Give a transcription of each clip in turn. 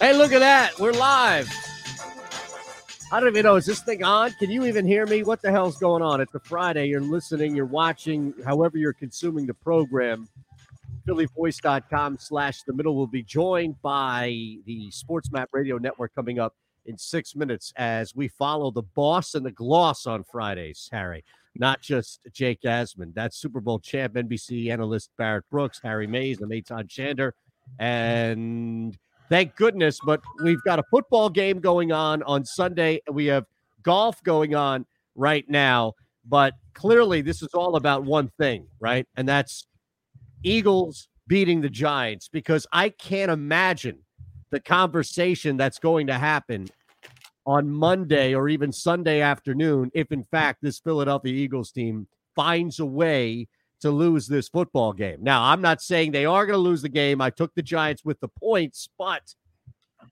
Hey, look at that. We're live. I don't even know. Is this thing on? Can you even hear me? What the hell's going on? It's a Friday. You're listening, you're watching, however you're consuming the program. PhillyVoice.com slash the middle will be joined by the Sports Map Radio Network coming up in six minutes as we follow the boss and the gloss on Fridays, Harry. Not just Jake Asman. That's Super Bowl champ NBC analyst Barrett Brooks, Harry Mayes, and Eytan Shander. And thank goodness, but we've got a football game going on on Sunday. We have golf going on right now. But clearly, this is all about one thing, right? And that's Eagles beating the Giants because I can't imagine the conversation that's going to happen on Monday or even Sunday afternoon if, in fact, this Philadelphia Eagles team finds a way to lose this football game. Now, I'm not saying they are going to lose the game. I took the Giants with the points, but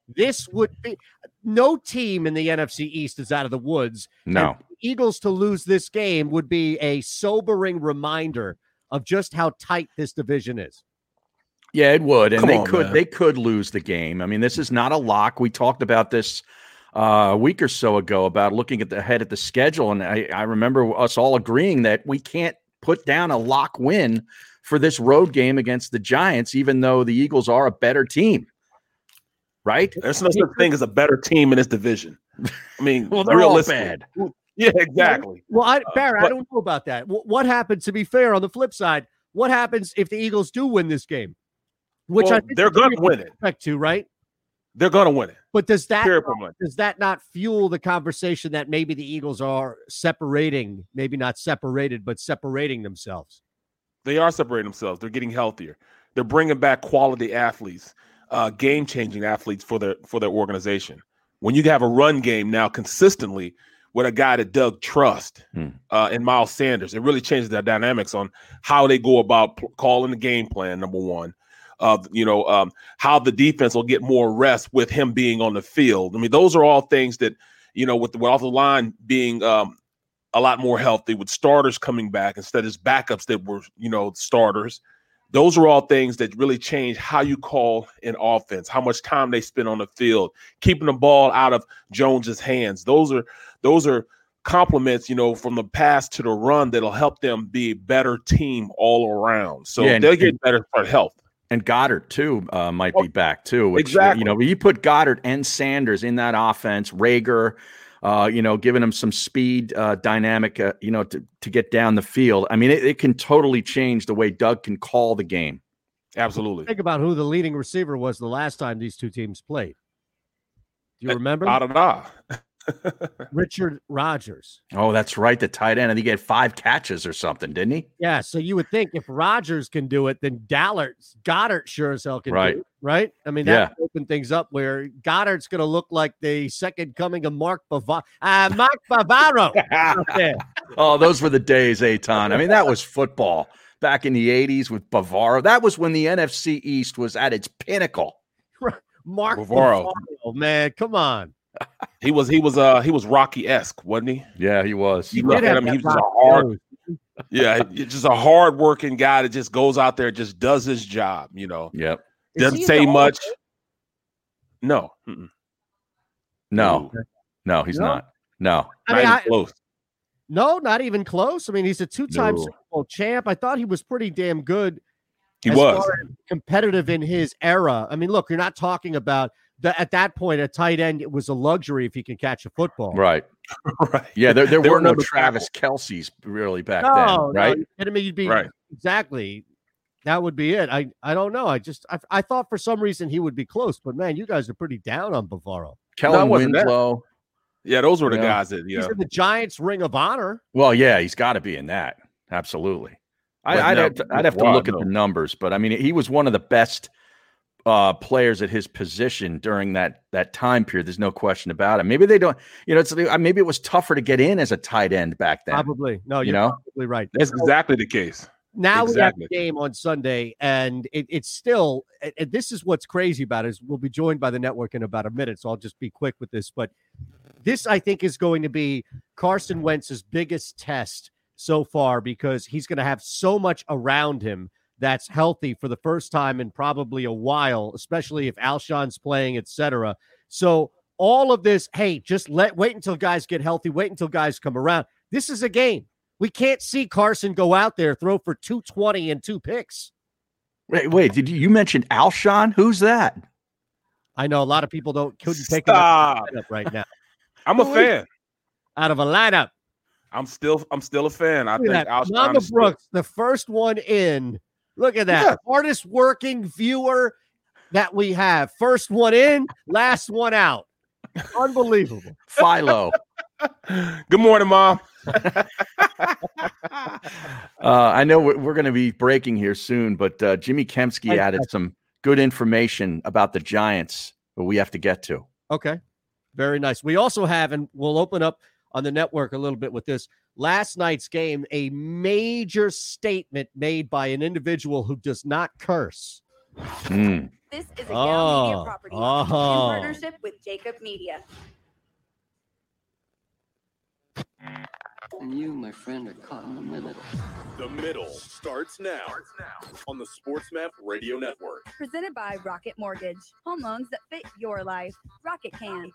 this would be no team in the NFC East is out of the woods. No. Eagles to lose this game would be a sobering reminder of just how tight this division is. Yeah, it would, and Come they on, could man. they could lose the game. I mean, this is not a lock. We talked about this uh, a week or so ago about looking at the head at the schedule, and I, I remember us all agreeing that we can't put down a lock win for this road game against the Giants, even though the Eagles are a better team. Right? There's no such thing as a better team in this division. I mean, Well, they're all realistically. bad. Yeah, exactly. Well, I, uh, Barrett, I but- don't know about that. Wh- What happens, to be fair, on the flip side, what happens if the Eagles do win this game? Which I Well, think they're the gonna win it. Expect to, right? They're going to win it. But does that Period, point blank. does that not fuel the conversation that maybe the Eagles are separating, maybe not separated, but separating themselves? They are separating themselves. They're getting healthier. They're bringing back quality athletes, uh, game changing athletes for their for their organization. When you have a run game now consistently with a guy that Doug trust Hmm. uh, and Miles Sanders, it really changes the dynamics on how they go about p- calling the game plan. Number one, uh, you know um, how the defense will get more rest with him being on the field. I mean, those are all things that you know with the off the line being um, a lot more healthy with starters coming back instead of backups that were, you know, starters. Those are all things that really change how you call an offense, how much time they spend on the field, keeping the ball out of Jones's hands. Those are those are compliments, you know, from the pass to the run that'll help them be a better team all around. So Yeah, they'll get better for health. And Goedert too uh, might Oh, be back too. Which, exactly. You know, you put Goedert and Sanders in that offense. Reagor, uh, you know, giving him some speed, uh, dynamic, uh, you know, to, to get down the field. I mean, it, it can totally change the way Doug can call the game. Absolutely. Think about who the leading receiver was the last time these two teams played. Do you remember? Da da da. Richard Rodgers. Oh, that's right, the tight end. I think he had five catches or something, didn't he? Yeah, so you would think if Rodgers can do it, then Dallard, Goedert sure as hell can Right. do it, right? I mean, that would open things up where Goedert's going to look like the second coming of Mark Bavaro. Uh, Mark Bavaro. Oh, those were the days, Eytan. I mean, that was football back in the 80s with Bavaro. That was when the NFC East was at its pinnacle. Mark Bavaro. Bavaro, man, come on. He was he was uh he was Rocky esque, wasn't he? Yeah, he was. You He look at him, he was just a hard. Yeah, just a hard working guy that just goes out there, just does his job. You know, Yep. Is doesn't say the Hall of much. Fame? No, mm-mm. No, no, he's No? not. No. I not mean, even I- close. No, not even close. I mean, he's a two-time No. Super Bowl champ. I thought he was pretty damn good He as was. far as competitive in his era. I mean, look, you're not talking about the, at that point a tight end it was a luxury if he can catch a football. Right. right. Yeah, there, there They were were no number Travis Kelce's really back No, then, no, right? you're kidding me? You'd be Right. exactly. That would be it. I I don't know. I just I, I thought for some reason he would be close, but man, you guys are pretty down on Bavaro. Kellen wasn't. Winslow. Yeah, those were the Yeah. guys that you know. He's yeah. in the Giants Ring of Honor. Well, yeah, he's got to be in that. Absolutely. I, But I'd, no, have to, I'd have to wow, look at the numbers, but I mean, he was one of the best uh, players at his position during that that time period. There's no question about it. Maybe they don't. You know, it's uh, maybe it was tougher to get in as a tight end back then. Probably. No, You you're know? probably right. That's exactly the case. now Exactly. we have the game on Sunday, and it, it's still. And and this is what's crazy about it is we'll be joined by the network in about a minute, so I'll just be quick with this. But this, I think, is going to be Carson Wentz's biggest test so far because he's going to have so much around him that's healthy for the first time in probably a while, especially if Alshon's playing, etc. So all of this, hey, just let wait until guys get healthy, wait until guys come around. This is a game. We can't see Carson go out there throw for 220 and two picks. Wait, wait, did you, you mention Alshon? Who's that? I know a lot of people don't couldn't pick up right now. I'm a Who is- fan. Out of a lineup. I'm still I'm still a fan. I Look think. Alshon Mama is still- Brooks, the first one in. Look at that. Yeah. Hardest working viewer that we have. First one in, last one out. Unbelievable. Philo. Good morning, mom. uh, I know we're, we're going to be breaking here soon, but uh, Jimmy Kempski I- added some good information about the Giants that we have to get to. Okay. Very nice. We also have, and we'll open up on the network a little bit with this. Last night's game, a major statement made by an individual who does not curse. Hmm. This is a Oh, Down Media property oh. in partnership with Jacob Media. And you, my friend, are caught in the middle. The middle starts now on the SportsMap Radio Network. Presented by Rocket Mortgage. Home loans that fit your life. Rocket can.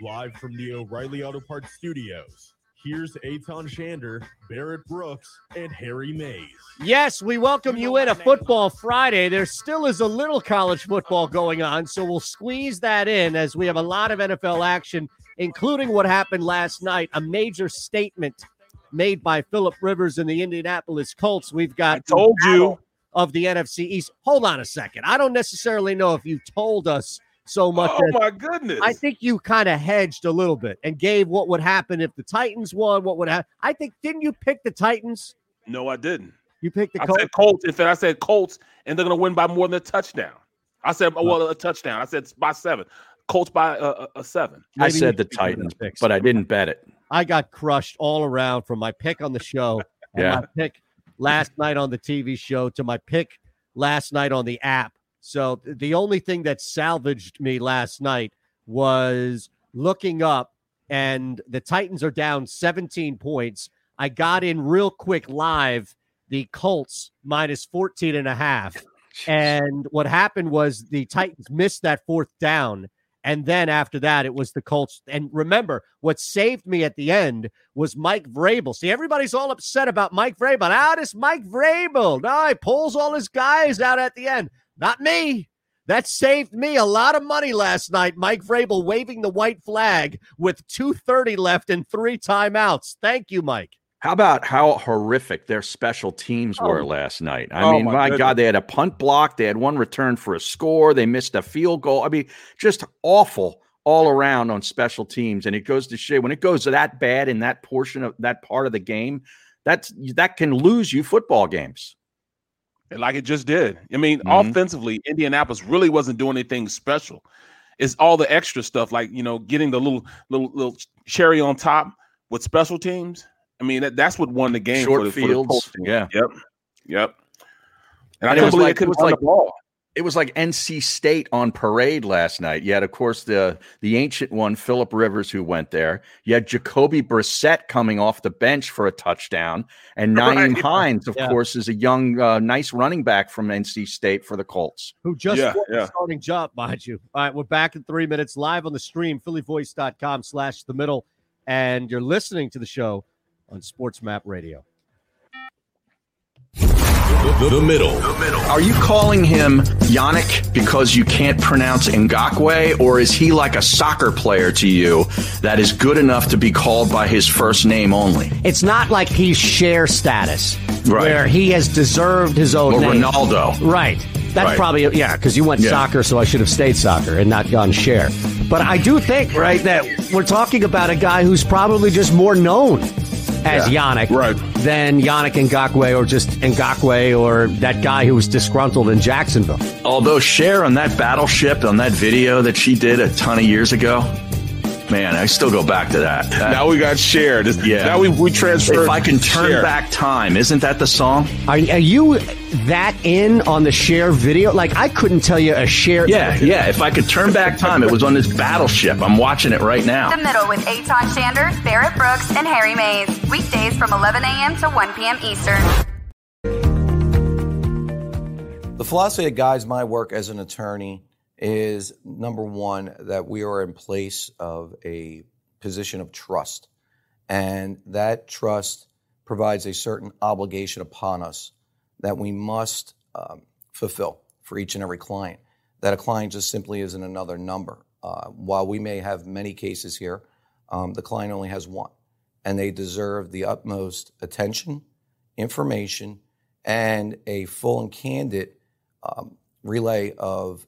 Live from the O'Reilly Auto Parts studios. Here's Eytan Shander, Barrett Brooks, and Harry Mayes. Yes, we welcome you in a football Friday. There still is a little college football going on, so we'll squeeze that in as we have a lot of NFL action, including what happened last night, a major statement made by Philip Rivers and the Indianapolis Colts. We've got I told you. of the NFC East. Hold on a second. I don't necessarily know if you told us so much. Oh my goodness. I think you kind of hedged a little bit and gave what would happen if the Titans won. What would happen? I think didn't you pick the Titans? no, I didn't. You picked the I Colts. said Colts. In fact, I said Colts, and they're going to win by more than a touchdown. I said, well, a touchdown. I said by seven. Colts by a, a, a seven. I said the should give it a Titans, six. but I didn't bet it. I got crushed all around from my pick on the show and Yeah. my pick last night on the TV show to my pick last night on the app. So the only thing that salvaged me last night was looking up and the Titans are down 17 points. I got in real quick live the Colts minus 14 and a half. And what happened was the Titans missed that fourth down. And then after that, it was the Colts. And remember, what saved me at the end was Mike Vrabel. See, everybody's all upset about Mike Vrabel. How does Mike Vrabel? No, he pulls all his guys out at the end. Not me. That saved me a lot of money last night. Mike Vrabel waving the white flag with 2.30 left and three timeouts. Thank you, Mike. How about how horrific their special teams were Oh. last night? I Oh, mean, my my. God, they had a punt block, they had one return for a score, they missed a field goal. I mean, just awful all around on special teams. And it goes to show when it goes that bad in that portion of that part of the game, that's that can lose you football games. And like it just did. I mean, Mhm. offensively, Indianapolis really wasn't doing anything special. It's all the extra stuff, like you know, getting the little little little cherry on top with special teams. I mean, that, that's what won the game. Short for the, for the fields, yeah. Yep. Yep. And I And it couldn't was believe like- it couldn't was run like- the ball. It was like NC State on parade last night. You had, of course, the the ancient one, Philip Rivers, who went there. You had Jacoby Brissett coming off the bench for a touchdown, and Nyheim Right. Hines, of Yeah. course, is a young, uh, nice running back from NC State for the Colts. who just Yeah, won the yeah. starting job, mind you. All right, we're back in three minutes live on the stream, phillyvoice.com slash the middle. And you're listening to the show on Sports Map Radio. The The, the middle. Are you calling him Yannick because you can't pronounce Ngakoue, or is he like a soccer player to you that is good enough to be called by his first name only? It's not like he's Cher status, Right. where he has deserved his own Or name. Ronaldo. Right. That's Right. probably yeah, because you went Yeah. soccer, so I should have stayed soccer and not gone Cher. But I do think right that we're talking about a guy who's probably just more known as Yannick Right. than Yannick Ngakoue or just Ngakoue or that guy who was disgruntled in Jacksonville. Although Cher on that battleship on that video that she did a ton of years ago, man, I still go back to that. That- Now we got shared. Yeah. Now we we transferred. if I can turn Cher. back time, isn't that the song? Are, are you that in on the Cher video? Like I couldn't tell you a share. Yeah, yeah. If I could turn back time, it was on this battleship. I'm watching it right now. The Middle with Eytan Shander, Barrett Brooks, and Harry Mayes. Weekdays from 11 a.m. to 1 p.m. Eastern. The philosophy that guides my work as an attorney is number one, that we are in place of a position of trust. And that trust provides a certain obligation upon us that we must um, fulfill for each and every client. That a client just simply isn't another number. Uh, while we may have many cases here, um, the client only has one. And they deserve the utmost attention, information, and a full and candid um, relay of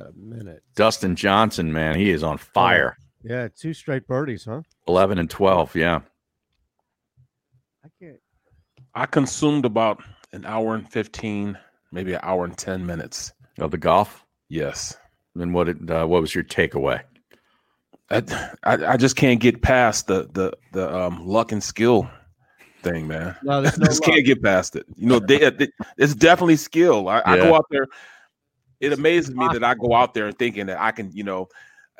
Got a minute. Dustin Johnson, man, he is on fire. Yeah, two straight birdies, huh? 11 and 12, yeah. I can't. I consumed about an hour and fifteen, maybe an hour and ten minutes. Of the golf. Yes. And what? Did, uh, what was your takeaway? I, I I just can't get past the the the um, luck and skill thing, man. No, there's no just luck. can't get past it. You know, they, they- it's definitely skill. I, I go out there. It amazes me that I go out there and thinking that I can, you know,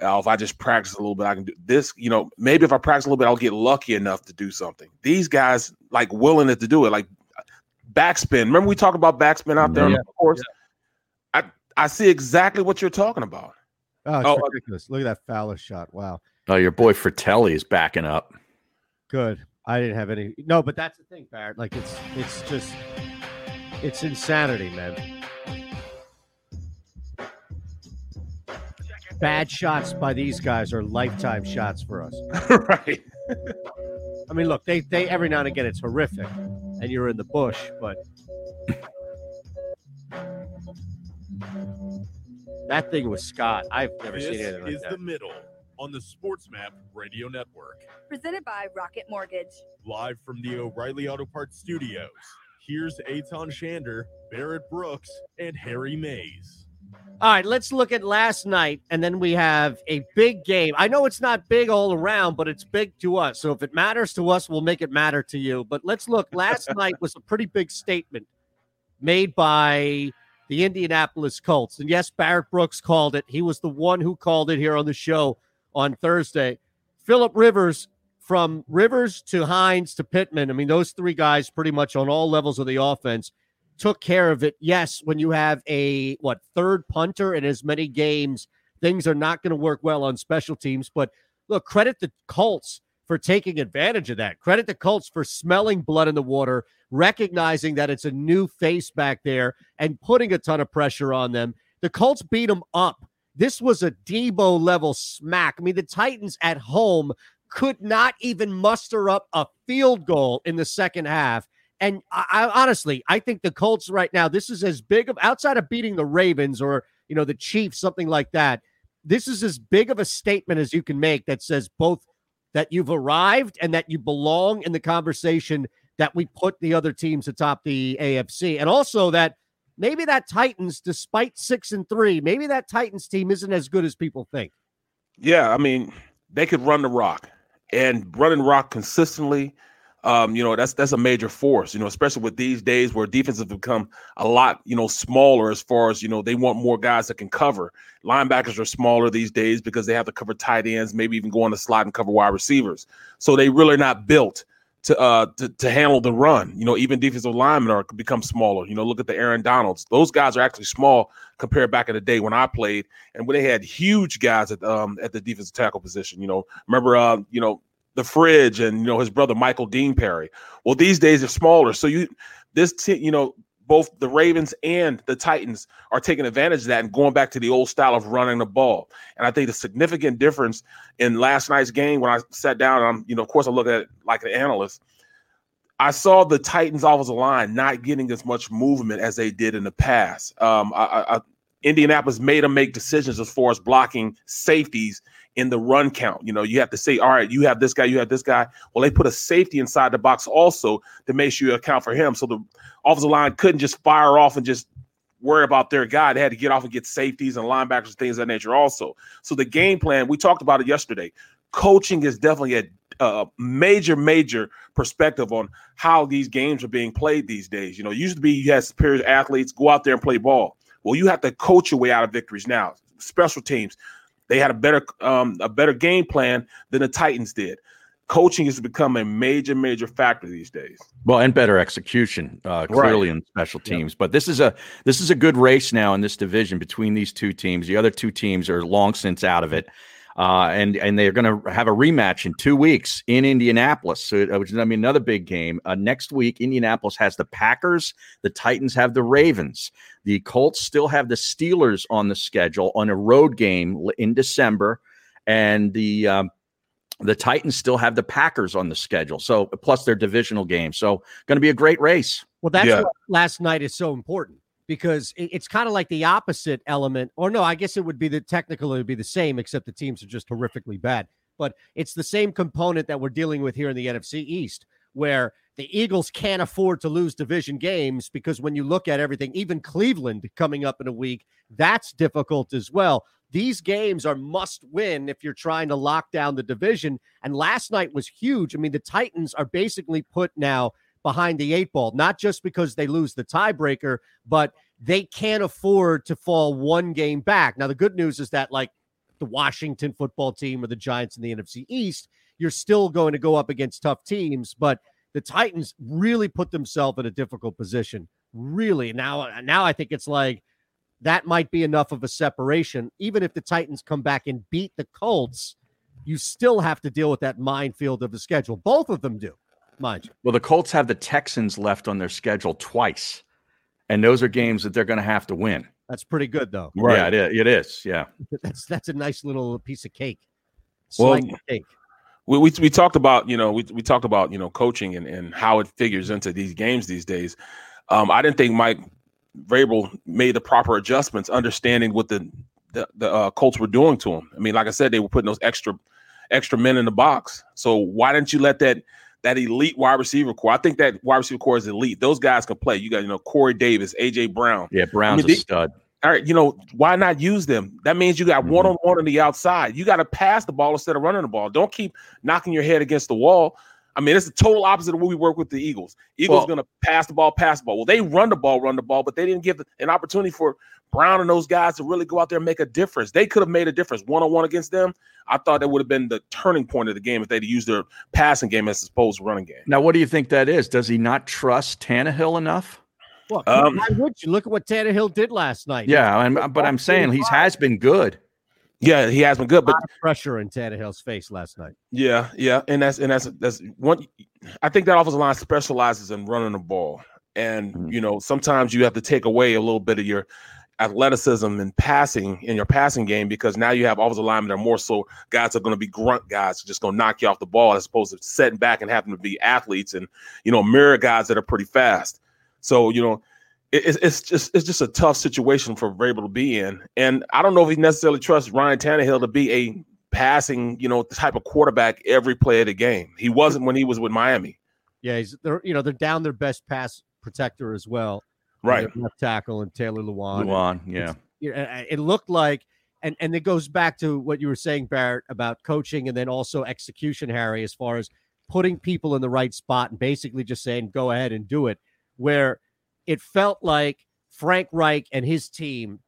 uh, if I just practice a little bit, I can do this. You know, maybe if I practice a little bit, I'll get lucky enough to do something. These guys like willing it to do it, like backspin. Remember we talked about backspin out there, Yeah. of course. I I see exactly what you're talking about. Oh, it's Oh, uh, ridiculous. Look at that Fowler shot. Wow. Oh, your boy Fratelli is backing up. Good. I didn't have any. No, but that's the thing, Barrett. Like it's it's just it's insanity, man. Bad shots by these guys are lifetime shots for us. right. I mean, look, they they every now and again it's horrific, and you're in the bush, but that thing was Scott. I've never This seen anything like is that. the middle on the SportsMap Radio Network. Presented by Rocket Mortgage. Live from the O'Reilly Auto Parts Studios. Here's Eytan Shander, Barrett Brooks, and Harry Mayes. All right, let's look at last night, and then we have a big game. I know it's not big all around, but it's big to us. So if it matters to us, we'll make it matter to you. But let's look. Last night was a pretty big statement made by the Indianapolis Colts. And yes, Barrett Brooks called it. He was the one who called it here on the show on Thursday. Philip Rivers, from Rivers to Hines to Pittman, I mean, those three guys pretty much on all levels of the offense took care of it. Yes, when you have a what third punter in as many games, things are not going to work well on special teams. But look, credit the Colts for taking advantage of that. Credit the Colts for smelling blood in the water, recognizing that it's a new face back there and putting a ton of pressure on them. The Colts beat them up. This was a Deebo level smack. I mean, the Titans at home could not even muster up a field goal in the second half. And I, I honestly, I think the Colts right now, this is as big of outside of beating the Ravens or you know the Chiefs, something like that. This is as big of a statement as you can make that says both that you've arrived and that you belong in the conversation that we put the other teams atop the AFC, and also that maybe that Titans, despite six and three, maybe that Titans team isn't as good as people think. Yeah, I mean, they could run the rock and running rock consistently. Um, you know, that's that's a major force, you know, especially with these days where defenses become a lot, you know, smaller as far as, you know, they want more guys that can cover. Linebackers are smaller these days because they have to cover tight ends, maybe even go on the slot and cover wide receivers. So they really are not built to uh to, to handle the run. You know, even defensive linemen are become smaller. You know, look at the Aaron Donalds. Those guys are actually small compared back in the day when I played and when they had huge guys at um at the defensive tackle position. You know, remember uh, you know, the fridge and you know his brother Michael Dean Perry. Well, these days they're smaller. So you this you know both the Ravens and the Titans are taking advantage of that and going back to the old style of running the ball. And I think the significant difference in last night's game when I sat down, I'm you know of course I look at it like an analyst. I saw the Titans offensive line not getting as much movement as they did in the past. Um, I, I, Indianapolis made them make decisions as far as blocking safeties in the run count. You know, you have to say, all right, you have this guy, you have this guy. Well, they put a safety inside the box also to make sure you account for him. So the offensive line couldn't just fire off and just worry about their guy. They had to get off and get safeties and linebackers and things of that nature also. So the game plan, we talked about it yesterday. Coaching is definitely a a major, major perspective on how these games are being played these days. You know, used to be you had superior athletes go out there and play ball. Well, you have to coach your way out of victories now. Special teams, they had a better um, a better game plan than the Titans did. Coaching has become a major, major factor these days. Well, and better execution, uh, clearly right. in special teams. But this is a this is a good race now in this division between these two teams. The other two teams are long since out of it. Uh, and and they're going to have a rematch in two weeks in Indianapolis, so, uh, which is I mean another big game. Uh, next week, Indianapolis has the Packers, the Titans have the Ravens, the Colts still have the Steelers on the schedule on a road game in December, and the um, the Titans still have the Packers on the schedule. So plus their divisional game, so going to be a great race. Well, that's yeah. what last night is so important because it's kind of like the opposite element. Or no, I guess it would be the technical, it would be the same, except the teams are just horrifically bad. But it's the same component that we're dealing with here in the NFC East, where the Eagles can't afford to lose division games because when you look at everything, even Cleveland coming up in a week, that's difficult as well. These games are must win if you're trying to lock down the division. And last night was huge. I mean, the Titans are basically put now behind the eight ball, not just because they lose the tiebreaker, but they can't afford to fall one game back. Now, the good news is that, like the Washington football team or the Giants in the NFC East, you're still going to go up against tough teams, but the Titans really put themselves in a difficult position. Really. Now, now I think it's like that might be enough of a separation. Even if the Titans come back and beat the Colts, you still have to deal with that minefield of the schedule. Both of them do mind you. Well, the Colts have the Texans left on their schedule twice, and those are games that they're going to have to win. That's pretty good, though. Right. Yeah, it is. It is. Yeah, that's that's a nice little piece of cake. Slice well, cake. We, we, we talked about you know we, we talked about you know coaching and, and how it figures into these games these days. Um, I didn't think Mike Vrabel made the proper adjustments, understanding what the the, the uh, Colts were doing to him. I mean, like I said, they were putting those extra extra men in the box. So why didn't you let that that elite wide receiver core. I think that wide receiver core is elite. Those guys can play. You got, you know, Corey Davis, AJ Brown. Yeah, Brown's I mean, a stud. All right, you know, why not use them? That means you got one on one on the outside. You got to pass the ball instead of running the ball. Don't keep knocking your head against the wall. I mean, it's the total opposite of what we work with the Eagles. Eagles well, going to pass the ball, pass the ball. Well, they run the ball, run the ball, but they didn't give an opportunity for Brown and those guys to really go out there and make a difference. They could have made a difference one on one against them. I thought that would have been the turning point of the game if they'd used their passing game as opposed to running game. Now, what do you think that is? Does he not trust Tannehill enough? Well, um, why would you look at what Tannehill did last night? Yeah, and, but I'm saying he has been good. Yeah, he has been good, but pressure in Tannehill's face last night. Yeah, yeah, and that's and that's that's one. I think that offensive line specializes in running the ball, and mm-hmm. you know sometimes you have to take away a little bit of your athleticism and passing in your passing game because now you have offensive linemen that are more so guys are going to be grunt guys, just going to knock you off the ball as opposed to setting back and having to be athletes and you know mirror guys that are pretty fast. So you know it, it's just it's just a tough situation for Vrabel to be in, and I don't know if he necessarily trusts Ryan Tannehill to be a passing you know type of quarterback every play of the game. He wasn't when he was with Miami. Yeah, he's they're you know they're down their best pass protector as well right? Left tackle and Taylor Lewan. Lewan, yeah. It looked like, and and it goes back to what you were saying, Barrett, about coaching and then also execution, Harry, as far as putting people in the right spot and basically just saying, go ahead and do it. Where it felt like Frank Reich and his team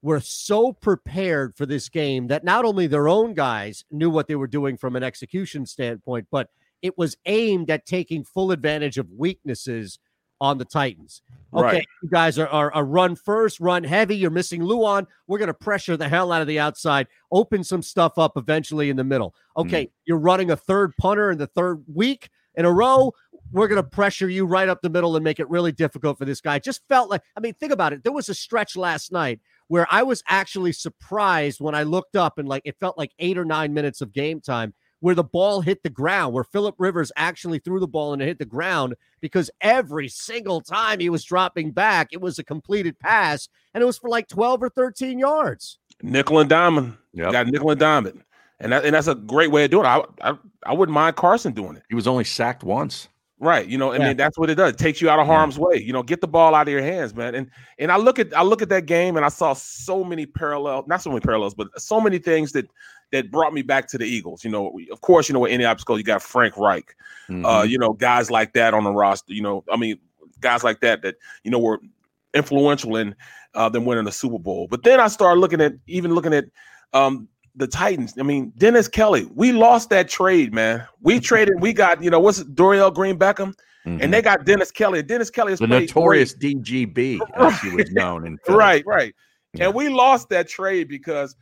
were so prepared for this game that not only their own guys knew what they were doing from an execution standpoint, but it was aimed at taking full advantage of weaknesses on the Titans. Okay, Right. you guys are, are, are run first, run heavy. You're missing Lewan. We're going to pressure the hell out of the outside, open some stuff up eventually in the middle. Okay, hmm. you're running a third punter in the third week in a row. We're going to pressure you right up the middle and make it really difficult for this guy. Just felt like, I mean, think about it. There was a stretch last night where I was actually surprised when I looked up and like it felt like eight or nine minutes of game time where the ball hit the ground, where Philip Rivers actually threw the ball and it hit the ground because every single time he was dropping back, it was a completed pass and it was for like 12 or 13 yards. Nickel and diamond. Yep. Got nickel and diamond. And that, and that's a great way of doing it. I, I I wouldn't mind Carson doing it. He was only sacked once. Right. You know, I Yeah. mean, that's what it does. It takes you out of harm's way. You know, get the ball out of your hands, man. And and I look at I look at that game and I saw so many parallels, not so many parallels, but so many things that that brought me back to the Eagles. You know, of course, you know, with Indianapolis goes, you got Frank Reich. Uh, Mhm. you know, guys like that on the roster. You know, I mean, guys like that that you know were influential in uh, them winning the Super Bowl. But then I started looking at even looking at um, the Titans. I mean, Dennis Kelly. We lost that trade, man. We traded. We got you know what's it, Dorial Green Beckham, Mhm. and they got Dennis Kelly. Dennis Kelly is the notorious DGB, as he was known in Philly. Right, right. Yeah. And we lost that trade because,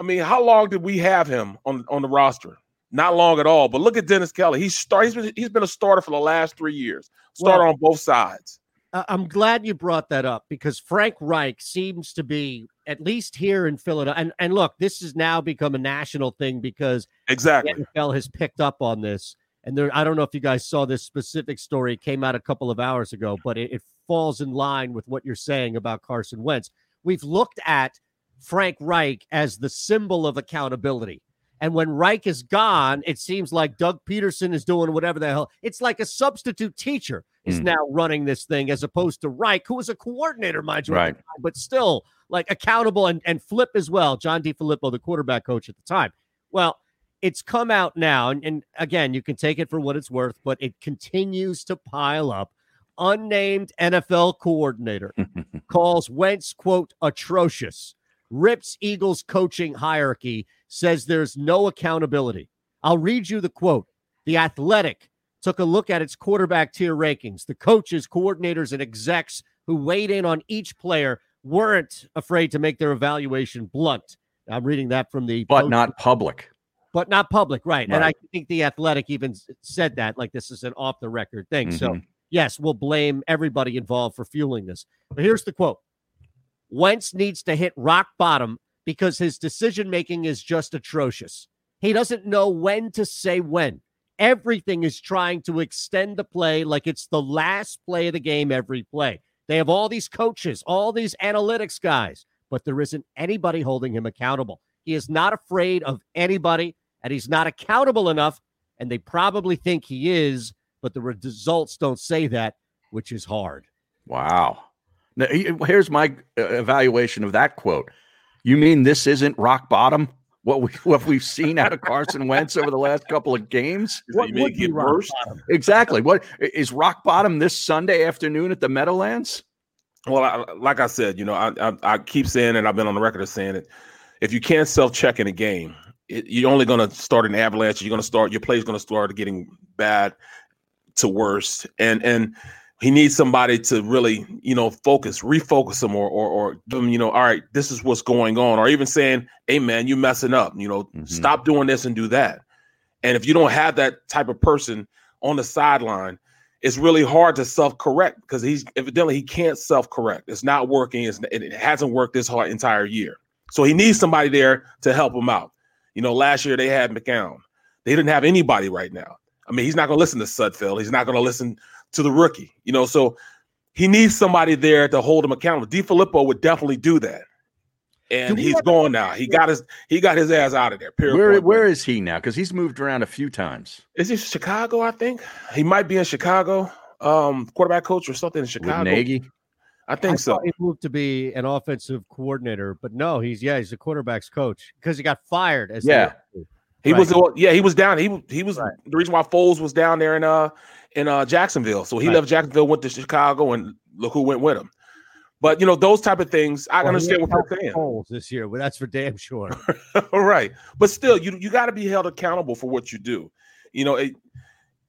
I mean, how long did we have him on on the roster? Not long at all. But look at Dennis Kelly. He's start. He's been, he's been a starter for the last three years. Starter Well- on both sides. I'm glad you brought that up because Frank Reich seems to be at least here in Philadelphia. And, and look, this has now become a national thing because Exactly. the NFL has picked up on this. And there, I don't know if you guys saw this specific story. It came out a couple of hours ago, but it, it falls in line with what you're saying about Carson Wentz. We've looked at Frank Reich as the symbol of accountability. And when Reich is gone, it seems like Doug Pederson is doing whatever the hell. It's like a substitute teacher is Mm. now running this thing as opposed to Reich, who was a coordinator, mind you, Right. time, but still like accountable and, and Flip as well. John DeFilippo, the quarterback coach at the time. Well, it's come out now, and, and again, you can take it for what it's worth, but it continues to pile up. Unnamed NFL coordinator calls Wentz, quote, atrocious, rips Eagles coaching hierarchy, says there's no accountability. I'll read you the quote. The Athletic took a look at its quarterback tier rankings. The coaches, coordinators, and execs who weighed in on each player weren't afraid to make their evaluation blunt. I'm reading that from the but post- not public. but not public, right? And I think the Athletic even said that, like this is an off the record thing. So Mhm. yes, we'll blame everybody involved for fueling this. But here's the quote: Wentz needs to hit rock bottom because his decision making is just atrocious. He doesn't know when to say when. Everything is trying to extend the play like it's the last play of the game every play. They have all these coaches, all these analytics guys, but there isn't anybody holding him accountable. He is not afraid of anybody, and he's not accountable enough. And they probably think he is, but the results don't say that, which is hard. Wow. Now, here's my uh, evaluation of that quote. You mean this isn't rock bottom? What we what we've seen out of Carson Wentz over the last couple of games? What you may would be get worse. Exactly. What is rock bottom this Sunday afternoon at the Meadowlands? Well, I, like I said, you know, I, I I keep saying it. I've been on the record of saying it. If you can't self check in a game, it, you're only going to start an avalanche. You're going to start your play is going to start getting bad to worse. And and he needs somebody to really, you know, focus, refocus him, or or or give him, you know, all right, this is what's going on, or even saying, hey man, you messing up. You know, Mhm. stop doing this and do that. And if you don't have that type of person on the sideline, it's really hard to self-correct because he's evidently he can't self-correct. It's not working. It's, it hasn't worked this whole entire year. So he needs somebody there to help him out. You know, last year they had McCown. They didn't have anybody right now. I mean, he's not going to listen to Sudfeld. He's not going to listen to the rookie. You know, so he needs somebody there to hold him accountable. DeFilippo would definitely do that. And Do we he's gone now. He got his he got his ass out of there. Period. Where point where blank. is he now? Because he's moved around a few times. is he Chicago? I think he might be in Chicago. Um, quarterback coach or something in With Chicago. Nagy. I think I so. He moved to be an offensive coordinator, but no, he's yeah, he's a quarterback's coach because he got fired. As the- Yeah. He Right. was yeah, he was down. He was he was the reason why Foles was down there in uh in uh Jacksonville. So he Right. left Jacksonville, went to Chicago, and look who went with him. But you know those type of things, I Well, understand what they're saying. This year, but that's for damn sure. All right, but still, you you got to be held accountable for what you do. You know, it,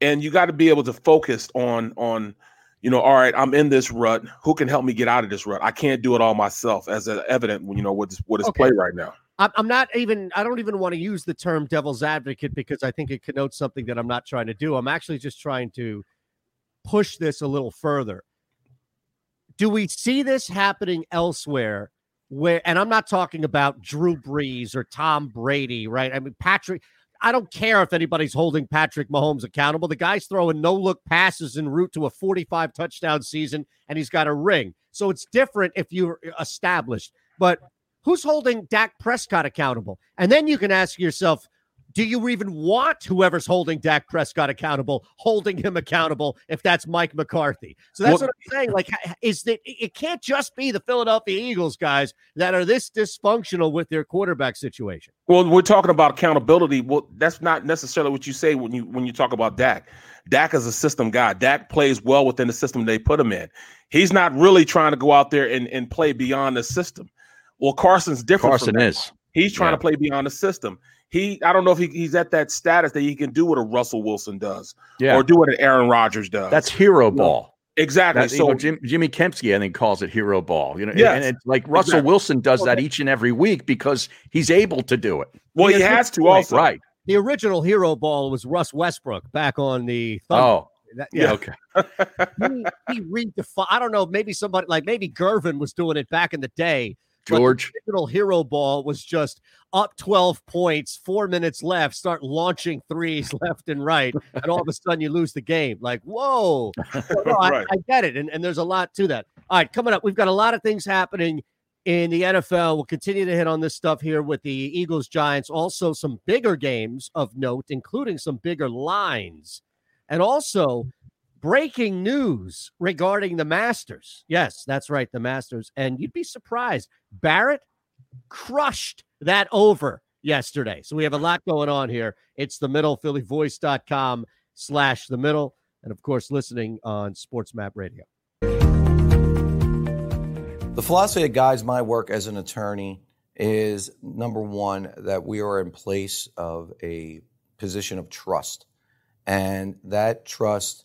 and you got to be able to focus on on you know, all right, I'm in this rut. Who can help me get out of this rut? I can't do it all myself, as uh, evident when you know what is what is Okay. play right now. I'm, not even, I don't even want to use the term devil's advocate because I think it connotes something that I'm not trying to do. I'm actually just trying to push this a little further. Do we see this happening elsewhere? Where, and I'm not talking about Drew Brees or Tom Brady, right? I mean, Patrick, I don't care if anybody's holding Patrick Mahomes accountable. The guy's throwing no look passes en route to a 45 touchdown season, and he's got a ring. So it's different if you're established. But who's holding Dak Prescott accountable? And then you can ask yourself, do you even want whoever's holding Dak Prescott accountable, holding him accountable if that's Mike McCarthy? So that's Well- what I'm saying. Like, is that it can't just be the Philadelphia Eagles guys that are this dysfunctional with their quarterback situation. Well, we're talking about accountability. Well, that's not necessarily what you say when you when you talk about Dak. Dak is a system guy. Dak plays well within the system they put him in. He's not really trying to go out there and, and play beyond the system. Well, Carson's different. Carson is. He's trying Yeah. to play beyond the system. He, I don't know if he, he's at that status that he can do what a Russell Wilson does, Yeah. or do what an Aaron Rodgers does. That's hero ball. exactly. That, you so know, Jim, Jimmy Kempski, I think, calls it hero ball. You know, and- Yes, and it's like Russell exactly. Wilson does that each and every week because he's able to do it. well, he He has has to point, also. Right. The original hero ball was Russ Westbrook back on the Thunder. Oh, That- yeah. Okay. he, he redefined. I don't know. Maybe somebody like maybe Gervin was doing it back in the day. George. original hero ball was just up 12 points, four minutes left, start launching threes left and right, and all of a sudden you lose the game. Like, whoa. So, no, I, I get it. And, and there's a lot to that. All right, coming up, we've got a lot of things happening in the NFL. We'll continue to hit on this stuff here with the Eagles Giants. Also, some bigger games of note, including some bigger lines. And also, breaking news regarding the Masters. Yes, that's right, the Masters. And you'd be surprised. Barrett crushed that over yesterday. So we have a lot going on here. It's the middle, phillyvoice.com slash the middle. And of course, listening on Sports Map Radio. The philosophy that guides my work as an attorney is number one, that we are in place of a position of trust. And that trust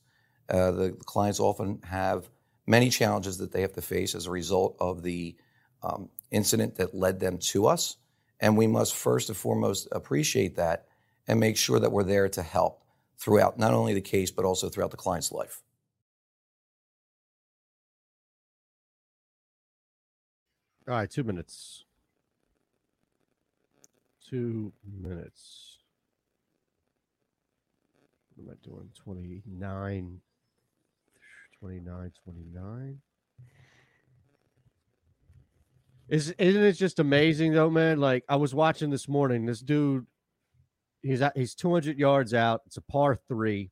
Uh, the clients often have many challenges that they have to face as a result of the um, incident that led them to us. And we must first and foremost appreciate that and make sure that we're there to help throughout not only the case, but also throughout the client's life. All right, two minutes. Two minutes. What am I doing? 29, 29, 29. Is, isn't it just amazing though, man? Like I was watching this morning, this dude, he's at, he's 200 yards out. It's a par three,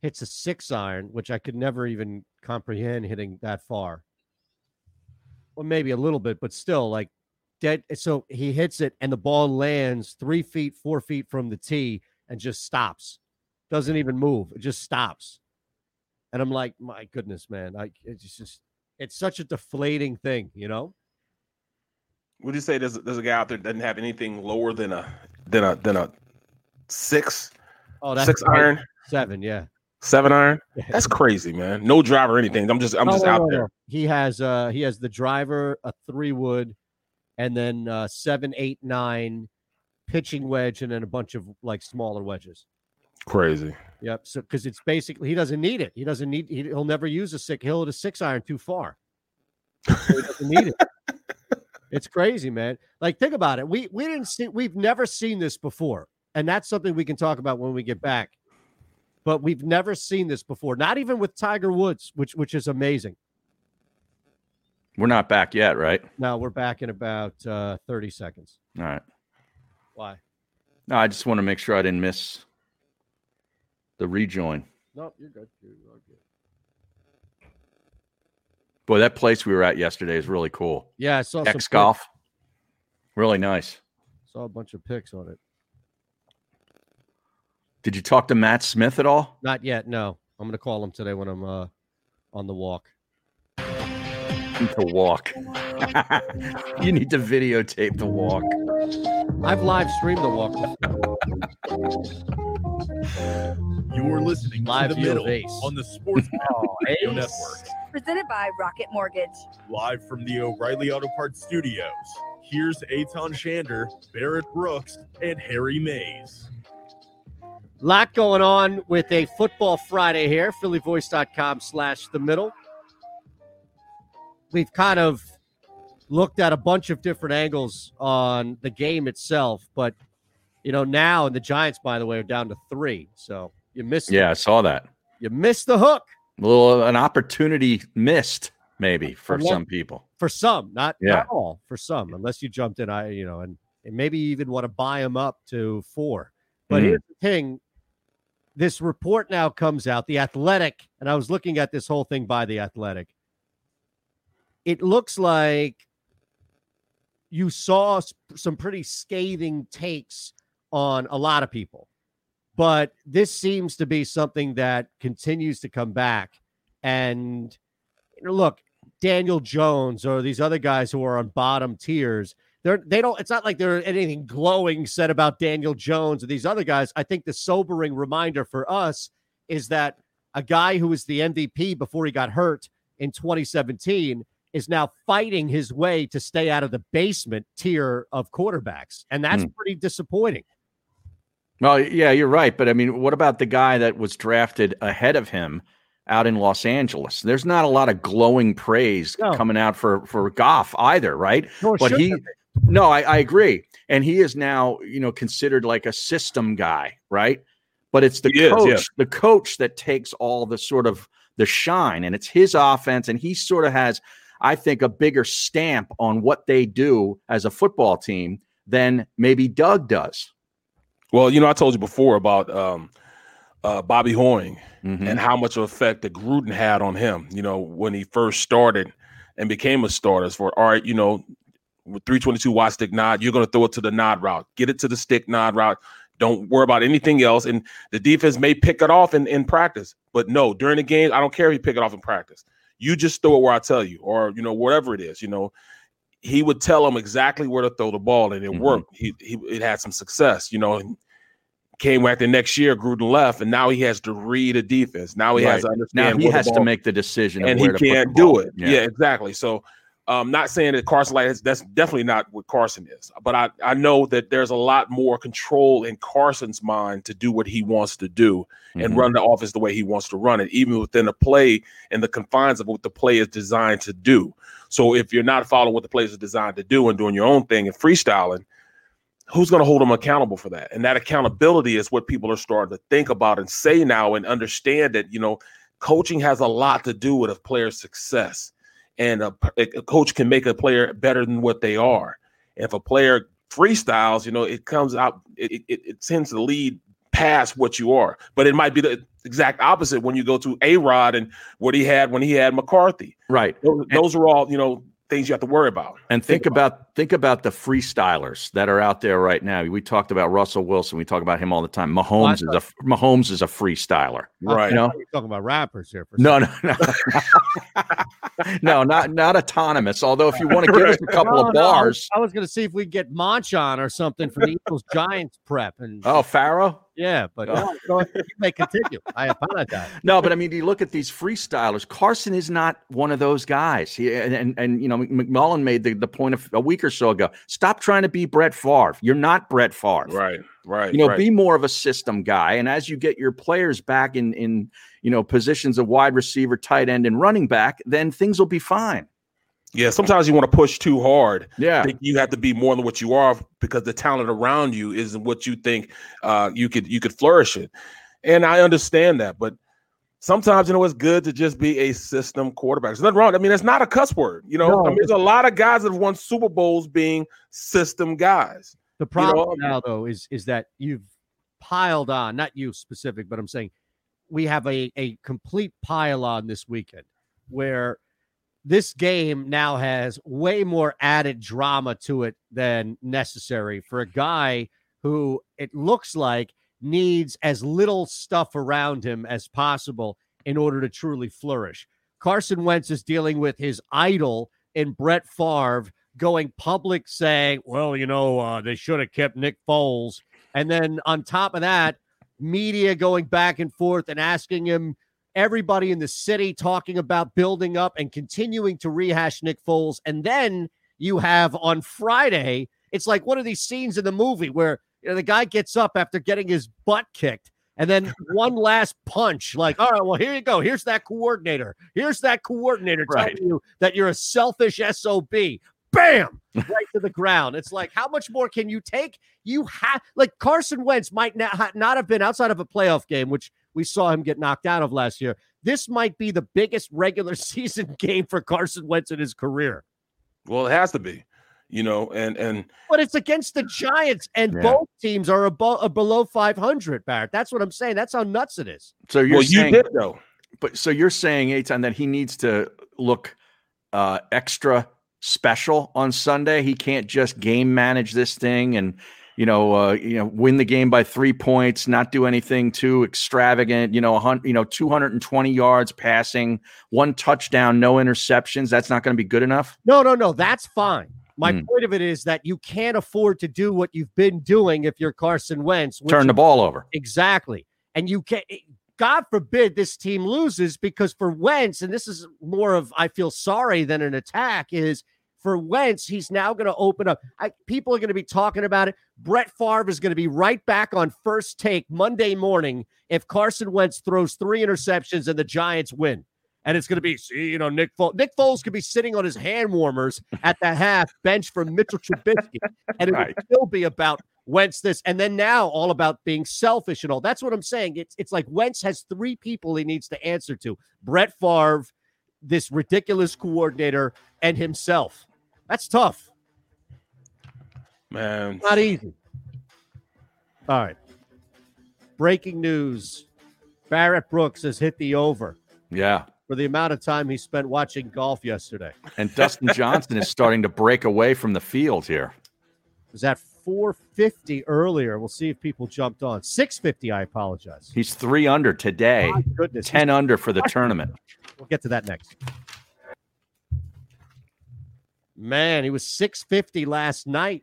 hits a six iron, which I could never even comprehend hitting that far well, maybe a little bit, but still like dead. So he hits it and the ball lands three feet, four feet from the tee and just stops. Doesn't even move. It just stops. And I'm like, my goodness, man. I it's just it's such a deflating thing, you know? Would you say there's there's a guy out there that doesn't have anything lower than a than a than a six Oh, that's six iron Seven, yeah. seven iron? That's crazy, man. No driver, or anything. I'm just I'm No, just no, out no, there. He has uh he has the driver, a three wood, and then uh seven, eight, nine pitching wedge, and then a bunch of like smaller wedges. Crazy. Yep. So because it's basically he doesn't need it. He doesn't need. He, he'll never use a six. He'll hit a six iron too far. So he doesn't need it. It's crazy, man. Like think about it. We we didn't see. We've never seen this before. and that's something we can talk about when we get back. But we've never seen this before, not even with Tiger Woods, which which is amazing. We're not back yet, right? Now we're back in about uh, 30 seconds. All right. Why? No, I just want to make sure I didn't miss the rejoin. No, you're good. You're good. Boy, that place we were at yesterday is really cool. Yeah, I saw some X golf. Really nice. Saw a bunch of pics on it. Did you talk to Matt Smith at all? Not yet. No, I'm going to call him today when I'm uh, on the walk. To walk. you need to videotape the walk. I've live streamed the walk. You're listening Live to the middle Ace. on the Sports oh, Radio Network. Presented by Rocket Mortgage. Live from the O'Reilly Auto Parts Studios. Here's Eytan Shander, Barrett Brooks, and Harry Mayes. lot going on with a football Friday here. PhillyVoice.com slash the middle. We've kind of looked at a bunch of different angles on the game itself, but you know, now and the Giants, by the way, are down to three. So you missed Yeah, I saw that. you missed the hook A little an opportunity missed, maybe for lot- some people. for some, not Yeah. not all, for some, unless you jumped in, I you know, and, and maybe even want to buy them up to four. But Mhm. here's the thing. This report now comes out, the athletic, and I was looking at this whole thing by the athletic. It looks like you saw some pretty scathing takes on a lot of people. But this seems to be something that continues to come back. And you know, look, Daniel Jones or these other guys who are on bottom tiers, they're they don't it's not like there's anything glowing said about Daniel Jones or these other guys. I think the sobering reminder for us is that a guy who was the MVP before he got hurt in 2017 is now fighting his way to stay out of the basement tier of quarterbacks. And that's hmm. pretty disappointing. Well, yeah, you're right. But I mean, what about the guy that was drafted ahead of him out in Los Angeles? There's not a lot of glowing praise No. coming out for for Goff either, right? Nor but he, no, I, I agree, and he is now you know considered like a system guy, right? But it's the He is, coach, yeah. the coach that takes all the sort of the shine, and it's his offense, and he sort of has, I think, a bigger stamp on what they do as a football team than maybe Doug does. Well, you know, I told you before about um, uh, Bobby Hoying Mhm. and how much of effect that Gruden had on him. You know, when he first started and became a starter. For all right, you know, with 322 wide stick nod, you're going to throw it to the nod route, get it to the stick nod route. Don't worry about anything else. And the defense may pick it off in, in practice, but no, during the game, I don't care if you pick it off in practice. You just throw it where I tell you, or you know, whatever it is. You know, he would tell them exactly where to throw the ball, and it Mhm. worked. He, he it had some success. You know, and came back the next year, Gruden left, and now he has to read a defense. Now he has to understand. Now he has to make the decision, of and he where to put the can't do it. Yeah. exactly. So, I'm um, not saying that Carson like that's, that's definitely not what Carson is, but I I know that there's a lot more control in Carson's mind to do what he wants to do and Mhm. run the office the way he wants to run it, even within the play and the confines of what the play is designed to do. So, if you're not following what the play is designed to do and doing your own thing and freestyling, who's going to hold them accountable for that? And that accountability is what people are starting to think about and say now and understand that, you know, coaching has a lot to do with a player's success. And a, a coach can make a player better than what they are. If a player freestyles, you know, it comes out, it, it, it tends to lead past what you are. But it might be the exact opposite when you go to A Rod and what he had when he had McCarthy. Right. Those, those are all, you know, things you have to worry about. And think about think about the freestylers that are out there right now. We talked about Russell Wilson. We talk about him all the time. Mahomes is a Mahomes is a freestyler. Right. You know? You're talking about rappers here. For No, no, no. no, not not autonomous. Although if you want to give us a couple No, of no, I was- bars. I was going to see if we could get Monch on or something for the Eagles Giants prep. And Oh, Pharoahe? Yeah, but no, go ahead. you may continue. I apologize. No, but I mean, you look at these freestylers. Carson is not one of those guys. He, and, and and you know, McMullen made the, the point of a week or so ago. Stop trying to be Brett Favre. You're not Brett Favre. Right, right. You know, right. be more of a system guy. And as you get your players back in in you know positions of wide receiver, tight end, and running back, then things will be fine. Yeah, sometimes you want to push too hard. Yeah. Think you have to be more than what you are because the talent around you isn't what you think uh, you could you could flourish it. And I understand that, but sometimes you know it's good to just be a system quarterback. There's nothing wrong. I mean, it's not a cuss word. You know, No. I mean, there's a lot of guys that have won Super Bowls being system guys. The problem know, now, though, is is that you've piled on, not you specific, but I'm saying we have a, a complete pile on this weekend where this game now has way more added drama to it than necessary for a guy who it looks like needs as little stuff around him as possible in order to truly flourish. Carson Wentz is dealing with his idol in Brett Favre going public saying, well, you know, uh, they should have kept Nick Foles. And then on top of that, media going back and forth and asking him, everybody in the city talking about building up and continuing to rehash Nick Foles. And then you have on Friday, it's like one of these scenes in the movie where you know, the guy gets up after getting his butt kicked. And then one last punch, like, all right, well, here you go. Here's that coordinator. Here's that coordinator Right. telling you that you're a selfish SOB. Bam! Right to the ground. It's like, how much more can you take? You have, like, Carson Wentz might not, not have been outside of a playoff game, which we saw him get knocked out of last year. This might be the biggest regular season game for Carson Wentz in his career. Well, it has to be, you know, and and But it's against the Giants, and Yeah. both teams are above, uh, below 500, Barrett. That's what I'm saying. That's how nuts it is. So you're well, you saying, did though. but so you're saying, Eytan, that he needs to look uh, extra special on Sunday. He can't just game manage this thing and you know, uh, you know, win the game by three points, not do anything too extravagant. You know, a hun- you know, 220 yards passing, one touchdown, no interceptions. That's not going to be good enough. No, no, no. That's fine. My Hmm. point of it is that you can't afford to do what you've been doing if you're Carson Wentz. Turn the ball over. Exactly. And you can't. God forbid this team loses because for Wentz, and this is more of I feel sorry than an attack, is for Wentz, he's now going to open up. I, people are going to be talking about it. Brett Favre is going to be right back on first take Monday morning if Carson Wentz throws three interceptions and the Giants win. And it's going to be, see, you know, Nick Foles. Nick Foles could be sitting on his hand warmers at the half bench for Mitchell Trubisky, and it Right. would still be about Wentz this, and then now all about being selfish and all. That's what I'm saying. It's it's like Wentz has three people he needs to answer to: Brett Favre, this ridiculous coordinator, and himself. That's tough. Man, Not easy. All right. Breaking news: Barrett Brooks has hit the over Yeah. for the amount of time he spent watching golf yesterday. And Dustin Johnson is starting to break away from the field here. It was at 450 earlier. We'll see if people jumped on. 650, I apologize. He's three under today, My goodness. 10 under for the tournament. We'll get to that next. Man, he was 650 last night.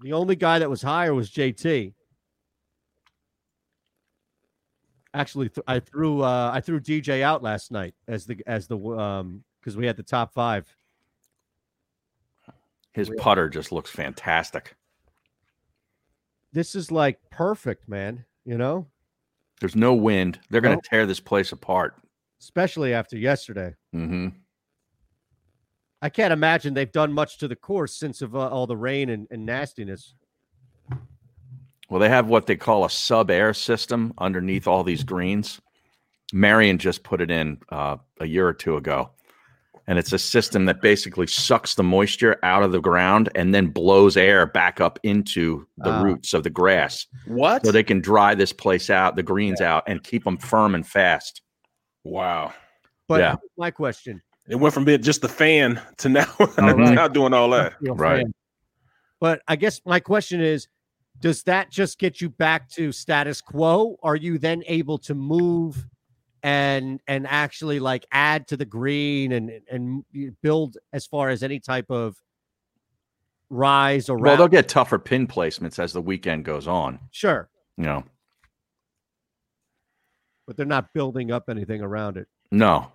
The only guy that was higher was JT. Actually, th- I threw uh, I threw DJ out last night as the as the um because we had the top five. His putter just looks fantastic. This is like perfect, man. You know, There's no wind. They're going to tear this place apart. Especially after yesterday. hmm I can't imagine they've done much to the course since of uh, all the rain and, and nastiness. Well, they have what they call a sub air system underneath all these greens. Marion just put it in uh, a year or two ago. And it's a system that basically sucks the moisture out of the ground and then blows air back up into the Ah. roots of the grass. what? So they can dry this place out, the greens out, and keep them firm and fast. Wow. But Yeah. my question, It went from being just a fan to now, right. now doing all that. Right. fan. But I guess my question is, does that just get you back to status quo? Are you then able to move and and actually like add to the green and and build as far as any type of rise or Well, they'll get tougher pin placements as the weekend goes on. sure, You know, but they're not building up anything around it. no.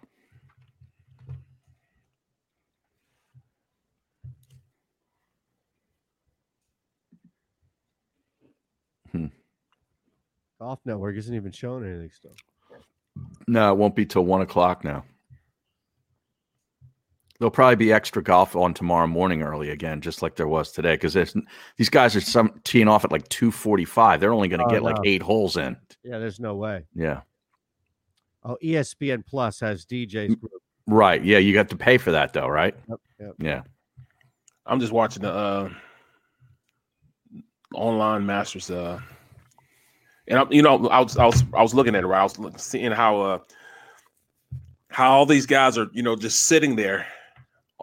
Hmm. Golf Network isn't even showing anything still. No, it won't be till one o'clock now. There'll probably be extra golf on tomorrow morning early again, just like there was today. Because these guys are some teeing off at like two forty-five. They're only going to Oh, get like eight holes in. Yeah, there's no way. Yeah, Oh, ESPN Plus has DJ's group. right. Yeah, you got to pay for that though, right? Yep, yep. Yeah. I'm just watching the uh, online Masters. Uh, and I'm, you know, I was I was I was looking at it. Right? I was look- seeing how uh, how all these guys are, you know, just sitting there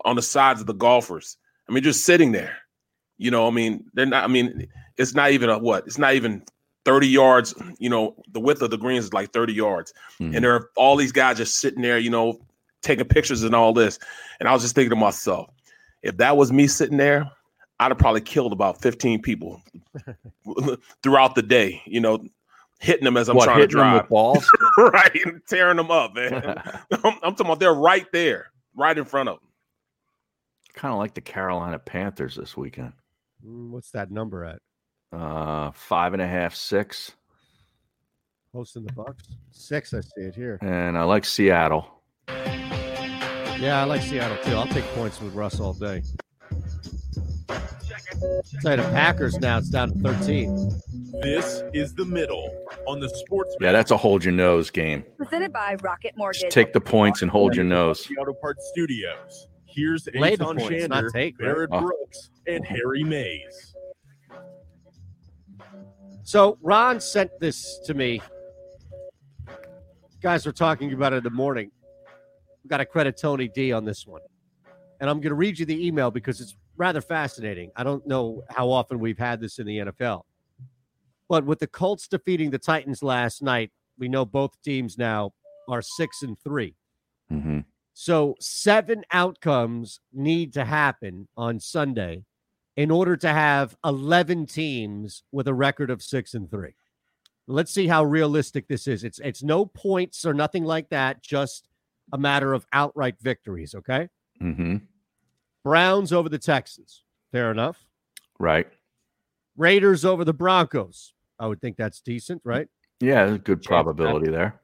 on the sides of the golfers. I mean, just sitting there. You know, I mean, they're not. I mean, it's not even a what? It's not even 30 yards. You know, the width of the greens is like 30 yards, Mhm. and there are all these guys just sitting there. You know, taking pictures and all this. And I was just thinking to myself, if that was me sitting there, I'd have probably killed about 15 people throughout the day, you know, hitting them as I'm what trying to hitting them drive. with balls? right. and Tearing them up, man. I'm, I'm talking about they're right there, right in front of them. kind of like the Carolina Panthers this weekend. Mm, What's that number at? Uh, five and a half, six, Hosting the Bucks. Six. I see it here. and I like Seattle. Yeah, I like Seattle too. I'll take points with Russ all day. Say the Packers now. It's down to 13. This is the middle on the sports. Yeah, that's a hold your nose game. Presented by Rocket Mortgage. Just take the points and hold your nose. The Auto Parts Studios. Here's Lay the Eytan Shander, take. Barrett Oh. Brooks, and Harry Mayes. So Ron sent this to me. Guys were talking about it in the morning. We've got to credit Tony D on this one. And I'm going to read you the email because it's rather fascinating. I don't know how often we've had this in the NFL. But with the Colts defeating the Titans last night, we know both teams now are six and three. hmm So seven outcomes need to happen on Sunday in order to have 11 teams with a record of 6 and 3. Let's see how realistic this is. It's it's no points or nothing like that, just a matter of outright victories, okay? hmm Browns over the Texans. Fair enough. Right. Raiders over the Broncos. I would think that's decent, right? Yeah, there's a good Chance probability there.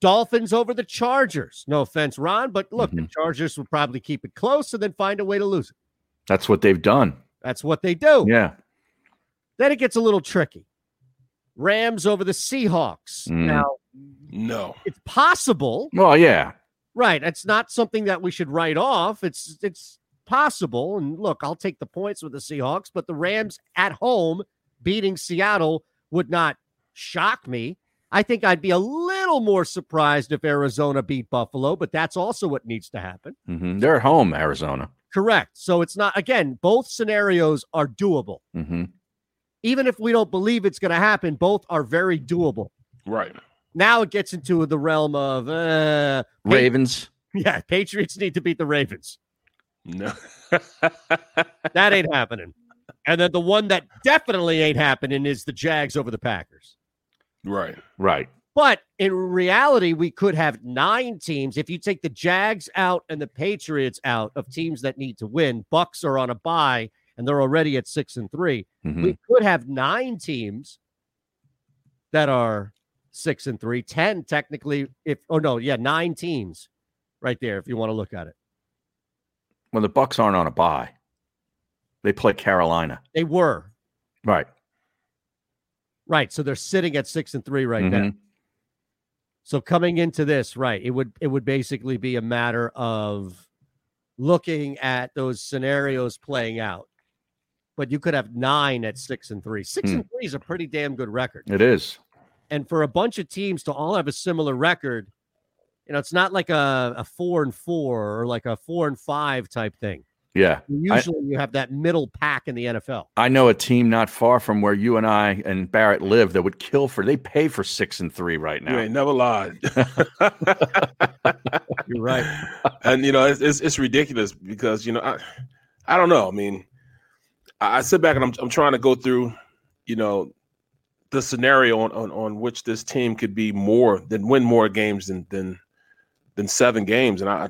Dolphins over the Chargers. No offense, Ron, but look, the Mhm. Chargers will probably keep it close and then find a way to lose it. That's what they've done. That's what they do. Yeah. Then it gets a little tricky. Rams over the Seahawks. Mm. Now, No. it's possible, Well, yeah. right? It's not something that we should write off. It's it's possible. And look, I'll take the points with the Seahawks, but the Rams at home beating Seattle would not shock me. I think I'd be a little more surprised if Arizona beat Buffalo, but that's also what needs to happen. Mm-hmm. They're at home, Arizona. Correct. So it's not again, both scenarios are doable. hmm Even if we don't believe it's going to happen, both are very doable. Right. Now it gets into the realm of uh Pa- Ravens. yeah, Patriots need to beat the Ravens. No. That ain't happening. And then the one that definitely ain't happening is the Jags over the Packers. right. Right. But in reality, we could have nine teams. If you take the Jags out and the Patriots out of teams that need to win, Bucks are on a bye and they're already at six and 3 Mhm. We could have nine teams that are six and three, ten technically. If oh no, yeah, nine teams right there. If you want to look at it, Well, the Bucks aren't on a bye. They play Carolina. they were Right. right. So they're sitting at six and three right now. So coming into this, right, it would it would basically be a matter of looking at those scenarios playing out. But you could have nine at six and three. Six Hmm. and three is a pretty damn good record. It is. And for a bunch of teams to all have a similar record, you know, it's not like a, a four and four or like a four and five type thing. Yeah. I, Usually you have that middle pack in the NFL. I know a team not far from where you and I and Barrett live that would kill for. They pay for six and three right You now. ain't never lied. You're right. and you know it's, it's it's ridiculous because you know I I don't know. I mean, I, I sit back and I'm I'm trying to go through, you know, the scenario on, on on which this team could be more than win more games than than than seven games, and I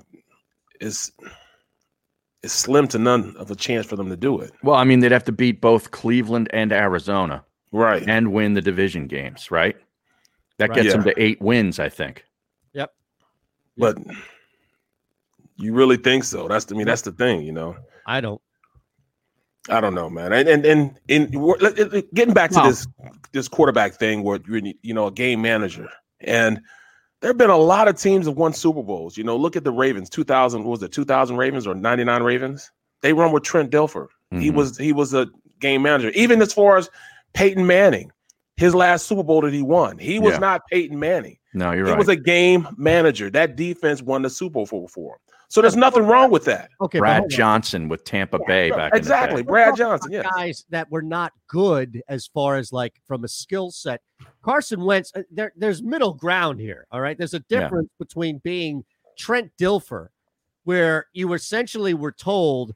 it's it's slim to none of a chance for them to do it. Well, I mean, they'd have to beat both Cleveland and Arizona Right. and win the division games, right? That Right. gets Yeah. them to eight wins, I think. Yep. But you really think so? That's I mean that's the thing, you know. I don't. I don't know, man. And and and, and we're- let- let- getting back to No. this this quarterback thing, where you're you know a game manager, and there have been a lot of teams that won Super Bowls. You know, look at the Ravens. Two thousand what was it? Two thousand Ravens or ninety nine Ravens? They run with Trent Dilfer. He Mhm. was he was a game manager. Even as far as Peyton Manning, his last Super Bowl that he won, he was Yeah. not Peyton Manning. No, you're he right. He was a game manager. That defense won the Super Bowl for him. So there's nothing wrong with that. Okay, Brad. Johnson with Tampa Bay back exactly. in the day. Brad Johnson, yeah. guys that were not good as far as like from a skill set. Carson Wentz, uh, there, there's middle ground here. All right, there's a Yeah. difference between being Trent Dilfer, where you essentially were told,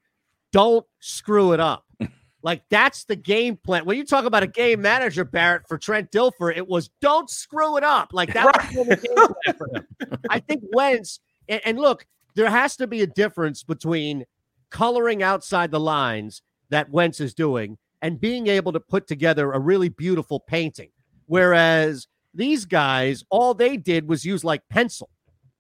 "Don't screw it up." like that's the game plan. When you talk about a game manager, Barrett for Trent Dilfer, it was "Don't screw it up." Like that was the game plan for him. I think Wentz, and, and look, there has to be a difference between coloring outside the lines that Wentz is doing and being able to put together a really beautiful painting. Whereas these guys, all they did was use like pencil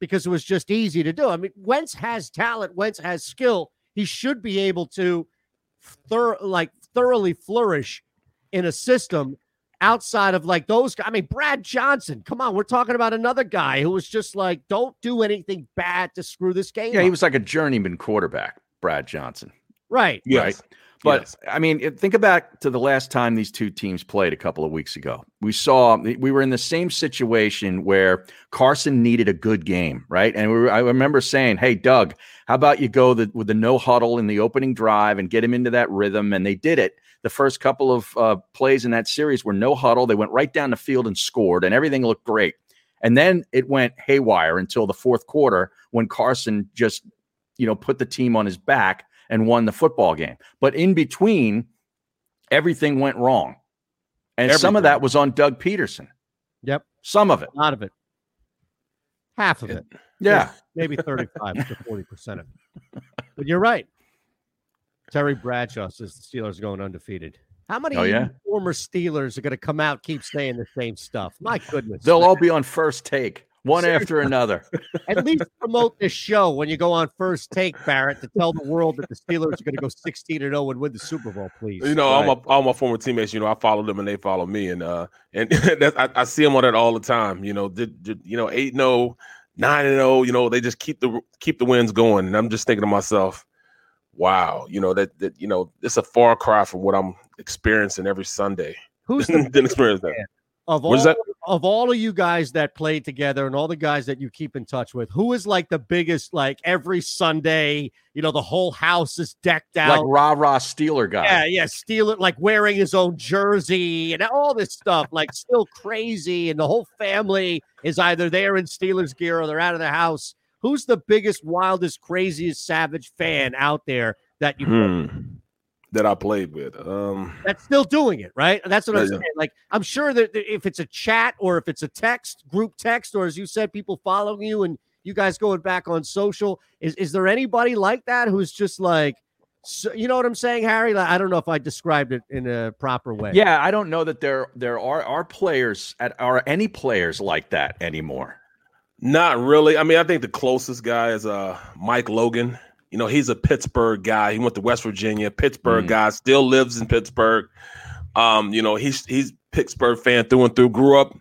because it was just easy to do. I mean, Wentz has talent, Wentz has skill. He should be able to thor- like thoroughly flourish in a system outside of like those guys. I mean, Brad Johnson, come on, we're talking about another guy who was just like, don't do anything bad to screw this game Yeah, he was like a journeyman quarterback, Brad Johnson. right. Right. But I mean, it- think back to the last time these two teams played a couple of weeks ago. We saw we were in the same situation where Carson needed a good game, right? And we were, I remember saying, "Hey, Doug, how about you go the, with the no huddle in the opening drive and get him into that rhythm?" And they did it. The first couple of uh, plays in that series were no huddle. They went right down the field and scored, and everything looked great. And then it went haywire until the fourth quarter when Carson just, you know, put the team on his back and won the football game. But in between, everything went wrong. And some of that was on Doug Pederson. Yep. Some of it. A lot of it. Half of it. Yeah. Maybe 35 to 40% of it. But you're right. Terry Bradshaw says the Steelers are going undefeated. How many Oh, yeah? former Steelers are going to come out keep saying the same stuff? My goodness. They'll all be on first take, one after another. At least promote this show when you go on first take, Barrett, to tell the world that the Steelers are going to go 16 and 0 and win the Super Bowl, please. You know, all my all my former teammates, you know, I follow them and they follow me, and uh, and that's, I, I see them on that all the time. You know, did, did you know eight and 0, 9 and zero. You know, they just keep the keep the wins going, and I'm just thinking to myself, wow, you know that that you know it's a far cry from what I'm experiencing every Sunday. Who's the didn't experience that? of all that? of all of you guys that played together and all the guys that you keep in touch with, who is like the biggest? Like every Sunday, you know, the whole house is decked out. Like rah rah Steeler guy. yeah, yeah, steal it like wearing his own jersey and all this stuff, like still crazy, and the whole family is either there in Steelers gear or they're out of the house. Who's the biggest, wildest, craziest, savage fan out there that you Hmm. That I played with. Um, that's still doing it, right? That's what I'm Yeah, yeah. saying. Like, I'm sure that that if it's a chat or if it's a text, group text, or as you said, people following you and you guys going back on social, is is there anybody like that who's just like, so, you know what I'm saying, Harry? Like, I don't know if I described it in a proper way. Yeah, I don't know that there there are are players at are any players like that anymore. Not really. I mean, I think the closest guy is uh Mike Logan. You know, he's a Pittsburgh guy. He went to West Virginia, Pittsburgh Mm. guy, still lives in Pittsburgh. Um, you know, he's he's Pittsburgh fan through and through. Grew up,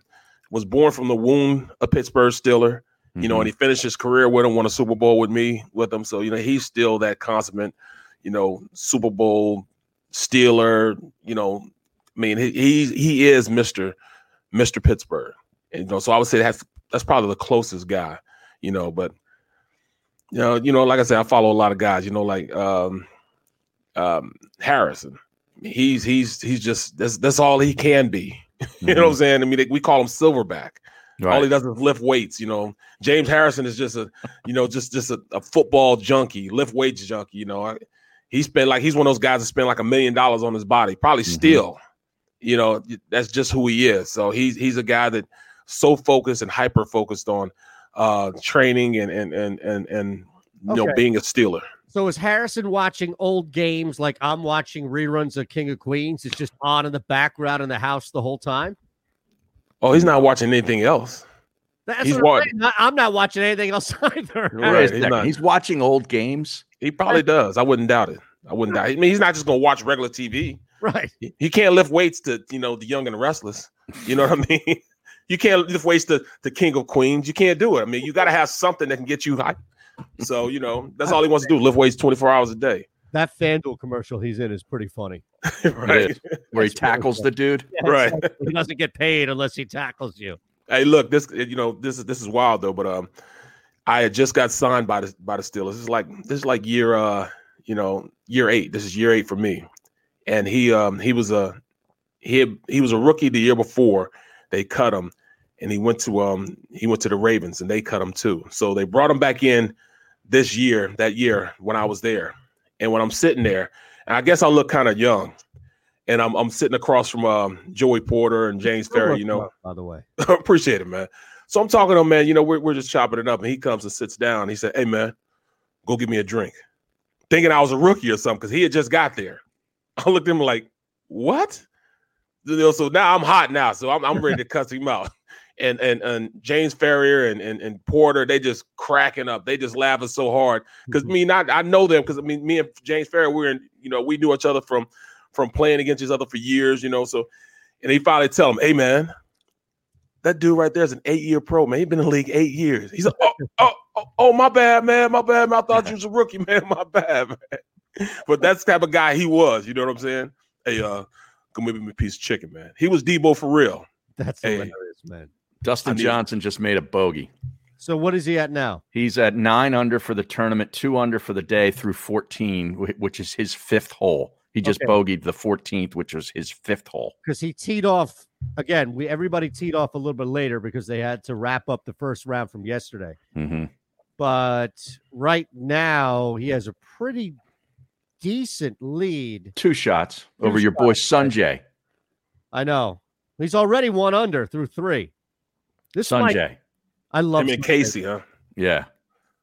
was born from the womb a Pittsburgh Steeler. You know, and he finished his career with him, won a Super Bowl with me with him. So, you know, he's still that consummate, you know, Super Bowl Steeler, you know, I mean, he he, he is Mr. Mr. Pittsburgh. And, you know, so I would say that's that's probably the closest guy, you know, but you know, you know, like I said, I follow a lot of guys, you know, like um um Harrison. He's he's he's just that's that's all he can be. you know what I'm saying? I mean, they, we call him silverback. All he does is lift weights. You know, James Harrison is just a, you know, just just a, a football junkie, lift weights junkie. You know, I, he spent like he's one of those guys that spend like a million dollars on his body, probably still. You know, that's just who he is. So he's he's a guy that so focused and hyper focused on uh training and and and and and you know being a Steeler. So is Harrison watching old games like I'm watching reruns of King of Queens? It's just on in the background in the house the whole time. Oh, he's not watching anything else. That's He's what I'm, wa- saying. I- I'm not watching anything else either. Right, he's He's watching old games. He probably does. I wouldn't doubt it. I wouldn't doubt. It. I mean, he's not just gonna watch regular TV. Right. He- He can't lift weights to you know the young and the restless. You know what I mean? You can't lift waste to the King of Queens. You can't do it. I mean, you got to have something that can get you high. So you know that's all he wants to do: lift weights twenty four hours a day. That FanDuel commercial he's in is pretty funny. right. Where he tackles the dude. Yeah, Right. it's like he doesn't get paid unless he tackles you. Hey, look, this you know this is this is wild though, but um, I had just got signed by the by the Steelers. This is like this is like year uh you know year eight. This is year eight for me, and he um he was a he had, he was a rookie the year before. They cut him, and he went to um he went to the Ravens, and they cut him too. So they brought him back in this year that year when I was there, and when I'm sitting there, and I guess I look kind of young. And I'm, I'm sitting across from um, Joey Porter and James Farrior, you know, by the way. Appreciate it, man. So I'm talking to him, man. You know, we're, we're just chopping it up, and he comes and sits down. He said, "Hey, man, go get me a drink." Thinking I was a rookie or something because he had just got there. I looked at him like, "What?" You know, so now I'm hot now, so I'm, I'm ready to cuss him out. And and and James Farrior and, and and Porter, they just cracking up. They just laughing so hard because me not I know them because I mean me and James Farrior we're in you know we knew each other from from playing against each other for years, you know. So and he finally tell him, "Hey, man." That dude right there is an eight-year pro, man. He's been in the league eight years. He's like, oh, oh, oh, oh, my bad, man. My bad, man. I thought you was a rookie, man. My bad, man. But that's the type of guy he was. You know what I'm saying? Hey, uh, come give me a piece of chicken, man. He was Deebo for real. That's Hey. hilarious, man. Dustin I mean- Johnson just made a bogey. So what is he at now? He's at nine under for the tournament, two under for the day through 14, which is his fifth hole. He just Okay. bogeyed the 14th, which was his fifth hole. Because he teed off again. We everybody teed off a little bit later because they had to wrap up the first round from yesterday. hmm But right now he has a pretty decent lead. Two shots Two over your boy Sungjae. I know he's already one under through three. This might- Sungjae. I love Him and Casey, huh? Yeah.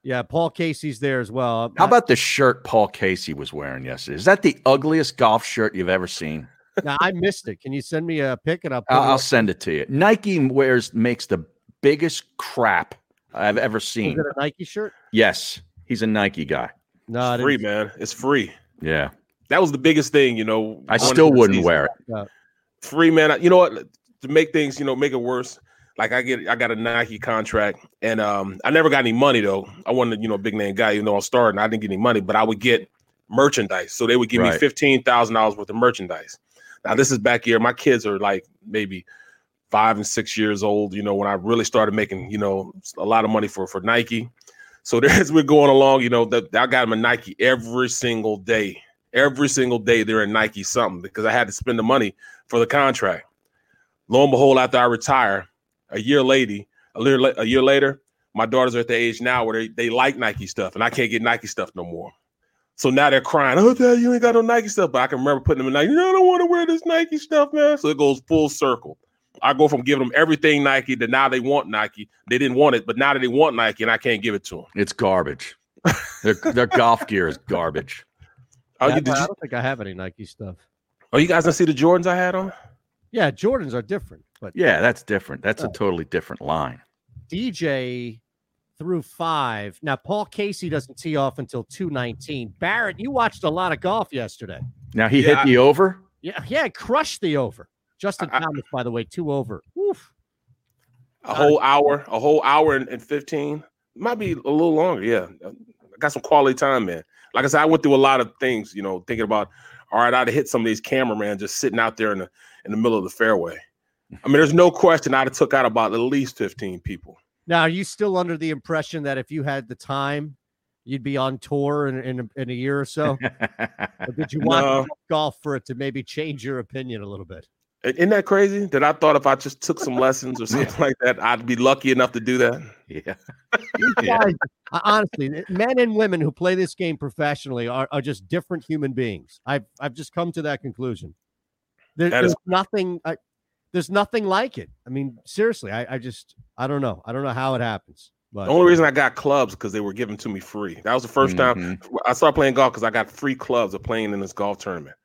Yeah, Paul Casey's there as well. How about the shirt Paul Casey was wearing yesterday? Is that the ugliest golf shirt you've ever seen? now? I missed it. Can you send me a pic and I'll I'll, it I'll send it to you. Nike wears makes the biggest crap I've ever seen. Is it a Nike shirt? Yes, he's a Nike guy. No, It's didn't free, man. It's free. Yeah, That was the biggest thing, you know. I still wouldn't season. wear it. Free man. You know what? To make things, you know, make it worse. Like I get, I got a Nike contract, and um, I never got any money though. I wasn't, you know, big name guy. You know, I was starting. I didn't get any money, but I would get merchandise. So they would give me fifteen thousand dollars worth of merchandise. Now this is back here. My kids are like maybe five and six years old. You know, when I really started making, you know, a lot of money for for Nike. So as we're going along, you know, that I got him a Nike every single day. Every single day they're in Nike something because I had to spend the money for the contract. Lo and behold, after I retire, a year later, a year, a year later, my daughters are at the age now where they, they like Nike stuff, and I can't get Nike stuff no more. So now they're crying, "Oh, Dad, you ain't got no Nike stuff." But I can remember putting them in Nike. No, I don't want to wear this Nike stuff, man. So it goes full circle. I go from giving them everything Nike to now they want Nike. They didn't want it, but now that they want Nike, and I can't give it to them. It's garbage. their, their golf gear is garbage. Oh, Yeah, you, did I don't think I have any Nike stuff. oh, you guys didn't see the Jordans I had on? Yeah, Jordans are different, but Yeah, that's different. That's a totally different line. DJ through five. Now, Paul Casey doesn't tee off until 219. Barrett, you watched a lot of golf yesterday. Now he Yeah, hit the over. Yeah, yeah, crushed the over. Justin I- Thomas, by the way, two over. Oof. A whole uh, hour, a whole hour and, and 15. Might be a little longer. Yeah. I got some quality time, man. Like I said, I went through a lot of things, you know, thinking about, all right, I'd have hit some of these cameramen just sitting out there in the in the middle of the fairway. I mean, there's no question I'd have took out about at least 15 people. Now, are you still under the impression that if you had the time, you'd be on tour in, in, a, in a year or so? or did you watch No. golf for it to maybe change your opinion a little bit? Isn't that crazy? That I thought if I just took some lessons or something like that, I'd be lucky enough to do that. yeah. These guys, uh, honestly, men and women who play this game professionally are, are just different human beings. I've I've just come to that conclusion. There- That is- there's nothing. I, there's nothing like it. I mean, seriously, I, I just I don't know. I don't know how it happens. But The only reason I got clubs because they were given to me free. That was the 1st time I started playing golf because I got free clubs of playing in this golf tournament.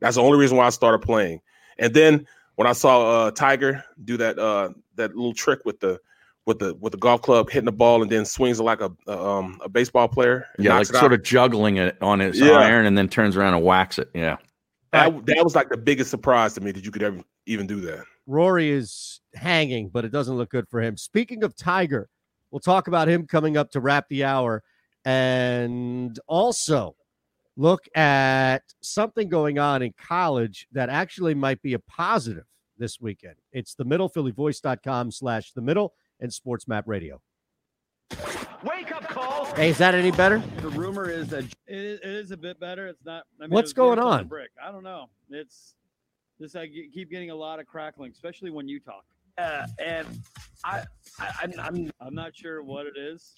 That's the only reason why I started playing. And then when I saw uh, Tiger do that uh, that little trick with the with the with the golf club, hitting the ball, and then swings like a a, um, a baseball player. and Yeah, like sort of juggling it on his Yeah. iron and then turns around and whacks it. Yeah. That, that was like the biggest surprise to me that you could ever even do that. Rory is hanging, but it doesn't look good for him. Speaking of Tiger, we'll talk about him coming up to wrap the hour and also look at something going on in college that actually might be a positive this weekend. It's the middle, phillyvoice.com slash the middle and sports map radio. Wake up call. Hey, is that any better? The rumor is that it is, it is a bit better. It's not. I mean, What's it was worse going on? Brick. I don't know. It's this. I keep getting a lot of crackling, especially when you talk. Uh, and I, I, I'm, I'm, I'm not sure what it is.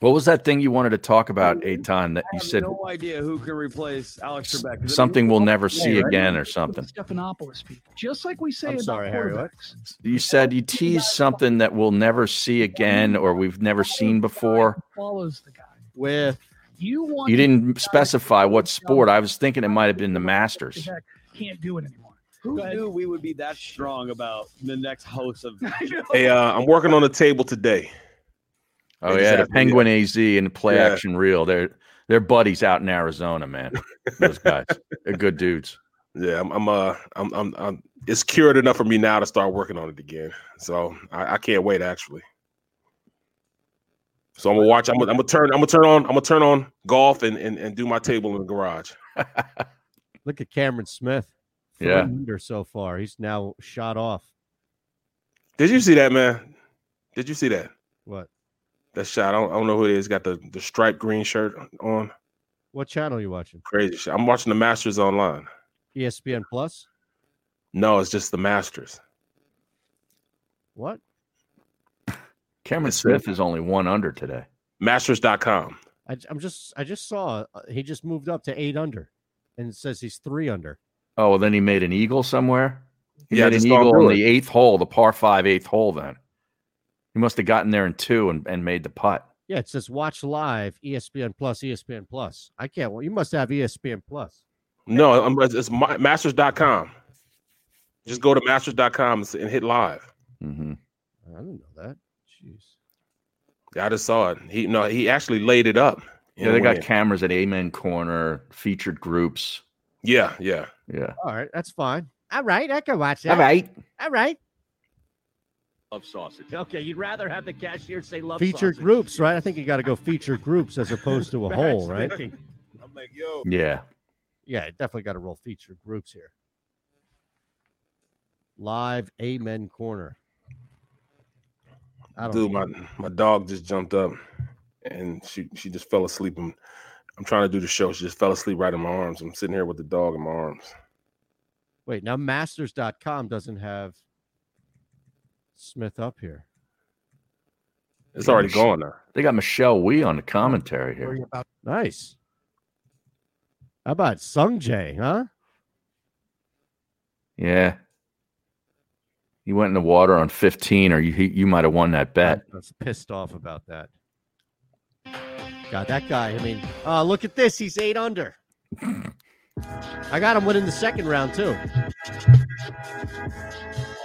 What was that thing you wanted to talk about, Eytan, that I you have said no idea who can replace Alex Trebek. 'Cause, I mean, something we'll never play, see right? again or something? Stephanopoulos people, just like we say I'm about sorry, Harry, what? You said you teased something that we'll never see again or we've never seen before. Follows the guy. With You want You didn't specify what sport. I was thinking it might have been the Masters. Can't do it anymore. Who knew we would be that strong about the next host of? Hey, uh, I'm working on the table today. Oh They yeah, the have to, Penguin AZ and play Yeah. action reel. They're they're buddies out in Arizona, man. Those guys, they're good dudes. Yeah, I'm. I'm. Uh, I'm. I'm. I'm it's cured enough for me now to start working on it again. So I, I can't wait. Actually. So I'm gonna watch. I'm gonna, I'm gonna turn. I'm gonna turn on. I'm gonna turn on golf and, and and do my table in the garage. look at Cameron Smith. Yeah. under so far. He's now shot off. Did you see that, man? Did you see that? What? That shot. I don't, I don't know who it is. Got the the striped green shirt on. What channel are you watching? Crazy shit. I'm watching the Masters online. ESPN Plus? No, it's just the Masters. What? Cameron It's Smith is only one under today. Masters.com. I, am just I just saw uh, he just moved up to eight under, and it says he's three under. Oh, well, then he made an eagle somewhere. He Yeah, made an eagle on the eighth hole, the par five eighth hole. Then he must have gotten there in two and, and made the putt. Yeah, it says watch live ESPN Plus ESPN Plus. I can't. Well, you must have ESPN Plus. No, I'm, it's it's my, Masters.com. Just go to Masters.com and s- and hit live. Mm-hmm. I didn't know that. Jeez. I just saw it. He no, he actually laid it up. Yeah, they got went in. cameras at Amen Corner, featured groups. Yeah, yeah. Yeah. All right, that's fine. All right, I can watch that. All right. All right. Love sausage. Okay, you'd rather have the cashier say love feature sausage. groups, right? I think you got to go feature groups as opposed to a whole, right? I'm like, yo. Yeah. Yeah, definitely got to roll feature groups here. Live Amen Corner. I don't Dude, my my dog just jumped up and she she just fell asleep. And I'm trying to do the show. She just fell asleep right in my arms. I'm sitting here with the dog in my arms. Wait, now masters.com doesn't have Smith up here. It's already going there. They got Michelle Wie on the commentary here. Nice. How about Sung Jae, huh? Yeah. You went in the water on 15, or you you might have won that bet. I was pissed off about that. God, that guy, I mean, uh, look at this. He's eight under. I got him winning the second round, too.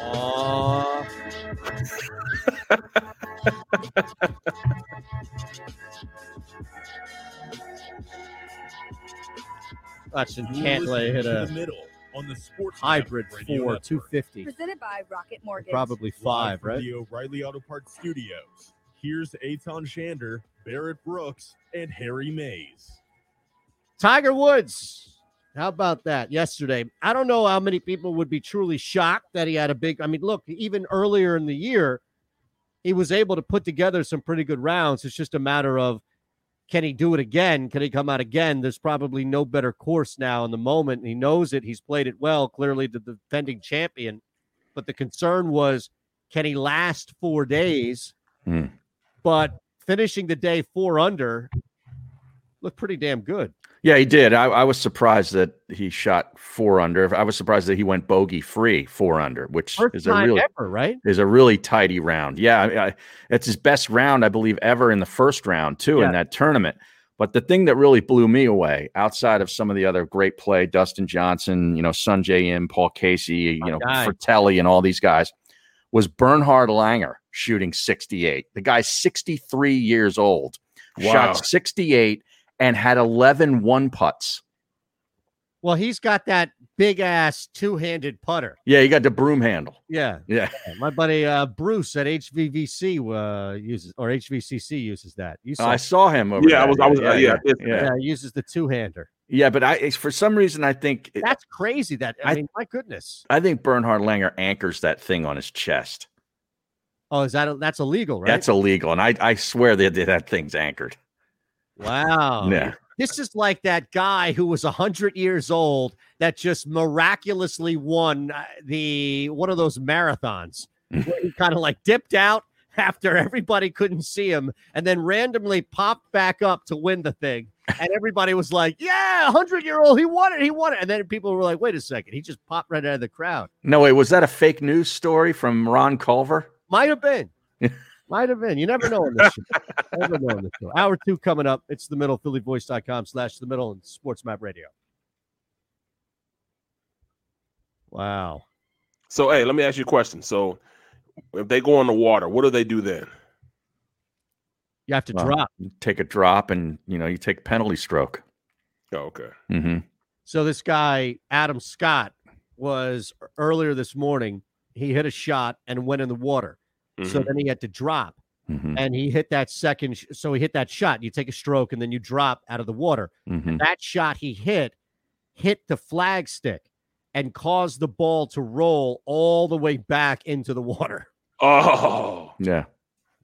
Oh. Watching Cantlay hit a middle on the sports hybrid four, Network. 250. Presented by Rocket Mortgage. Probably five, from right? The O'Reilly Auto Parts Studios. Here's Eytan Shander, Barrett Brooks, and Harry Mayes. Tiger Woods. How about that yesterday? I don't know how many people would be truly shocked that he had a big. I mean, look, even earlier in the year, he was able to put together some pretty good rounds. It's just a matter of can he do it again? Can he come out again? There's probably no better course now in the moment. He knows it. He's played it well, clearly, the defending champion. But the concern was can he last four days? Hmm. But finishing the day four under looked pretty damn good. Yeah, he did. I, I was surprised that he shot four under. I was surprised that he went bogey free four under, which First is a really ever, right? is a really tidy round. Yeah, I, I, it's his best round, I believe, ever in the first round too Yeah. in that tournament. But the thing that really blew me away, outside of some of the other great play, Dustin Johnson, you know, Sungjae Im, Paul Casey, you know, guy. Fratelli, and all these guys, was Bernhard Langer shooting 68. The guy's 63 years old, Wow. shot 68 and had 11 one putts. Well, he's got that big ass two handed putter. Yeah, he got the broom handle. Yeah. Yeah. My buddy uh, Bruce at HVVC uh, uses or HVCC uses that. You saw? I saw him over Yeah, I was- I was- uh, yeah, yeah, yeah. yeah. yeah, he uses the two hander. Yeah, but I for some reason I think That's crazy. That I, I- mean, my goodness. I think Bernhard Langer anchors that thing on his chest. Oh, is that that's illegal, right? That's illegal, and I I swear that that thing's anchored. Wow. Yeah. This is like that guy who was 100 years old that just miraculously won uh, the one of those marathons where he kind of like dipped out after everybody couldn't see him and then randomly popped back up to win the thing. And everybody was like, Yeah, 100 year old, he won it, he won it. And then people were like, Wait a second, he just popped right out of the crowd. No, wait, was that a fake news story from Ron Culver? Might have been. Might have been. You never know in this show. Never know in this show. Hour two coming up. It's the middle, phillyvoice.com slash the middle and sports map radio. Wow. So, hey, let me ask you a question. So, if they go on the water, what do they do then? You have to Well, drop. take a drop, and you know you take a penalty stroke. Oh, okay. hmm So this guy, Adam Scott, was earlier this morning. He hit a shot and went in the water. So Mhm. then he had to drop. hmm And he hit that second. sh- So he hit that shot. You take a stroke and then you drop out of the water. hmm That shot he hit hit the flag stick and caused the ball to roll all the way back into the water. Oh, Yeah,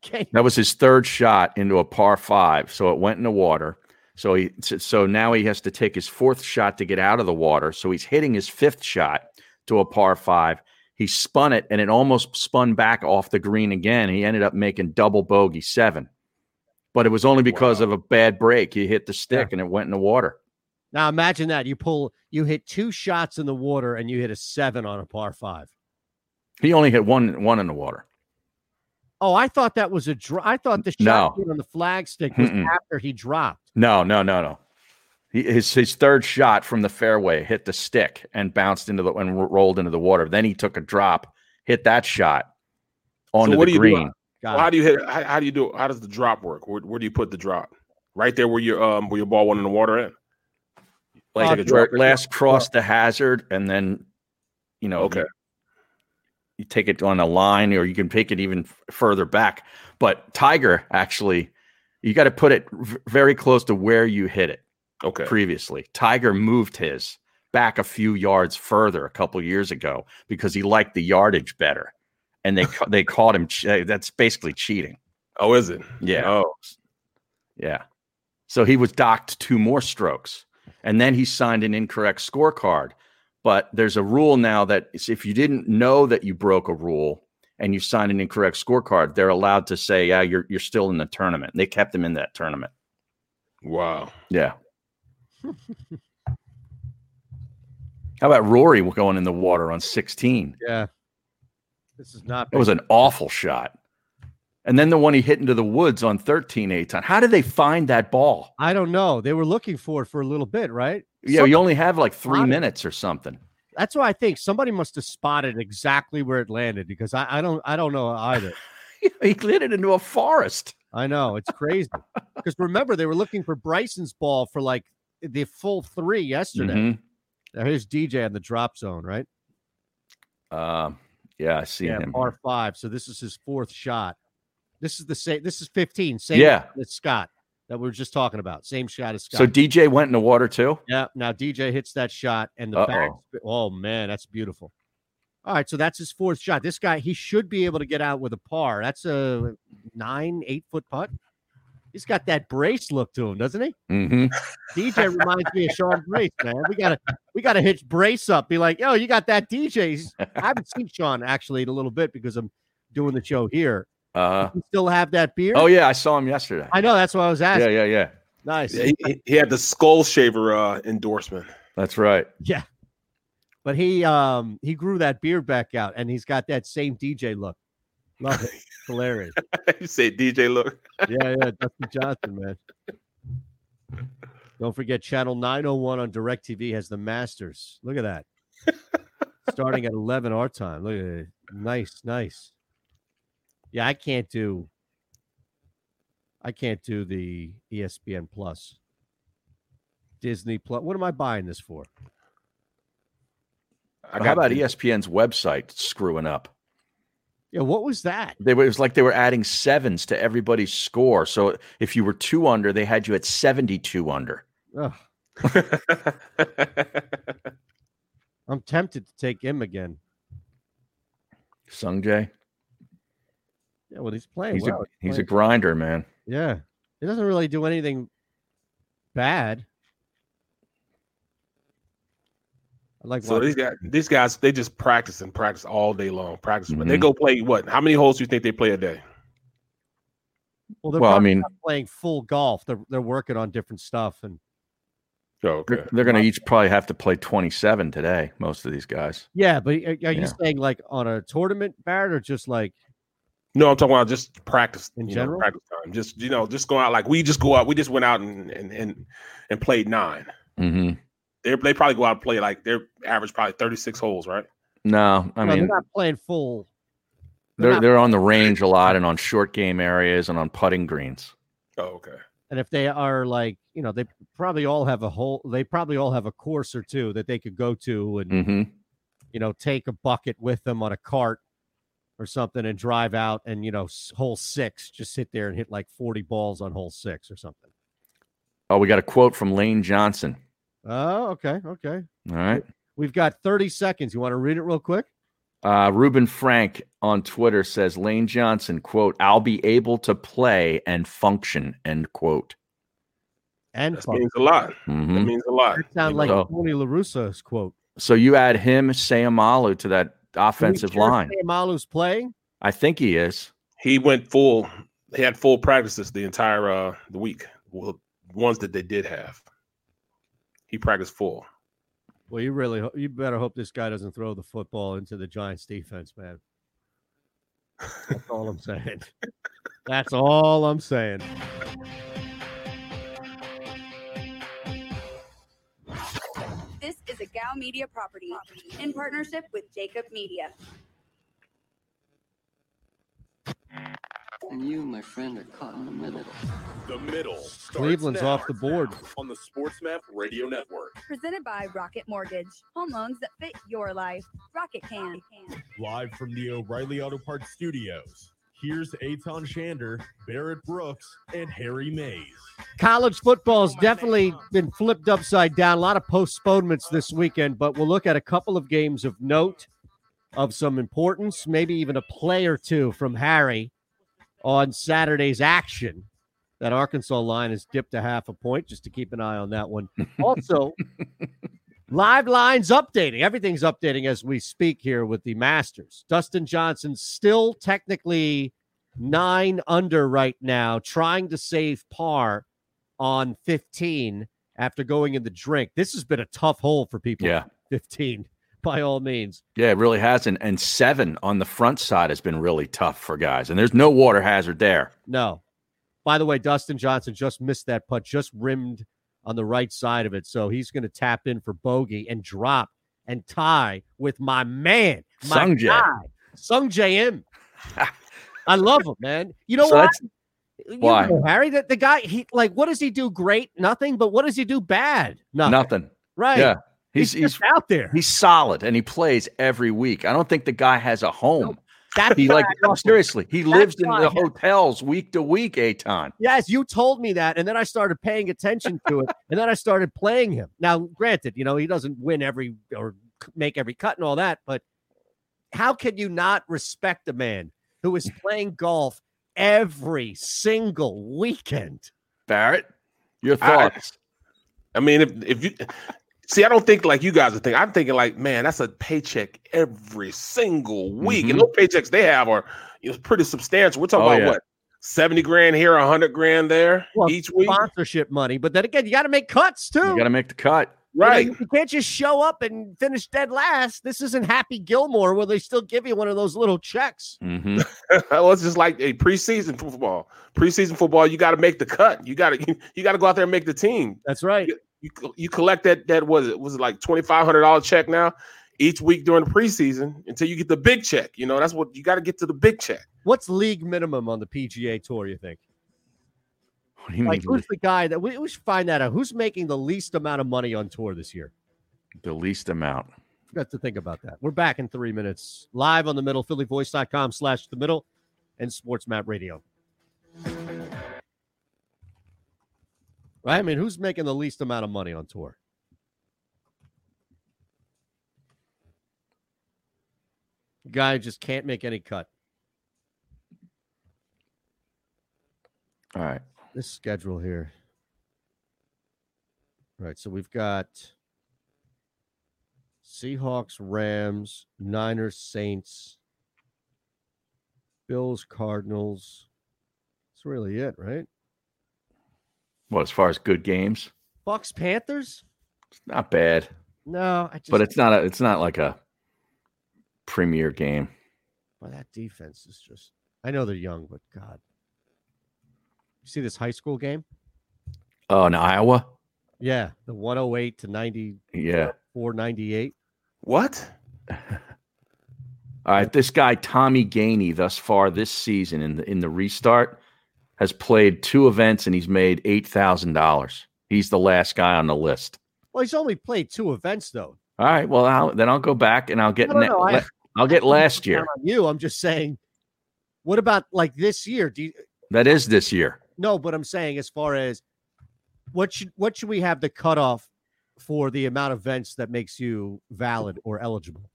Okay. that was his third shot into a par five, so it went in the water. So he so now he has to take his fourth shot to get out of the water. So he's hitting his fifth shot to a par five. He spun it and it almost spun back off the green again. He ended up making double bogey seven, but it was only because Wow. of a bad break. He hit the stick and it went in the water. Now imagine that you pull, you hit two shots in the water and you hit a seven on a par five. He only hit one one in the water. Oh, I thought that was a draw. I thought the shot No. on the flag stick was Mm-mm. after he dropped. No, no, no, no. He, his his third shot from the fairway hit the stick and bounced into the and rolled into the water. Then he took a drop, hit that shot onto what the do you green. do? Well, how do you hit? How, how do you do? How does the drop work? Where, where do you put the drop? Right there where your um where your ball went in the water at. Like Take drop. it last cross the hazard, and then you know, Okay. you, you take it on a line, or you can take it even further back. But Tiger actually, you got to put it v- very close to where you hit it. Okay. previously. Tiger moved his back a few yards further a couple years ago because he liked the yardage better, and they they caught him. che- That's basically cheating. Oh, is it? Yeah, Oh, yeah. So he was docked two more strokes, and then he signed an incorrect scorecard. But there's a rule now that if you didn't know that you broke a rule and you signed an incorrect scorecard, they're allowed to say, "Yeah, you're you're still in the tournament." They kept him in that tournament. wow. Yeah. How about Rory going in the water on 16? Yeah. This is not. It was an awful shot. And then the one he hit into the woods on 13 Eytan. How did they find that ball? I don't know. They were looking for it for a little bit, right? Yeah, you only have like three minutes or something. That's why I think somebody must have spotted exactly where it landed because I, I don't I don't know either. he it into a forest. I know it's crazy because remember they were looking for Bryson's ball for like the full three yesterday. Mhm. Now here's DJ in the drop zone, right? Um, yeah, I see yeah, him. par five. So this is his fourth shot. This is the same. This is 15. Same Yeah. as Scott that we were just talking about. Same shot as Scott. So DJ went in the water too? Yeah. Now DJ hits that shot and the back. Oh man, that's beautiful. All right, so that's his fourth shot. This guy, he should be able to get out with a par. That's a nine, eight foot putt. He's got that brace look to him, doesn't he? Mm-hmm. DJ reminds me of Sean Brace, man. We gotta we gotta hitch Brace up. Be like, yo, you got that DJ. I haven't seen Sean actually in a little bit because I'm doing the show here. Uh, You still have that beard? oh, yeah, I saw him yesterday. I know. That's what I was Yeah, asking. yeah, yeah. Nice. Yeah, he, he- he had the skull shaver uh, endorsement. That's right. Yeah. But he um he grew that beard back out and he's got that same DJ look. Love it. Hilarious. you say DJ look. Yeah, yeah, Dustin Johnson, man. Don't forget channel 901 on DirecTV has the Masters. Look at that. Starting at 11 our time. Look at it. Nice, nice. Yeah, I can't do. I can't do the ESPN Plus, Disney Plus. What am I buying this for? How about ESPN's website screwing up? Yeah, what was that? They were, it was like they were adding sevens to everybody's score. So if you were two under, they had you at 72 under. I'm tempted to take him again. Sungjae. Yeah, well, he's playing. He's, well. a, he's a playing- grinder, man. Yeah, he doesn't really do anything bad. I like So these guys, these guys, they just practice and practice all day long. Practice, but they go play what? How many holes do you think they play a day? Well, they're Well, I mean- not playing full golf. They're they're working on different stuff, and Oh, They're, they're going to each probably have to play 27 today, most of these guys. yeah. But are, are you Yeah. saying like on a tournament, Barrett, or just like No, I'm talking about just practice In you know, general? practice time. Just you know, just go out like we just go out. We just went out and and and, and played nine. Mm-hmm. They they probably go out and play like their average probably 36 holes, right? No, I no, mean, they're not playing full. they're, not- they're on the range a lot and on short game areas and on putting greens. Oh, okay. And if they are like, you know, they probably all have a whole. They probably all have a course or two that they could go to and Mm-hmm. you know take a bucket with them on a cart or something and drive out and you know hole six, just sit there and hit like forty balls on hole six or something. Oh, we got a quote from Lane Johnson. Oh, okay, okay. All right. We've got thirty seconds. You want to read it real quick? Uh, Reuben Frank on Twitter says Lane Johnson, quote, I'll be able to play and function, end quote. And That fun. means a lot. Mhm. That means a lot. That sounds like know? Tony La Russa's quote. So you add him, Seumalo to that offensive sure line. Malu's playing. I think he is. he went full. He had full practices the entire uh the week. Well, ones that they did have. He practiced full. Well, you really, ho- you better hope this guy doesn't throw the football into the Giants' defense, man. That's all I'm saying. That's all I'm saying. This is a Gal Media property in partnership with Jacob Media. And you, my friend, are caught in the middle. The middle. Cleveland's off the board. on the SportsMap Radio Network. Presented by Rocket Mortgage. Home loans that fit your life. Rocket can. Live from the O'Reilly Auto Parts studios. Here's Eytan Shander, Barrett Brooks, and Harry Mayes. College football's definitely been flipped upside down. A lot of postponements this weekend, but we'll look at a couple of games of note, of some importance, maybe even a play or two from Harry on Saturday's action. That Arkansas line has dipped a half a point, just to keep an eye on that one. Also, live lines updating. Everything's updating as we speak here with the Masters. Dustin Johnson still technically nine under right now, trying to save par on 15 after going in the drink. This has been a tough hole for people. Yeah. 15 by all means. Yeah, it really has. And, and seven on the front side has been really tough for guys. And there's no water hazard there. No. By the way, Dustin Johnson just missed that putt, just rimmed on the right side of it. So he's going to tap in for bogey and drop and tie with my man, my Sung guy, Sungjae Im. I love him, man. You know So what? You Why? know, Harry, the, the guy, he like, what does he do? Great, nothing. But what does he do bad? Nothing. Nothing. Right. Yeah. He's, He's, he's, out there. he's solid and he plays every week. I don't think the guy has a home. That's He like I love him. seriously, he That's lives in the I- hotels week to week, Eytan. Yes, you told me that, and then I started paying attention to it, and then I started playing him. Now, granted, you know he doesn't win every or make every cut and all that, but how can you not respect a man who is playing golf every single weekend? Barrett, your I- thoughts? I mean, if if you see, I don't think like you guys are thinking. I'm thinking like, man, that's a paycheck every single week, Mhm. and those paychecks they have are you know, pretty substantial. We're talking Oh, about yeah. what seventy grand here, hundred grand there Well, each week, Sponsorship money, but then again, you got to make cuts too. you got to make the cut. You know, right? you can't just show up and finish dead last. This isn't Happy Gilmore where they still give you one of those little checks. hmm well, it's just like a preseason football. Preseason football, you got to make the cut. You got to you, you got to go out there and make the team. That's right. You you collect that that was it was it like twenty five hundred dollar check now. each week during the preseason until you get the big check. You know, that's what you got to get to the big check. What's league minimum on the PGA Tour? You think? What do you Like, mean who's the guy that we, we should find that out? Who's making the least amount of money on tour this year? the least amount? Got to think about that. We're back in three minutes, live on the middle, phillyvoice.com slash the middle and sports map radio. Right? I mean, who's making the least amount of money on tour? Guy just can't make any cut. All right. This schedule here. All right, so we've got Seahawks, Rams, Niners, Saints, Bills, Cardinals. That's really it, right? Well, as far as good games, Bucks, Panthers? it's not bad, No, I just but it's not a. It's not like a premier game. well, that defense is just I know they're young, but God. You see this high school game? Oh, in Iowa. Yeah, the 108 to 94, Yeah. 498. What? All right, this guy Tommy Gainey, thus far this season in the in the restart, has played two events and he's made eight thousand dollars. He's the last guy on the list. Well, he's only played two events though. All right, well I'll, then I'll go back and I'll get No, no, ne- no, I- le- I'll get last year. On you, I'm just saying. What about like this year? Do you That is this year. No, but I'm saying as far as what should what should we have the cutoff for the amount of events that makes you valid or eligible?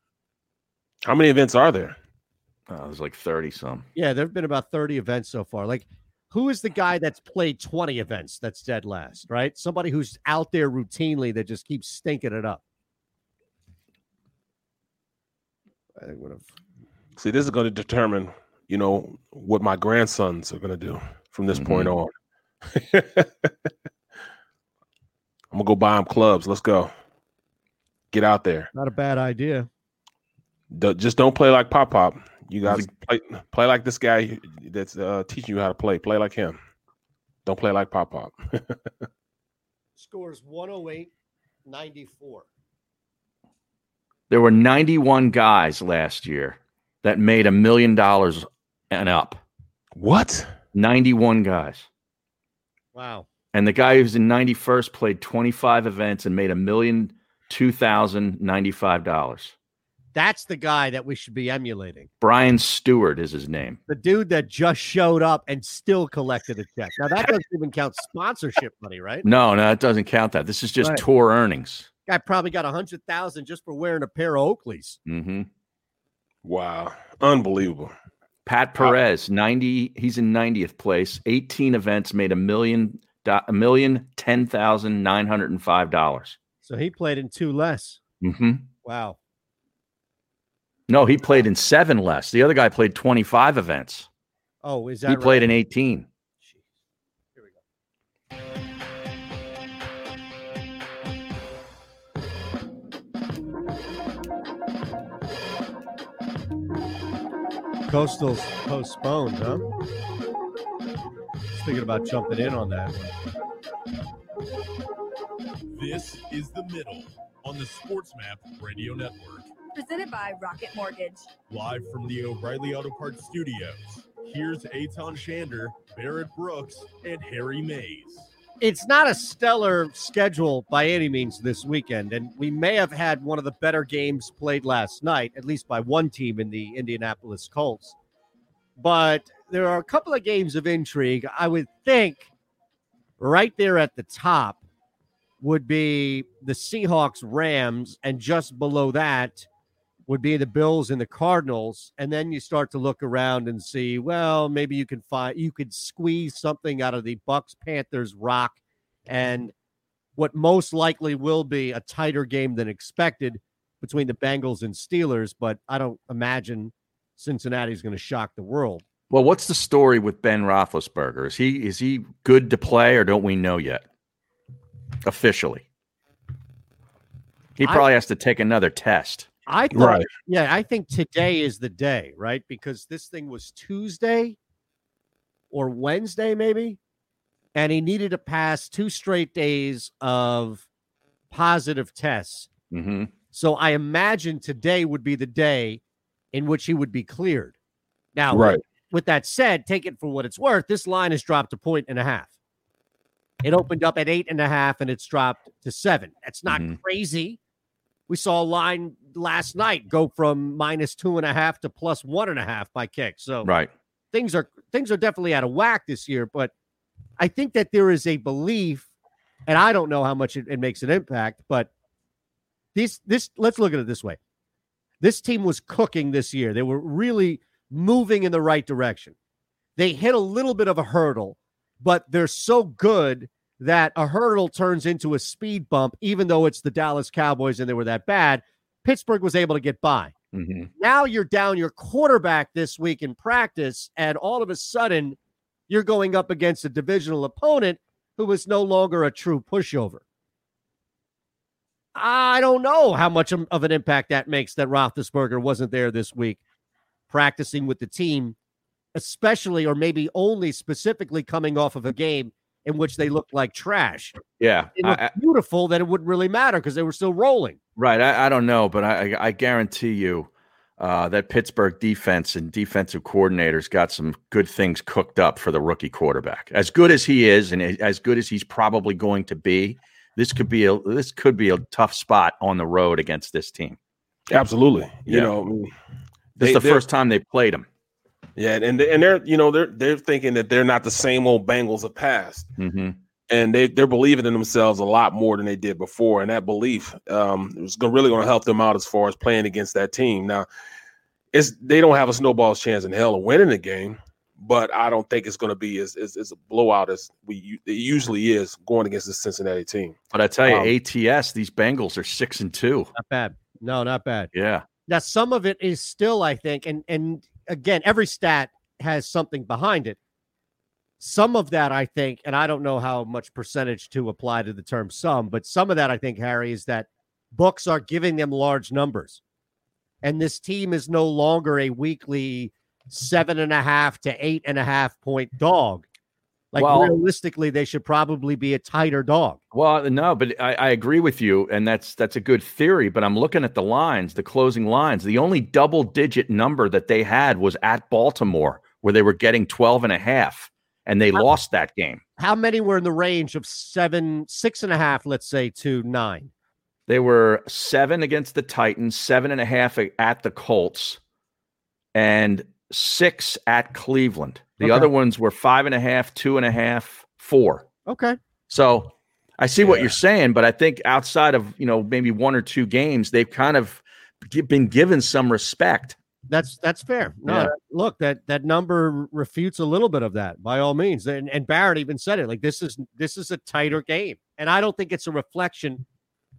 How many events are there? Oh, there's like thirty some. Yeah, there have been about 30 events so far. Like, who is the guy that's played 20 events that's dead last, right? Somebody who's out there routinely that just keeps stinking it up. I think would have See, this is going to determine, you know, what my grandsons are going to do from this point mm-hmm. on. I'm gonna go buy them clubs. Let's go. Get out there. not a bad idea. D- just don't play like Pop Pop. You guys play play like this guy that's uh, teaching you how to play. Play like him. Don't play like Pop Pop. Scores 108 94. There were 91 guys last year that made a million dollars and up. What? 91 guys. Wow. And the guy who's in 91st played 25 events and made a million two thousand ninety-five dollars. That's the guy that we should be emulating. Brian Stuard is his name. The dude that just showed up and still collected a check. Now that doesn't even count sponsorship money, right? No, no, it doesn't count that. This is just Right. tour earnings. Guy probably got a hundred thousand just for wearing a pair of Oakleys. Mm-hmm. Wow. Unbelievable. Pat Perez, 90, he's in 90th place. 18 events made a million a million ten thousand nine hundred and five dollars. So he played in two less. Mm-hmm. Wow. No, he played in seven less. The other guy played 25 events. Oh, is that He played in 18. Coastal's postponed, huh? Just thinking about jumping in on that one. This is the middle on the SportsMap Radio Network. Presented by Rocket Mortgage. Live from the O'Reilly Auto Parts Studios. Here's Eytan Shander, Barrett Brooks, and Harry Mayes. It's not a stellar schedule by any means this weekend, and we may have had one of the better games played last night, at least by one team in the Indianapolis Colts. But there are a couple of games of intrigue. I would think right there at the top would be the Seahawks Rams, and just below that would be the Bills and the Cardinals. And then you start to look around and see, well, maybe you can find you could squeeze something out of the Bucks, Panthers, Rock, and what most likely will be a tighter game than expected between the Bengals and Steelers. But I don't imagine Cincinnati's going to shock the world. Well, what's the story with Ben Roethlisberger? Is he is he good to play, or don't we know yet? Officially, he I- probably has to take another test. I thought, Right. yeah, I think today is the day, right? Because this thing was Tuesday or Wednesday, maybe, and he needed to pass two straight days of positive tests Mm-hmm. So I imagine today would be the day in which he would be cleared. Now, Right. with that said, take it for what it's worth. This line has dropped a point and a half. It opened up at eight and a half and it's dropped to seven. That's not Mhm. crazy. We saw a line last night go from minus two and a half to plus one and a half by kick. So Right. things are things are definitely out of whack this year. But I think that there is a belief, and I don't know how much it, it makes an impact, but this this let's look at it this way. This team was cooking this year. They were really moving in the right direction. They hit a little bit of a hurdle, but they're so good that a hurdle turns into a speed bump, even though it's the Dallas Cowboys and they were that bad. Pittsburgh was able to get by. Mhm. Now you're down your quarterback this week in practice, and all of a sudden you're going up against a divisional opponent who is no longer a true pushover. I don't know how much of of an impact that makes that Roethlisberger wasn't there this week practicing with the team, especially or maybe only specifically coming off of a game in which they looked like trash. Yeah. It I- looked I- beautiful that it wouldn't really matter because they were still rolling. Right. I, I don't know, but I, I I guarantee you uh, that Pittsburgh defense and defensive coordinators got some good things cooked up for the rookie quarterback. As good as he is, and as good as he's probably going to be, this could be a this could be a tough spot on the road against this team. Absolutely. You Yeah. know, I mean, This they- is the first time they played him. Yeah, and and they're you know they're they're thinking that they're not the same old Bengals of past, hmm and they they're believing in themselves a lot more than they did before, and that belief um is gonna, really going to help them out as far as playing against that team. Now, it's they don't have a snowball's chance in hell of winning the game, but I don't think it's going to be as, as as a blowout as we it usually is going against the Cincinnati team. But I tell you, Um, ATS, these Bengals are six and two. Not bad. No, not bad. Yeah. Now, some of it is still, I think, and and again, every stat has something behind it. Some of that, I think, and I don't know how much percentage to apply to the term some, but some of that, I think, Harry, is that books are giving them large numbers. And this team is no longer a weekly seven and a half to eight and a half point dog. Like Well- realistically, they should probably be a tighter dog. Well, uh, no, but I, I agree with you, and that's that's a good theory. But I'm looking at the lines, the closing lines. The only double digit number that they had was at Baltimore, where they were getting 12 and a half, and they lost that game. How many were in the range of seven, six and a half, let's say, to nine? They were seven against the Titans, seven and a half at the Colts, and six at Cleveland. The Okay. other ones were five and a half, two and a half, four. Okay. So I see what you're saying, but I think outside of you know maybe one or two games, they've kind of been given some respect. That's that's fair. No, Yeah. look, that that number refutes a little bit of that by all means. And, and Barrett even said it like this is this is a tighter game, and I don't think it's a reflection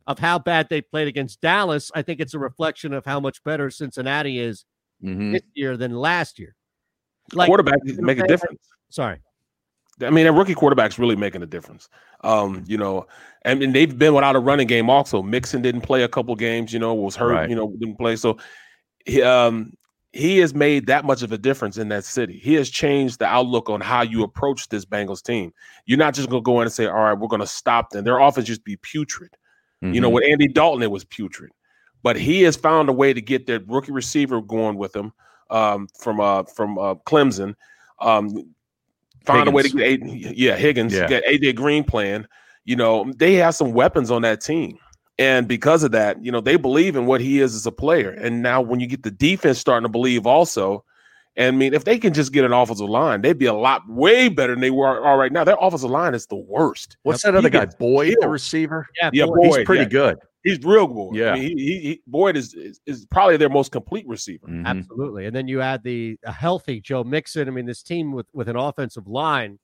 of how bad they played against Dallas. I think it's a reflection of how much better Cincinnati is Mhm. this year than last year. Quarterback make a difference. Sorry. I mean, a rookie quarterback's really making a difference. Um, you know, and, and they've been without a running game also. Mixon didn't play a couple games, you know, was hurt, Right. you know, didn't play. So he um he has made that much of a difference in that city. He has changed the outlook on how you approach this Bengals team. You're not just gonna go in and say, All right, we're gonna stop them. Their offense just be putrid. You know, Mhm. with Andy Dalton, it was putrid. But he has found a way to get their rookie receiver going with him um, from uh, from uh, Clemson. Um, found a way to get A- yeah Higgins Yeah. get AJ Green playing. You know, they have some weapons on that team. And because of that, you know, they believe in what he is as a player. And now when you get the defense starting to believe also, and I mean, if they can just get an offensive line, they'd be a lot way better than they were are right now. Their offensive line is the worst. What's He that other guy? gets Boyd, the receiver. Yeah, Yeah, Boyd. He's pretty yeah. good. He's real good. Yeah. I mean, he, he, he Boyd is, is is probably their most complete receiver. Mhm. Absolutely. And then you add the a healthy Joe Mixon. I mean, this team with with an offensive line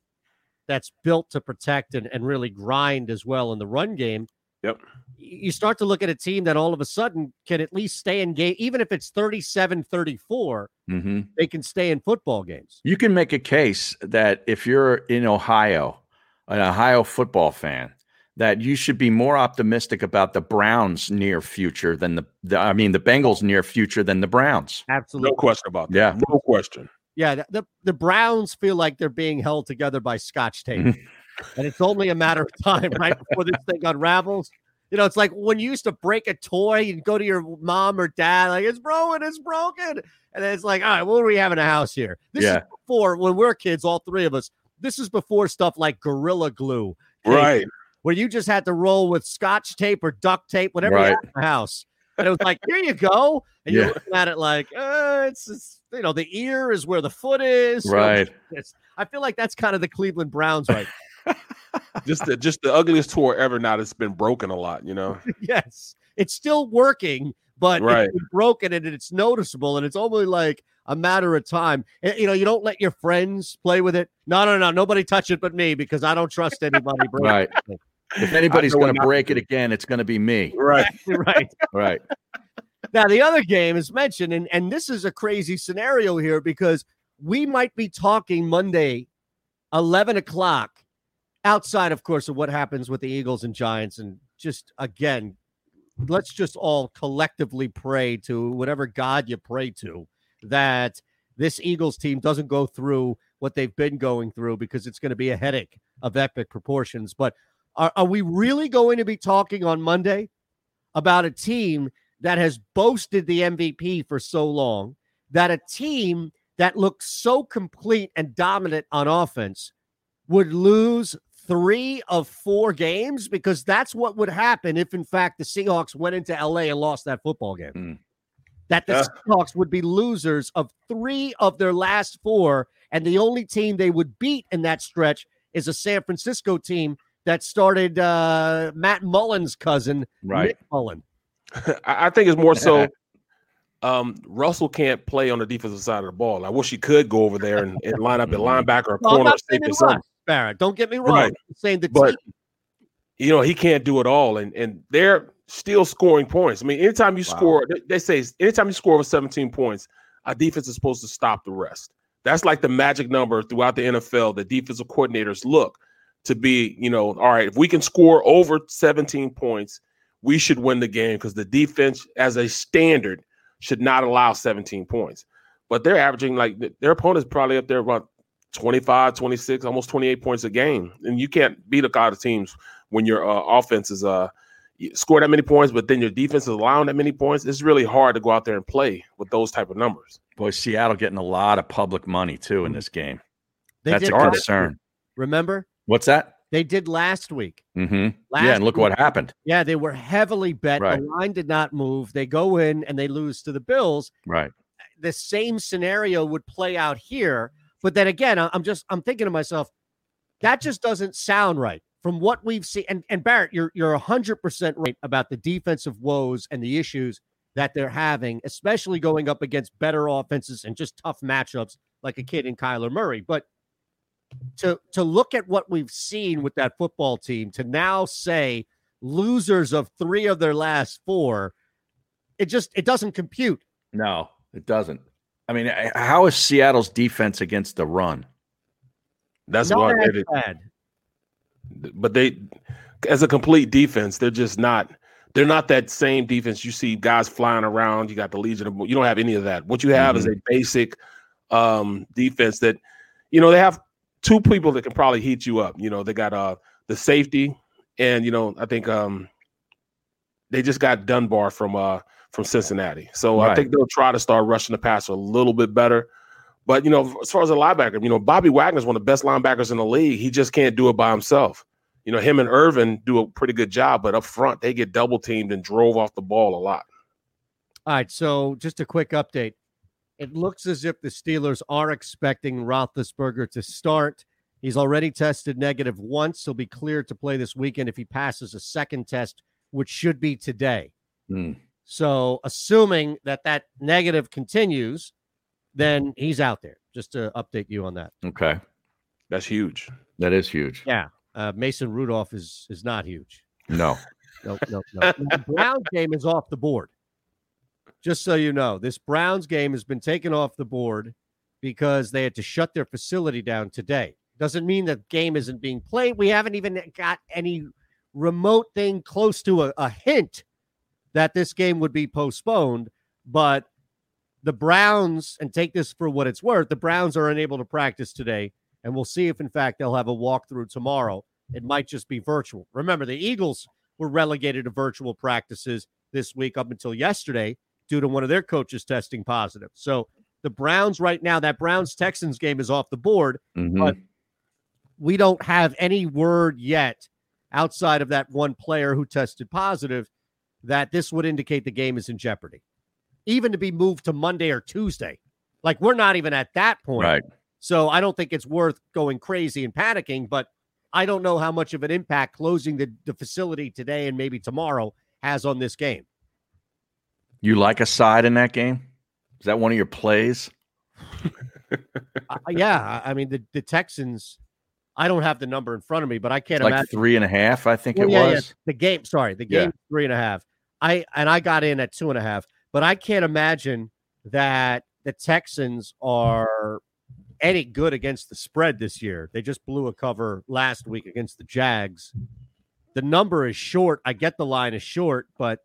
that's built to protect and, and really grind as well in the run game. Yep. You start to look at a team that all of a sudden can at least stay in game, even if it's 37 34, Mhm. they can stay in football games. You can make a case that if you're in Ohio, an Ohio football fan, that you should be more optimistic about the Browns' near future than the, the I mean, the Bengals' near future than the Browns. Absolutely. No question about that. Yeah. No question. Yeah. The, the, the Browns feel like they're being held together by scotch tape. Mm-hmm. and it's only a matter of time, right? Before this thing unravels. You know, it's like when you used to break a toy, you'd go to your mom or dad, like, it's broken, it's broken. And then it's like, all right, what do we have in the house here? This Yeah. is before, when we're kids, all three of us, this is before stuff like Gorilla Glue. Right. Where you just had to roll with scotch tape or duct tape, whatever you Right. in the house. And it was like, here you go. And you're looking at it like, uh, it's, it's, you know, the ear is where the foot is. you know, Right. it's- I feel like that's kind of the Cleveland Browns right just the just the ugliest tour ever. Now that's been broken a lot. You know. yes, it's still working, but Right. it's been broken and it's noticeable, and it's only like a matter of time. And, you know, you don't let your friends play with it. No, no, no, nobody touch it but me because I don't trust anybody. Right. it. If anybody's going to to break it again, it's going to be me. Right. right. Right. Now, the other game is mentioned, and, and this is a crazy scenario here because we might be talking Monday, 11 o'clock, outside, of course, of what happens with the Eagles and Giants. And just again, let's just all collectively pray to whatever God you pray to that this Eagles team doesn't go through what they've been going through because it's going to be a headache of epic proportions. But are, are we really going to be talking on Monday about a team that has boasted the MVP for so long, that a team that looks so complete and dominant on offense would lose three of four games? Because that's what would happen if, in fact, the Seahawks went into LA and lost that football game. Mm. That the Yeah. Seahawks would be losers of three of their last four, and the only team they would beat in that stretch is a San Francisco team that started uh, Matt Mullen's cousin, Right. Nick Mullen. I think it's more so. Um, Russell can't play on the defensive side of the ball. I wish he could go over there and, and line up at linebacker or No, corner, not saying safety, it. Russ, Barrett. Don't get me wrong. Right. I'm saying the But team. you know he can't do it all, and and they're still scoring points. I mean, anytime you Wow. score, they- they say anytime you score over 17 points, a defense is supposed to stop the rest. That's like the magic number throughout the NFL. The defensive coordinators look to be, you know, all right. If we can score over 17 points, we should win the game because the defense, as a standard, should not allow 17 points. But they're averaging like their opponent's probably up there about 25, 26, almost 28 points a game. And you can't beat a lot of teams when your uh, offense is uh score that many points, but then your defense is allowing that many points. It's really hard to go out there and play with those type of numbers. Boy, Seattle getting a lot of public money too in this game. They That's a concern. Remember? What's that? They did last week. Mm-hmm. Last Yeah, and look what happened. Yeah, they were heavily bet. Right. The line did not move. They go in and they lose to the Bills. Right. The same scenario would play out here. But then again, I'm just I'm thinking to myself, that just doesn't sound right from what we've seen. And and Barrett, you're you're hundred percent right about the defensive woes and the issues that they're having, especially going up against better offenses and just tough matchups like a kid in Kyler Murray. But to to look at what we've seen with that football team, to now say losers of three of their last four, it just it doesn't compute. No, it doesn't. I mean, how is Seattle's defense against the run? That's Not what as they, bad. but they as a complete defense, they're just not they're not that same defense you see guys flying around. You got the Legion of you don't have any of that. What you have is a basic um defense that you know they have two people that can probably heat you up. You know, they got uh the safety and you know, I think um they just got Dunbar from uh from Cincinnati. So I think they'll try to start rushing the passer a little bit better. But you know, as far as a linebacker, you know, Bobby Wagner's one of the best linebackers in the league. He just can't do it by himself. You know, him and Irvin do a pretty good job, but up front they get double teamed and drove off the ball a lot. All right, so just a quick update. It looks as if the Steelers are expecting Roethlisberger to start. He's already tested negative once. He'll be cleared to play this weekend if he passes a second test, which should be today. Hmm. So, assuming that that negative continues, then he's out there. Just to update you on that. Okay, That's huge. that is huge. Yeah, uh, Mason Rudolph is is not huge. No, No, no, no. the Browns game is off the board. Just so you know, this Browns game has been taken off the board because they had to shut their facility down today. Doesn't mean the game isn't being played. We haven't even got any remote thing close to a, a hint that this game would be postponed. But the Browns, and take this for what it's worth, the Browns are unable to practice today. And we'll see if, in fact, they'll have a walkthrough tomorrow. It might just be virtual. Remember, the Eagles were relegated to virtual practices this week up until yesterday due to one of their coaches testing positive. So the Browns right now, that Browns Texans game is off the board, Mhm. but we don't have any word yet outside of that one player who tested positive that this would indicate the game is in jeopardy, even to be moved to Monday or Tuesday. Like we're not even at that point. Right. So I don't think it's worth going crazy and panicking, but I don't know how much of an impact closing the, the facility today and maybe tomorrow has on this game. You like a side in that game? Is that one of your plays? Uh, yeah, I mean the, the Texans. I don't have the number in front of me, but I can't like imagine three and a half, I think Well, it yeah, yeah, was. the game. Sorry, the Yeah. game three and a half. I and I got in at two and a half, but I can't imagine that the Texans are any good against the spread this year. They just blew a cover last week against the Jags. The number is short. I get the line is short, but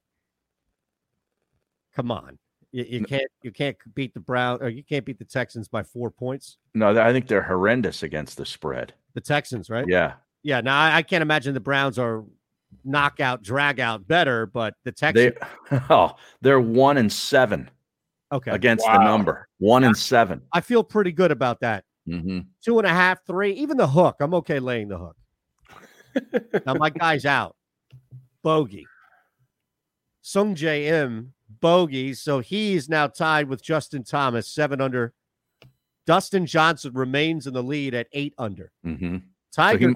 come on, you, you can't you can't beat the Brown or you can't beat the Texans by four points. No, I think they're horrendous against the spread. The Texans, right? Yeah. Yeah. Now I, I can't imagine the Browns are knockout, drag out better, but the Texans. They Texans. oh, they're one and seven okay. against the number. One and seven. I feel pretty good about that. hmm Two and a half, three, even the hook. I'm okay laying the hook. now my guy's out. Bogey. Sungjae Im bogey. So he's now tied with Justin Thomas, seven under. Dustin Johnson remains in the lead at eight under. hmm Tiger. he-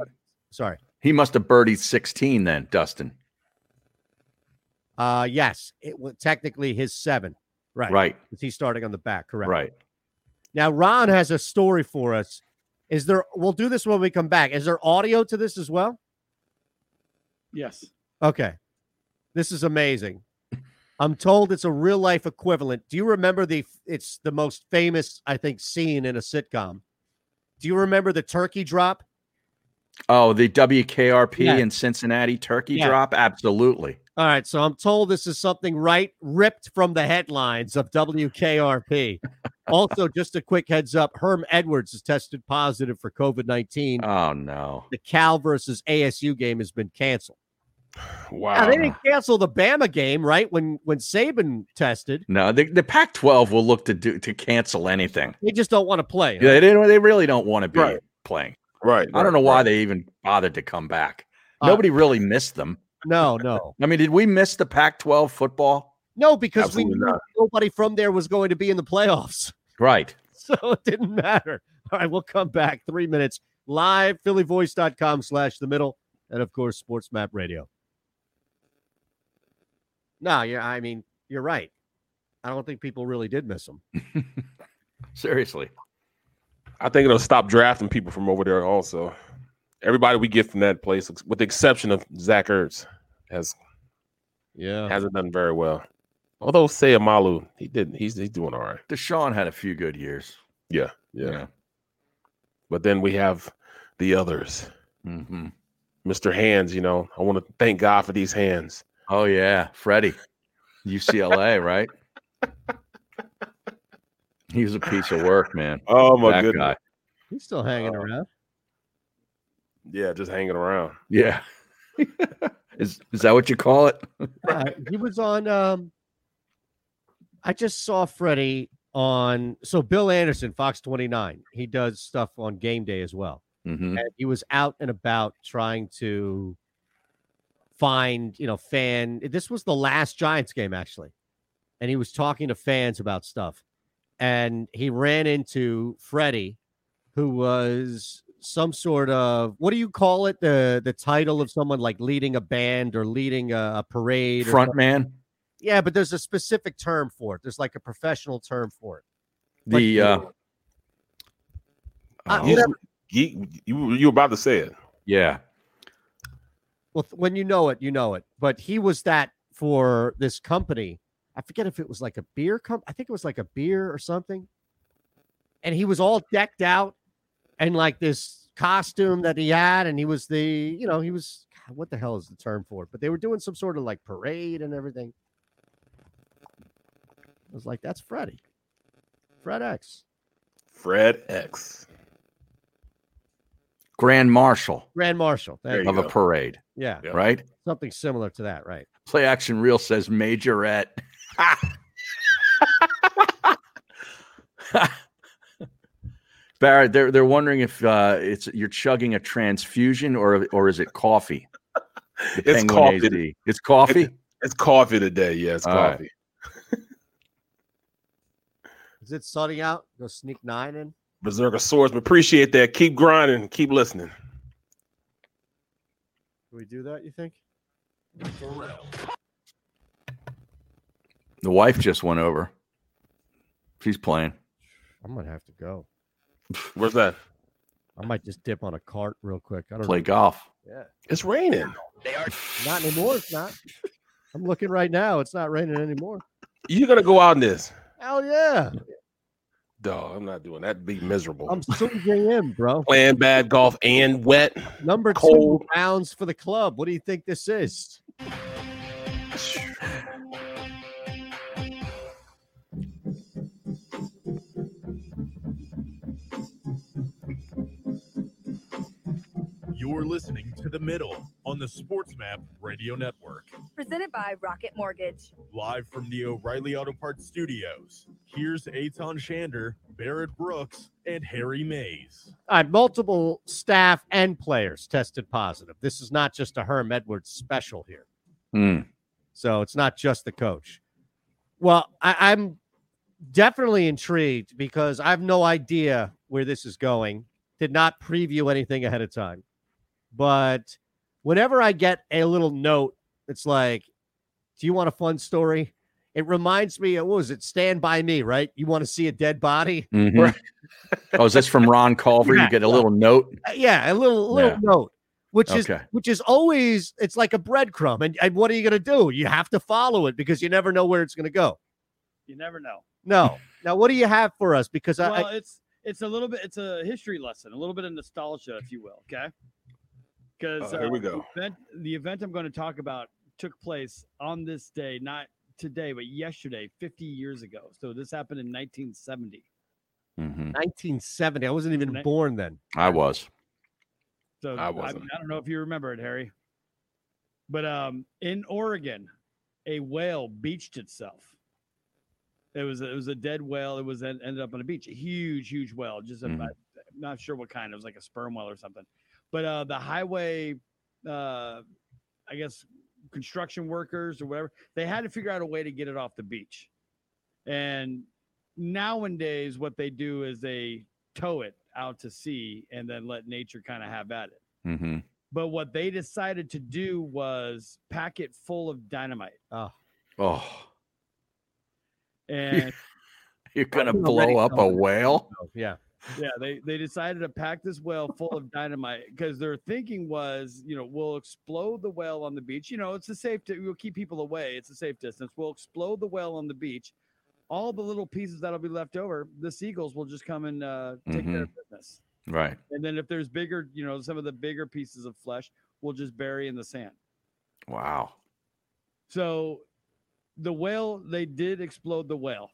sorry. He must have birdied 16 then, Dustin. Uh yes. It was technically his seven. Right. Right. Because he's starting on the back, correct. Right. Now, Ron has a story for us. Is there, we'll do this when we come back. Is there audio to this as well? Yes. Okay. This is amazing. I'm told it's a real life equivalent. Do you remember the, it's the most famous, I think, scene in a sitcom? Do you remember the turkey drop? Oh, the WKRP Yeah. in Cincinnati turkey Yeah. drop? Absolutely. All right. So I'm told this is something right ripped from the headlines of WKRP. also, just a quick heads up Herm Edwards has tested positive for COVID 19. Oh, no. the Cal versus ASU game has been canceled. Wow. Now, they didn't cancel the Bama game, right? When when Saban tested, No, the, the Pac 12 will look to do to cancel anything. they just don't want to play. huh? Yeah, they, they really don't want to be Right. playing. Right. I don't right, know why right. they even bothered to come back. Uh, Nobody really missed them. No, no, I mean, did we miss the Pac 12 football? no, because we Absolutely knew not. nobody from there was going to be in the playoffs, Right. so it didn't matter. All right, we'll come back three minutes live. PhillyVoice.com slash the middle, and of course, Sports Map Radio. No, yeah, I mean, you're right. I don't think people really did miss them. Seriously. I think it'll stop drafting people from over there. Also, everybody we get from that place, with the exception of Zach Ertz, has Yeah, hasn't done very well. Although Seumalo, he didn't. He's he's doing all right. DeSean had a few good years. Yeah, yeah. But then we have the others, hmm Mr. Hands. You know, I want to thank God for these hands. Oh, yeah. Freddie, UCLA, right? He was a piece of work, man. Oh my that goodness. guy. he's still hanging Uh, around. Yeah, just hanging around. Yeah. is is that what you call it? Uh, he was on. Um, I just saw Freddie on. So Bill Anderson, Fox 29. He does stuff on game day as well. hmm And he was out and about trying to find, you know, fan. This was the last Giants game actually, and he was talking to fans about stuff, and he ran into Freddie, who was some sort of what do you call it the the title of someone like leading a band or leading a, a parade Front something? man. yeah but there's a specific term for it there's like a professional term for it The uh, Uh, oh, you know- You, you you were about to say it. yeah. Well when you know it you know it. But he was that for this company. I forget if it was like a beer comp i think it was like a beer or something. And he was all decked out and like this costume that he had and he was the you know he was God, what the hell is the term for it? But they were doing some sort of like parade and everything. I was like that's freddie fred x. Fred X. Grand Marshal Grand Marshal. There you of a parade, Yeah. right? Something similar to that, right? Play action reel says majorette. Barrett, they're they're wondering if uh, it's you're chugging a transfusion or or is it coffee? It's Penguin coffee. AZ. It's coffee. It- it's coffee today. Yeah, it's All right. coffee. Is it sunny out? Go sneak nine in. Berserker Swords. Appreciate that. Keep grinding. Keep listening. Can we do that? You think? The wife just went over. She's playing. I'm gonna have to go. Where's that? I might just dip on a cart real quick. I don't Play know. golf. Yeah. It's raining. They are not anymore. It's not. I'm looking right now. It's not raining anymore. You're gonna go out in this. Hell yeah. Dog, I'm not doing that. It'd Be miserable. I'm soaking in, bro. Playing bad golf and wet. Number Cold. two rounds for the club. What do you think this is? You're listening to The Middle on the Sports Map Radio Network. Presented by Rocket Mortgage. Live from the O'Reilly Auto Parts Studios. Here's Eytan Shander, Barrett Brooks, and Harry Mayes. All right, multiple staff and players tested positive. This is not just a Herm Edwards special here. Hmm. So it's not just the coach. Well, I, I'm definitely intrigued because I have no idea where this is going. Did not preview anything ahead of time. But whenever I get a little note, it's like, do you want a fun story? It reminds me of what was it? Stand by me, right? You want to see a dead body? Mhm. oh, is this from Ron Culver? Yeah. You get a little note. Uh, yeah, a little little Yeah. note, which is which is always it's like a breadcrumb, and, and what are you going to do? You have to follow it because you never know where it's going to go. You never know. No, now what do you have for us? Because well, I it's it's a little bit. It's a history lesson, a little bit of nostalgia, if you will. Okay. Because Oh, here we go. The event, the event I'm going to talk about took place on this day, not today, but yesterday, 50 years ago. So this happened in 1970. Mhm. 1970. I wasn't even Ni- born then. I was. So I I, wasn't. I don't know if you remember it, Harry. But um, in Oregon, a whale beached itself. It was it was a dead whale. It was en- ended up on a beach. A huge, huge whale. Just a, Mhm. I'm not sure what kind. It was like a sperm whale or something. But uh, the highway, uh, I guess, construction workers or whatever, they had to figure out a way to get it off the beach. And nowadays, what they do is they tow it out to sea and then let nature kind of have at it. hmm But what they decided to do was pack it full of dynamite. Oh, Oh, And you're gonna blow up a whale? yeah. Yeah, they, they decided to pack this whale full of dynamite because their thinking was, you know, we'll explode the whale on the beach. You know, it's a safe, di- we'll keep people away. It's a safe distance. We'll explode the whale on the beach. All the little pieces that'll be left over, the seagulls will just come and uh, take care of business. Right. And then if there's bigger, you know, some of the bigger pieces of flesh, we'll just bury in the sand. Wow. So the whale, they did explode the whale.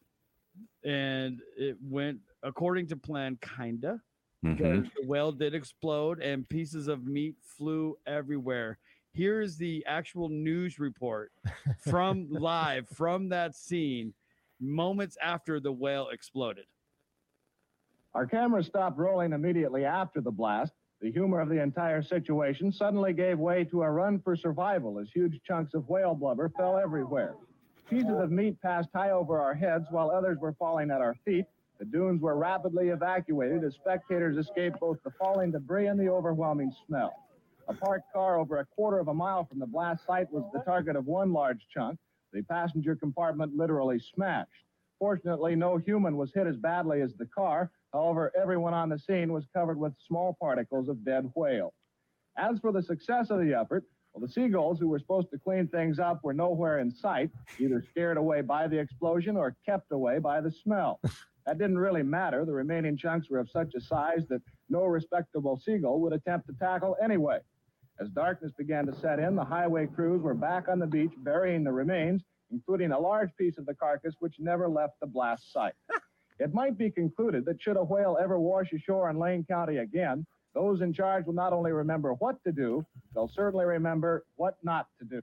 And it went according to plan, kinda. hmm The whale did explode and pieces of meat flew everywhere. Here's the actual news report from live from that scene moments after the whale exploded. Our camera stopped rolling immediately after the blast. The humor of the entire situation suddenly gave way to a run for survival as huge chunks of whale blubber fell everywhere. Pieces of meat passed high over our heads while others were falling at our feet. The dunes were rapidly evacuated as spectators escaped both the falling debris and the overwhelming smell. A parked car over a quarter of a mile from the blast site was the target of one large chunk. The passenger compartment literally smashed. Fortunately, no human was hit as badly as the car. However, everyone on the scene was covered with small particles of dead whale. As for the success of the effort, well, the seagulls who were supposed to clean things up were nowhere in sight, either scared away by the explosion or kept away by the smell. That didn't really matter. The remaining chunks were of such a size that no respectable seagull would attempt to tackle anyway. As darkness began to set in, the highway crews were back on the beach burying the remains, including a large piece of the carcass which never left the blast site. it might be concluded that should a whale ever wash ashore in Lane County again, Those in charge will not only remember what to do, they'll certainly remember what not to do.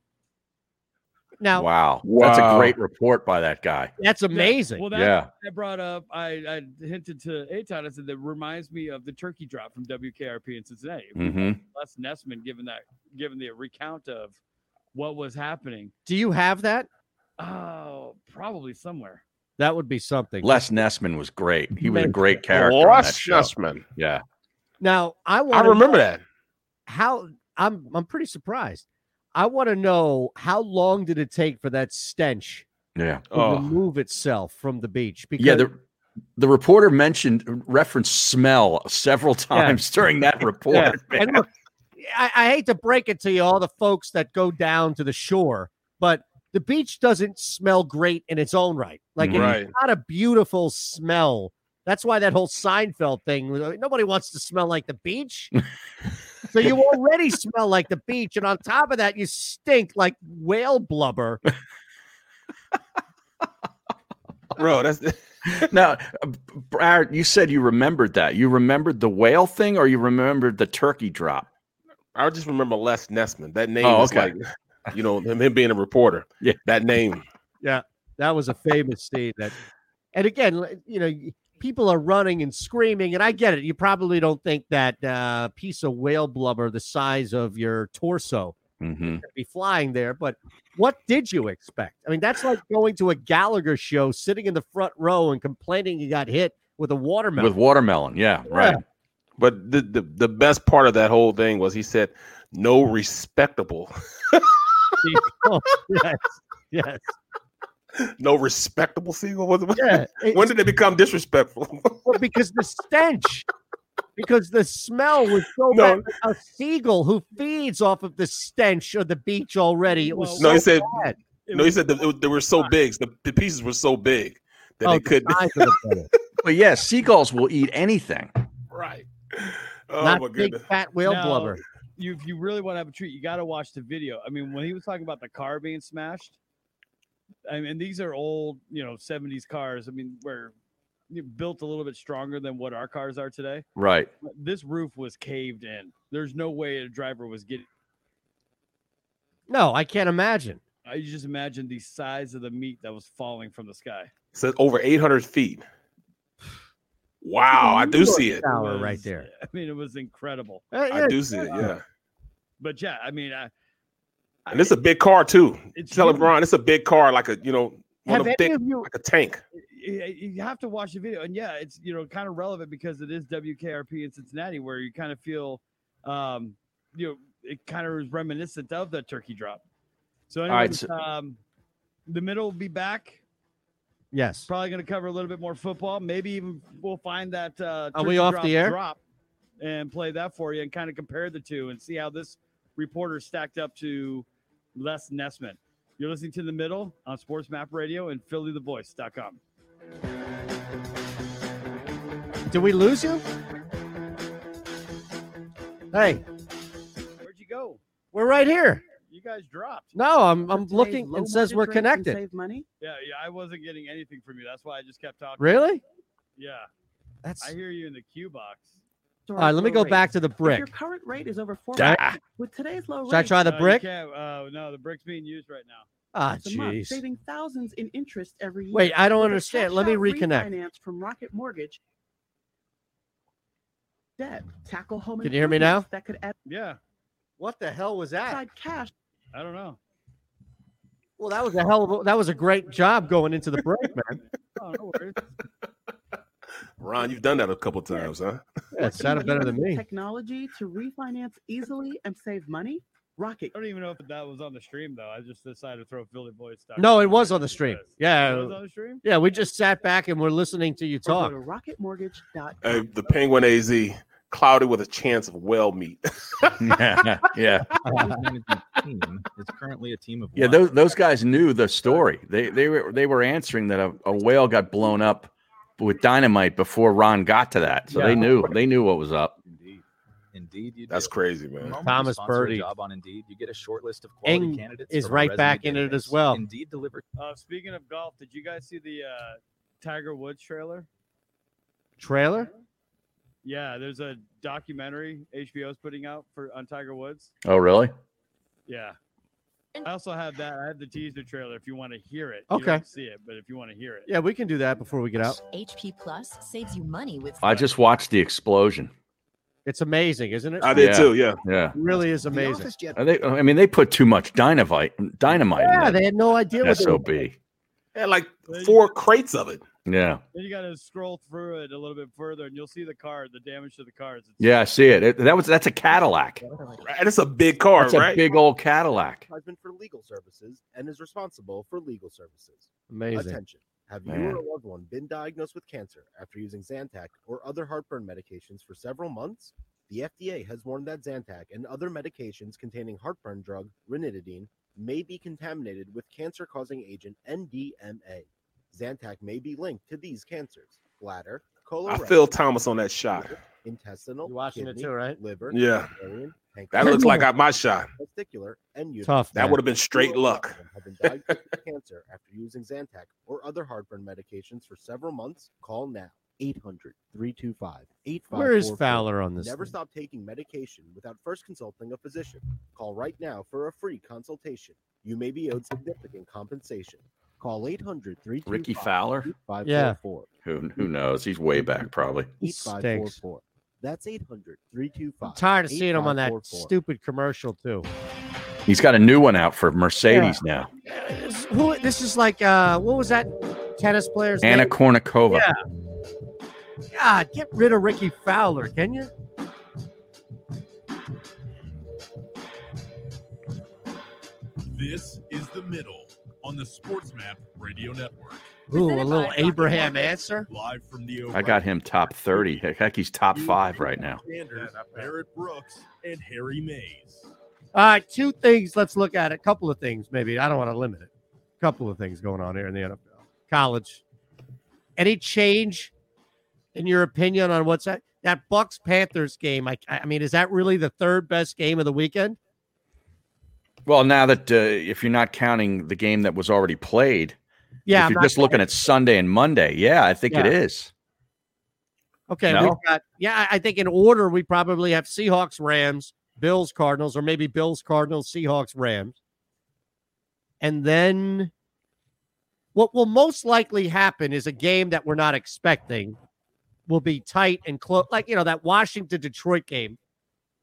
Now, wow. That's a great report by that guy. that's amazing. Well, that, Yeah. that brought up. I, I hinted to Eytan. I said that reminds me of the turkey drop from WKRP in Cincinnati. Mm-hmm. Les Nessman, given that, given the recount of what was happening. Do you have that? Oh, probably somewhere. That would be something. Les Nessman was great. He was a great character. Les. Nessman. Yeah. Now, I want. I want remember that. how I'm I'm pretty surprised. I want to know how long did it take for that stench Yeah. to Oh. remove itself from the beach? Because Yeah. The, the reporter mentioned referenced smell several times during that report. Yeah. And look, I, I hate to break it to you, all the folks that go down to the shore, but the beach doesn't smell great in its own right. Like Right. it's not a beautiful smell. That's why that whole Seinfeld thing. Nobody wants to smell like the beach. so you already smell like the beach, and on top of that, you stink like whale blubber. Bro, that's now, uh, Brad, you said you remembered that. You remembered the whale thing, or you remembered the turkey drop? I just remember Les Nessman. That name Oh, is okay. like, you know, him, him being a reporter. Yeah. That name. Yeah, that was a famous scene. That, and again, you know, y- people are running and screaming, and I get it. You probably don't think that uh, piece of whale blubber the size of your torso Mm-hmm. could be flying there, but what did you expect? I mean, that's like going to a Gallagher show, sitting in the front row, and complaining you got hit with a watermelon. With watermelon. Yeah. Right. But the, the the best part of that whole thing was he said, "No respectable, oh, yes, yes. No respectable seagull." Was it? Yeah, when did it become disrespectful? Well, because the stench, because the smell was so No. bad. A seagull who feeds off of the stench of the beach already. It was no, so he said. bad. No, he said that it they were so big. The, the pieces were so big that Oh, they couldn't. size of the feather. But yeah, seagulls will eat anything. right. Oh Not my big goodness. fat whale Now, blubber. You, if you really want to have a treat, you got to watch the video. I mean, when he was talking about the car being smashed, I mean, these are old, you know, 70s cars. I mean, where you built a little bit stronger than what our cars are today. Right. This roof was caved in. There's no way a driver was getting. No, I can't imagine. I just imagine the size of the meat that was falling from the sky. It says over 800 feet. Wow, I do see it. Tower right there. I mean, it was incredible. Uh, I do see it. Yeah, But yeah, I mean, I, and it's a big car too. It's Tell him, huge. Brian, it's a big car, like a you know, one Have of any of you- like a tank. you you have to watch the video and yeah it's you know kind of relevant because it is wkrp in cincinnati where you kind of feel um you know it kind of is reminiscent of the turkey drop so All right, anyways, so- um the middle will be back Yes. probably going to cover a little bit more football maybe even we'll find that uh Are we off drop the air? drop and play that for you and kind of compare the two and see how this reporter stacked up to les nessman you're listening to the middle on sports map radio and phillythevoice.com Did we lose you? Hey, where'd you go we're right here. you guys dropped No, I'm I'm today's looking. low It says we're mortgage rates and connected. Save money. Yeah, yeah, I wasn't getting anything from you. That's why I just kept talking. Really? Yeah. That's I hear you in the cue box. All right. Let me go back to the If brick. your current rate is over four Ah. with today's low Should I rate, try the No, brick? can't- Uh, no, the brick's being used right now. Ah, a month, jeez. saving thousands in interest every year. Wait, I don't With understand. Let me reconnect. Refinance from Rocket Mortgage. Debt. Tackle home. Can you hear me now? That could add Yeah, What the hell was that? cash. I don't know. Well, that was a hell of a, that was a great job going into the break, man. Oh, no worries. Ron, you've done that a couple times, huh? Yeah, it sounded better than me. Technology to refinance easily and save money. Rocket. I don't even know if that was on the stream though. I just decided to throw Philly Voice. No, it was on the stream. It was Yeah, on the stream. yeah. We just sat back and we're listening to you Or go talk. to rocketmortgage.com. Hey, the Penguin AZ clouded with a chance of well meat. yeah. Yeah. management team is currently a team of Yeah, one. those those guys knew the story. They they were they were answering that a, a whale got blown up with dynamite before Ron got to that. So Yeah. they knew they knew what was up. Indeed, indeed, you That's do. crazy, man. moment Thomas sponsor Purdy. job on Indeed, you get a short list of quality Eng candidates. is right back in it as well. Indeed delivers Uh, speaking of golf, did you guys see the uh, Tiger Woods trailer? Trailer? Yeah, there's a documentary HBO's putting out for on Tiger Woods. Oh, really? Yeah. I also have that. I have the teaser trailer if you want to hear it. You Okay. don't see it, but if you want to hear it. Yeah, we can do that before we get out. HP Plus saves you money with I just watched the explosion. It's amazing, isn't it? I did too, yeah. Yeah. It really is amazing. Are they, I mean, they put too much dynamite, dynamite. Yeah, in they had no idea what that they were SOB. Had like four crates of it. Yeah. Then you got to scroll through it a little bit further, and you'll see the car, the damage to the cars. It's Yeah, I see it. It- That was that's a Cadillac. And it's a big car, That's a big old Cadillac. advertisement for legal services and is responsible for legal services. Amazing. Attention. Have you or a loved one been diagnosed with cancer after using Zantac or other heartburn medications for several months? The FDA has warned that Zantac and other medications containing heartburn drug ranitidine may be contaminated with cancer causing agent NDMA. Zantac may be linked to these cancers bladder, I colorectal, feel Thomas on that shot. intestinal, You're watching it too, right? liver, Yeah. ovarian, That looks like I, my shot. testicular, and uterus. Tough. That would have been straight luck. Have been diagnosed with cancer after using Zantac or other heartburn medications for several months? Call now. 800 325 Where is Fowler on this Never thing? stop taking medication without first consulting a physician. Call right now for a free consultation. You may be owed significant compensation. Call 800 325 Rickie Fowler? 8544. Who who knows? He's way back probably. 8544. That's 800 325 I'm tired of seeing him on that stupid commercial too. He's got a new one out for Mercedes now. This- Who? This is like uh, what was that tennis player's Anna name? Kournikova. Yeah. God, get rid of Rickie Fowler, can you? This is the middle on the Sports Map Radio Network. Ooh, a little Abraham Ancer. Live from the I got him top 30. Heck, Heck, he's top five right now. Sanders, Barrett Brooks, and Harry Mayes. All right, two things. Let's look at it. A couple of things, maybe. I don't want to limit it. A couple of things going on here in the NFL. College. Any change in your opinion on what's that? That Bucks Panthers game. I, I mean, is that really the third best game of the weekend? Well, now that uh, if you're not counting the game that was already played, Yeah, if you're just looking at Sunday and Monday, yeah, I think it Yeah. is. Okay, No? we've got yeah. I I think in order we probably have Seahawks, Rams, Bills, Cardinals, or maybe Bills, Cardinals, Seahawks, Rams, and then what will most likely happen is a game that we're not expecting will be tight and close. Like you know that Washington Detroit game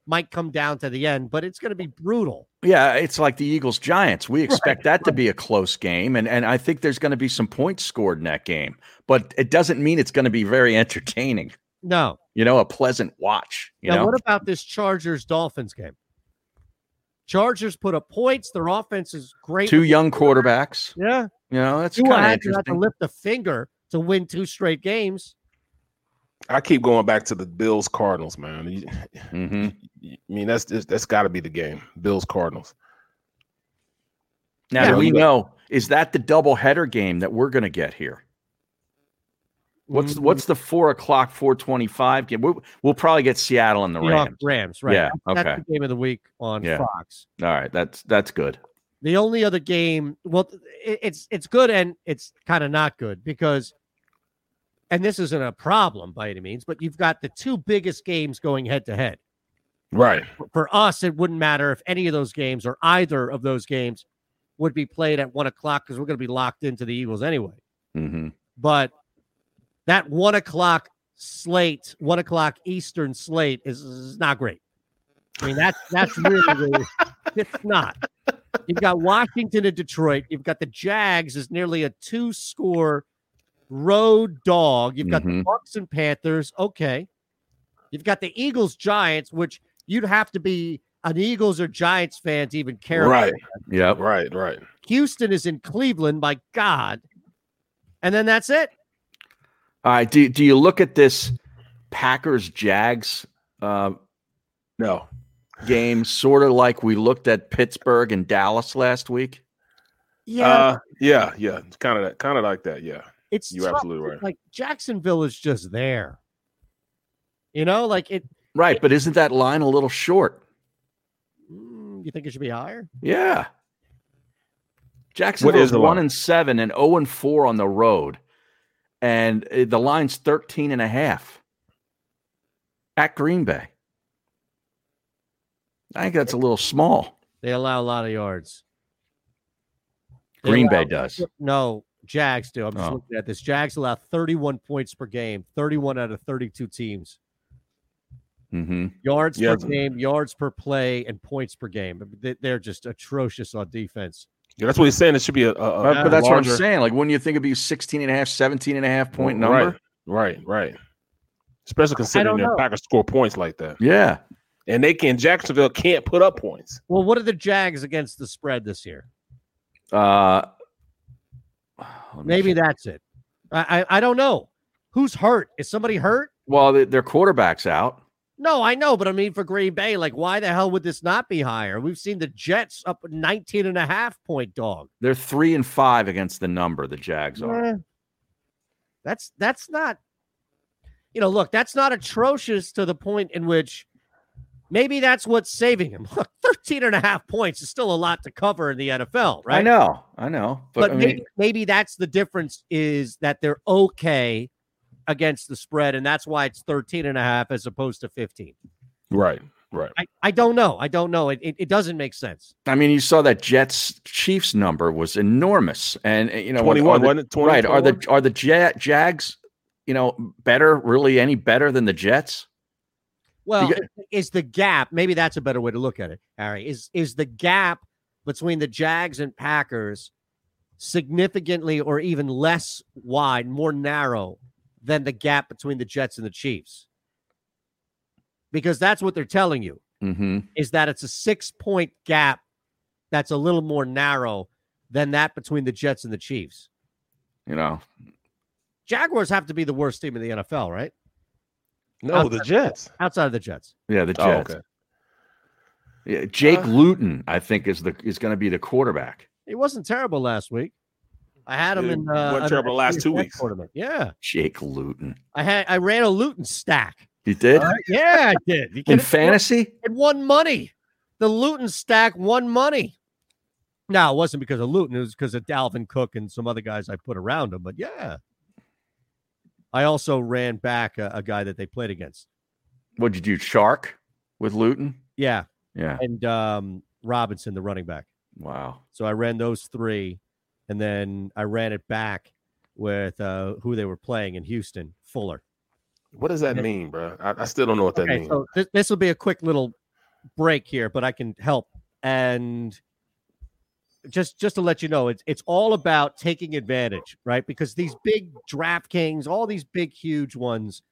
might come down to the end, but it's going to be brutal. Yeah, it's like the Eagles Giants. We expect that to be a close game, and and I think there's going to be some points scored in that game, but it doesn't mean it's going to be very entertaining. No. You know, a pleasant watch. You now, know, what about this Chargers Dolphins game? Chargers put up points. Their offense is great. two young quarterbacks. Yeah. You know, that's Tua kind of had to to lift a finger to win two straight games. I keep going back to the Bills Cardinals, man. Mm-hmm. I mean, that's that's, that's got to be the game. Bills Cardinals. Now, Yeah, do we you got- know is that the double header game that we're going to get here? What's Mm. what's the four o'clock, four twenty five game? We'll, we'll probably get Seattle and the Seahawks, Rams. Rams, right? Yeah. That's Okay. the game of the week on Yeah. Fox. All right. That's that's good. The only other game, well, it's it's good and it's kind of not good because, and this isn't a problem by any means, but you've got the two biggest games going head to head. Right. For us, it wouldn't matter if any of those games or either of those games would be played at one o'clock because we're going to be locked into the Eagles anyway. Mm-hmm. But that one o'clock slate, one o'clock Eastern slate is, is not great. I mean, that's that's really it's not. You've got Washington and Detroit. You've got the Jags as nearly a two score road dog. You've got the Mhm. Bucks and Panthers. Okay. You've got the Eagles Giants, which you'd have to be an Eagles or Giants fan to even care about. Right. Yeah. Right. Right. Houston is in Cleveland, my God. And then that's it. All right. Do do you look at this Packers Jags uh, no game sort of like we looked at Pittsburgh and Dallas last week? Yeah. Uh, yeah. Yeah. Kind of. that. Kind of like that. Yeah. It's You're tough. absolutely right. Like Jacksonville is just there. You know, like it. Right, but isn't that line a little short? mm, You think it should be higher? Yeah. Jacksonville's is one line? and seven and 0 and four on the road. And uh, the line's 13 and a half. at Green Bay. I think that's a little small. They allow a lot of yards. They Green allow- Bay does. No, Jags do. I'm just Oh. looking at this. Jags allow 31 points per game, 31 out of 32 teams. Mm-hmm. Yards Yeah. per game, yards per play, and points per game. They- They're just atrocious on defense. Yeah, that's what he's saying. It should be a, a, a But, but that's what I'm saying. Like, wouldn't you think it'd be 16 and a half, 17 and a half point number? Right, right, right. Especially considering know. the Packers score points like that. Yeah. And they can Jacksonville can't put up points. Well, what are the Jags against the spread this year? Uh, Maybe that's it. I, I I don't know. Who's hurt? Is somebody hurt? well, th- their quarterback's out. No, I know, but I mean for Green Bay, like why the hell would this not be higher? We've seen the Jets up 19 and a half point dog. They're three and five against the number. The Jags are. Eh, That's that's not you know, look, that's not atrocious to the point in which maybe that's what's saving him. Look, 13 and a half points is still a lot to cover in the NFL, right? I know, I know, but, But, I mean, maybe, maybe that's the difference is that they're okay against the spread, and that's why it's 13 and a half as opposed to 15. Right, right. I, I don't know. I don't know. It, it, it doesn't make sense. I mean, you saw that Jets Chiefs number was enormous, and uh, you know, 21, are the- wasn't it? 20, right? Are the are the Ja- Jags, you know, better? Really, any better than the Jets? Well, got- is the gap maybe that's a better way to look at it, Harry? Is is the gap between the Jags and Packers significantly or even less wide, more narrow than the gap between the Jets and the Chiefs? Because that's what they're telling you Mm-hmm. is that it's a six point gap that's a little more narrow than that between the Jets and the Chiefs. You know, Jaguars have to be the worst team in the NFL, right? No, the Jets. Outside of the Jets. yeah, the Oh, Jets. okay. Yeah, Jake Uh, Luton, I think, is the is going to be the quarterback. He wasn't terrible last week. I had him in uh, wasn't an terrible the last two weeks. tournament. Yeah, Jake Luton. I had I ran a Luton stack. You did Yeah, I did. You in fantasy. It won money. The Luton stack won money. Now it wasn't because of Luton; it was because of Dalvin Cook and some other guys I put around him. But yeah, I also ran back a, a guy that they played against. What did you do? Shark with Luton? Yeah, Yeah. and um, Robinson, the running back. Wow. So I ran those three, and then I ran it back with uh, who they were playing in Houston, Fuller. What does that mean, bro? I, I still don't know what that Okay, means. so th- this will be a quick little break here, but I can help. And just just to let you know, it's it's all about taking advantage, right? Because these big DraftKings, all these big huge ones,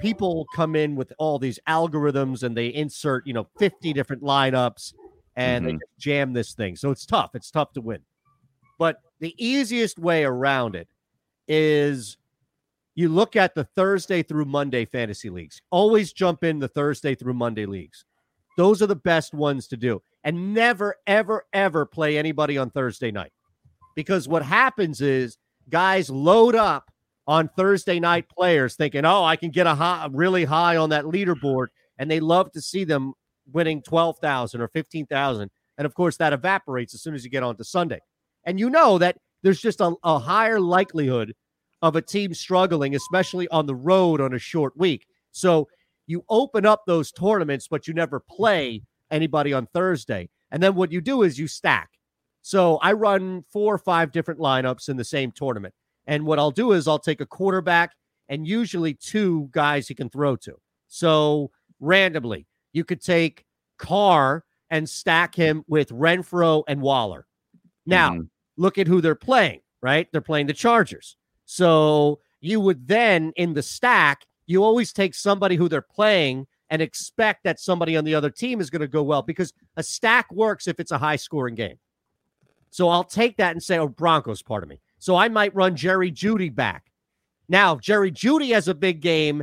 people come in with all these algorithms and they insert, you know, 50 different lineups and they Mhm. just jam this thing. So it's tough. It's tough to win. But the easiest way around it is you look at the Thursday through Monday fantasy leagues. Always jump in the Thursday through Monday leagues. Those are the best ones to do. And never, ever, ever play anybody on Thursday night. Because what happens is guys load up on Thursday night players thinking, oh, I can get a high, really high on that leaderboard. And they love to see them winning 12,000 or 15,000. And of course, that evaporates as soon as you get onto Sunday. And you know that there's just a, a higher likelihood of a team struggling, especially on the road on a short week. So you open up those tournaments, but you never play anybody on Thursday. And then what you do is you stack. So I run four or five different lineups in the same tournament. And what I'll do is I'll take a quarterback and usually two guys he can throw to. So randomly, you could take Carr and stack him with Renfrow and Waller. Now, Mhm. Look at who they're playing, right? They're playing the Chargers. So you would then in the stack, you always take somebody who they're playing and expect that somebody on the other team is going to go well because a stack works if it's a high scoring game. So I'll take that and say, oh, Broncos, part of me. So I might run Jerry Jeudy back. Now, Jerry Jeudy has a big game,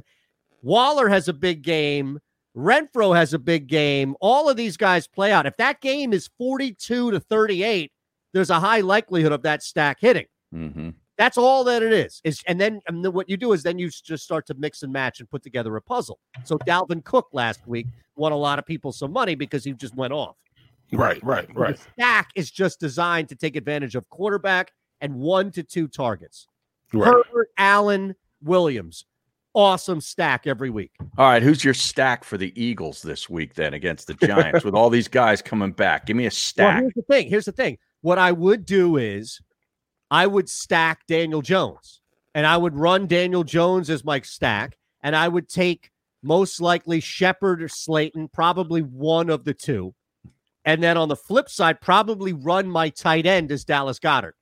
Waller has a big game, Renfrow has a big game. All of these guys play out. If that game is 42 to 38, there's a high likelihood of that stack hitting. Mm-hmm. That's all that it is. Is and then and then what you do is then you just start to mix and match and put together a puzzle. So Dalvin Cook last week won a lot of people some money because he just went off. Right, right, right. The stack is just designed to take advantage of quarterback and one to two targets. Right. Herbert, Allen, Williams. awesome stack every week. All right, who's your stack for the Eagles this week then against the Giants with all these guys coming back? Give me a Well, stack. here's the thing. Here's the thing. What I would do is I would stack Daniel Jones and I would run Daniel Jones as my stack and I would take most likely Shepard or Slayton, probably one of the two. And then on the flip side, probably run my tight end as Dallas Goedert.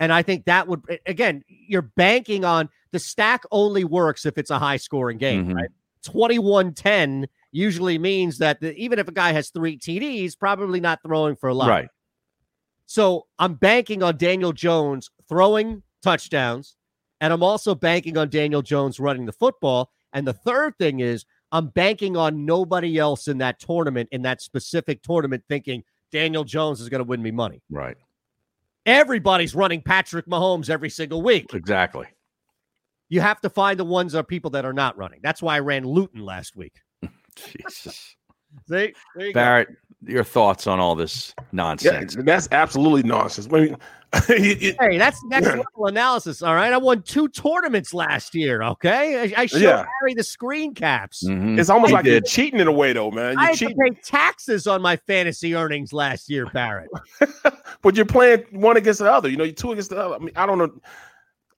And I think that would, again, you're banking on the stack only works if it's a high scoring game, Mhm. right? 21 10 usually means that the, even if a guy has three TDs, probably not throwing for a lot. Right. So I'm banking on Daniel Jones throwing touchdowns, and I'm also banking on Daniel Jones running the football. And the third thing is I'm banking on nobody else in that tournament, in that specific tournament, thinking Daniel Jones is going to win me money. Right. Everybody's running Patrick Mahomes every single week. Exactly. You have to find the ones that are people that are not running. That's why I ran Luton last week. Jesus. See, there you go. Barrett, your thoughts on all this Yeah, nonsense? that's absolutely nonsense. I mean, you- you- Hey, that's next level analysis. All right. I won two tournaments last year. Okay. I, I showed Yeah. Harry the screen caps. Mhm. it's almost He like you're cheating in a way, though, man. I You're had cheating, to pay taxes on my fantasy earnings last year, Barrett. but you're playing one against the other. You know, you're two against the other. I mean, I don't know.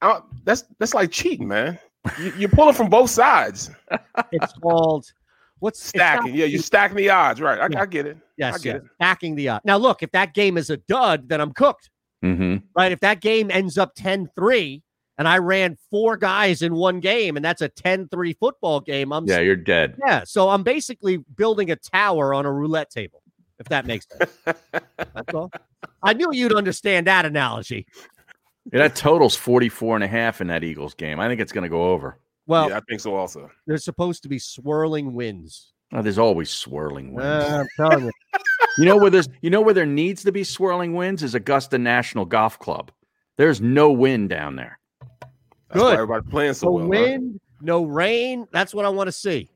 I don't- that's that's like cheating, man. You, you're pulling from both sides, It's called what's it's stacking. Yeah, you're stacking the odds, right? I, Yeah. I get it. I Yes, get yes. it. Stacking the odds. Now, look, if that game is a dud, then I'm cooked, Mhm. right? If that game ends up 10 3 and I ran four guys in one game and that's a 10 3 football game, I'm Yeah, you're dead. Yeah, so I'm basically building a tower on a roulette table, if that makes sense. That's all. I knew you'd understand that analogy. Yeah, that total's 44 and a half in that Eagles game. I think it's going to go over. Well, yeah, I think so. Also, there's supposed to be swirling winds. Oh, there's always swirling winds. Uh, I'm telling you. you know where there's you know where there needs to be swirling winds is Augusta National Golf Club. There's no wind down there. that's why Good. everybody's playing so no well. huh? wind, no rain. That's what I want to see.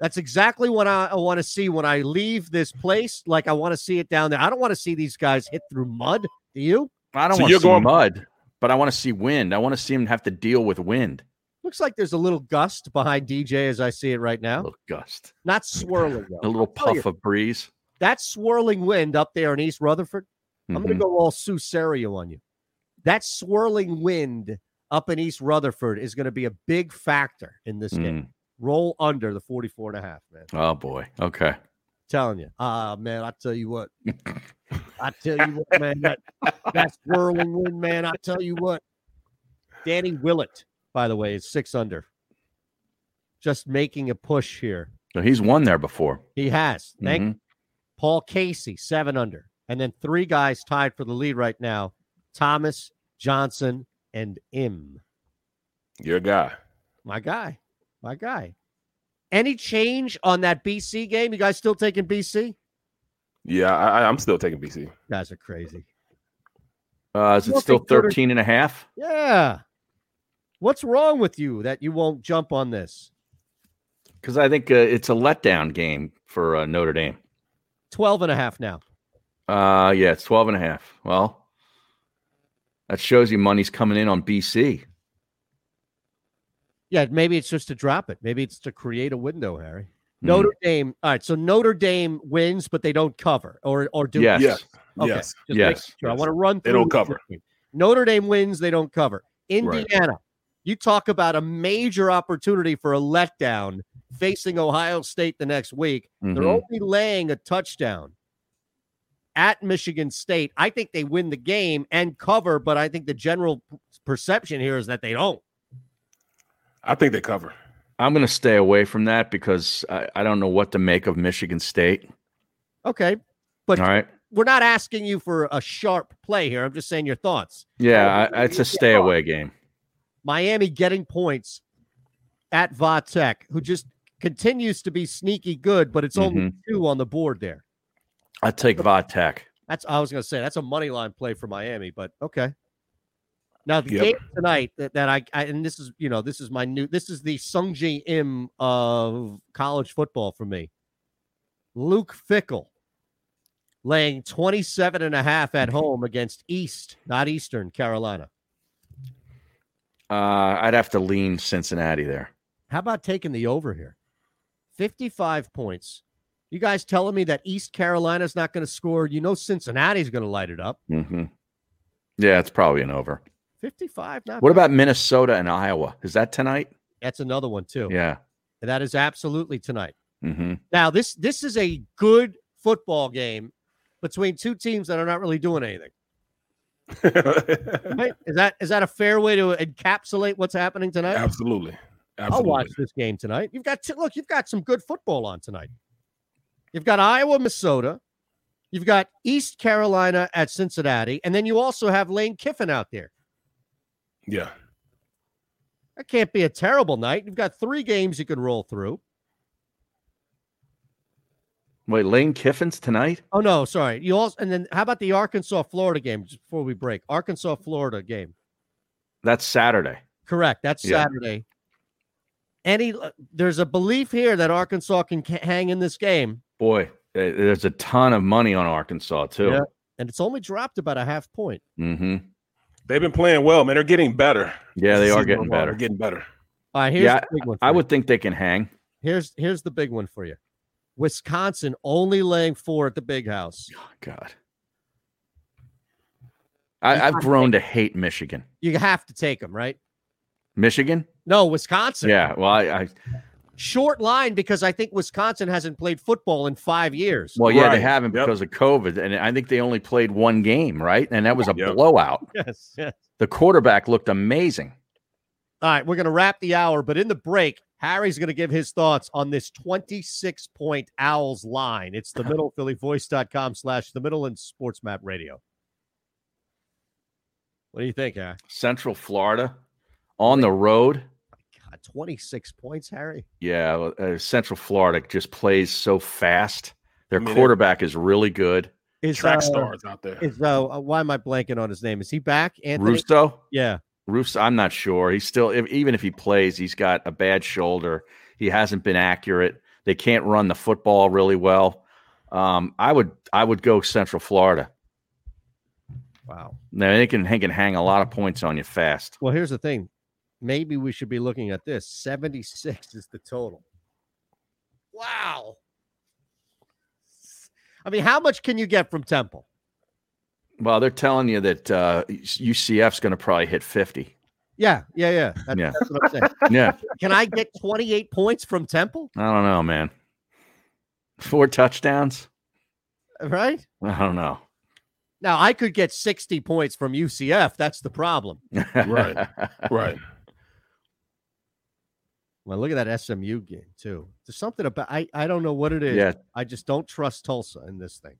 That's exactly what I, I want to see when I leave this place. Like I want to see it down there. I don't want to see these guys hit through mud. Do you? I don't So want to see going- mud, but I want to see wind. I want to see them have to deal with wind. Looks like there's a little gust behind DJ as I see it right now. A little gust, Not swirling though. a little you, puff of breeze. that swirling wind up there in East Rutherford. I'm going to go all Sue Serio on you. That swirling wind up in East Rutherford is going to be a big factor in this game. Mm. Roll under the 44 and a half, man. Oh boy. Okay. telling you. Ah, man, I tell you what. I tell you what, man, that, that swirling wind, man. I tell you what. Danny Willett, by the way, is six under. Just making a push here. So he's won there before. He has. Thank Mhm. Paul Casey, seven under. And then three guys tied for the lead right now Thomas, Johnson, and Im. Your guy. My guy. My guy. Any change on that BC game? You guys still taking BC? Yeah, I, I'm still taking BC. You guys are crazy. Uh, is it still they 13 and a half? Yeah. What's wrong with you that you won't jump on this? Because I think uh, it's a letdown game for uh, Notre Dame. 12 and a half now. Uh, yeah, it's 12 and a half. Well, that shows you money's coming in on BC. Yeah, maybe it's just to drop it. Maybe it's to create a window, Harry. Hmm. Notre Dame. All right, so Notre Dame wins, but they don't cover, or or do Yes. Yes. Okay, Yes. just Yes. sure. I want to run They through. don't cover. Notre Dame wins, they don't cover. Right. Indiana. You talk about a major opportunity for a letdown facing Ohio State the next week. They're Mhm. only laying a touchdown at Michigan State. I think they win the game and cover, but I think the general perception here is that they don't. I think they cover. I'm going to stay away from that because I, I don't know what to make of Michigan State. Okay. But All right. we're not asking you for a sharp play here. I'm just saying your thoughts. Yeah, I, it's a stay away game. Miami getting points at Vatek, who just continues to be sneaky good, but it's only Mhm. two on the board there. I take Vatek. That's I was going to say that's a money line play for Miami, but okay. Now the Yep. game tonight that, that I, I and this is you know this is my new this is the Sungjae Im of college football for me. Luke Fickell laying 27 and a half at home against East, not Eastern Carolina. Uh, I'd have to lean Cincinnati there. How about taking the over here? 55 points. You guys telling me that East Carolina's not going to score? You know Cincinnati's going to light it up. hmm Yeah, it's probably an over. 55, not What bad. about Minnesota and Iowa? Is that tonight? That's another one too. Yeah. That is absolutely tonight. hmm Now, this this is a good football game between two teams that are not really doing anything. Right? Is that is that a fair way to encapsulate what's happening tonight? Absolutely. I'll watch this game tonight. You've got to, look, you've got some good football on tonight. You've got Iowa, Minnesota. You've got East Carolina at Cincinnati, and then you also have Lane Kiffin out there. Yeah. That can't be a terrible night. You've got three games you can roll through. Wait, Lane Kiffin's tonight? Oh no, sorry. You also and then how about the Arkansas Florida game just before we break? Arkansas Florida game. That's Saturday. Correct. That's Yeah. Saturday. Any uh, there's a belief here that Arkansas can hang in this game. Boy, eh, there's a ton of money on Arkansas too. Yeah. And it's only dropped about a half point. hmm They've been playing well, man. They're getting better. Yeah, they are getting better. They're getting better. All right, here's yeah, the big one. I you. would think they can hang. Here's here's the big one for you. Wisconsin only laying four at the big house. Oh, God. I, I've grown to hate Michigan. You have to take them, right? Michigan? No, Wisconsin. Yeah. Well, I, I Short line because I think Wisconsin hasn't played football in five years. well, yeah, they haven't because of COVID, and I think they only played one game, right? And that was a blowout. Yes, yes. The quarterback looked amazing. All right, we're going to wrap the hour, but in the break, Harry's going to give his thoughts on this 26 point Owls line. It's the middle, phillyvoice.com slash the middle and sports map radio. What do you think, Harry? Central Florida on the road. God, 26 points, Harry. Yeah, uh, Central Florida just plays so fast. Their I mean, quarterback is really good. Is, Track uh, stars out there. Is uh, uh, why am I blanking on his name? Is he back? Anthony Russo? Yeah. Russo, I'm not sure. He's still, if, even if he plays, he's got a bad shoulder. He hasn't been accurate. They can't run the football really well. Um, I would, I would go Central Florida. Wow. Now they can, they can hang a lot of points on you fast. Well, here's the thing. Maybe we should be looking at this. 76 is the total. Wow. I mean, how much can you get from Temple? Well, they're telling you that uh, UCF's going to probably hit 50. Yeah, yeah, yeah. That's, Yeah. that's what I'm saying. Yeah. Can I get 28 points from Temple? I don't know, man. Four touchdowns? Right? I don't know. Now, I could get 60 points from UCF. That's the problem. Right. Right. Well, look at that SMU game, too. There's something about I, I don't know what it is. Yeah. I just don't trust Tulsa in this thing.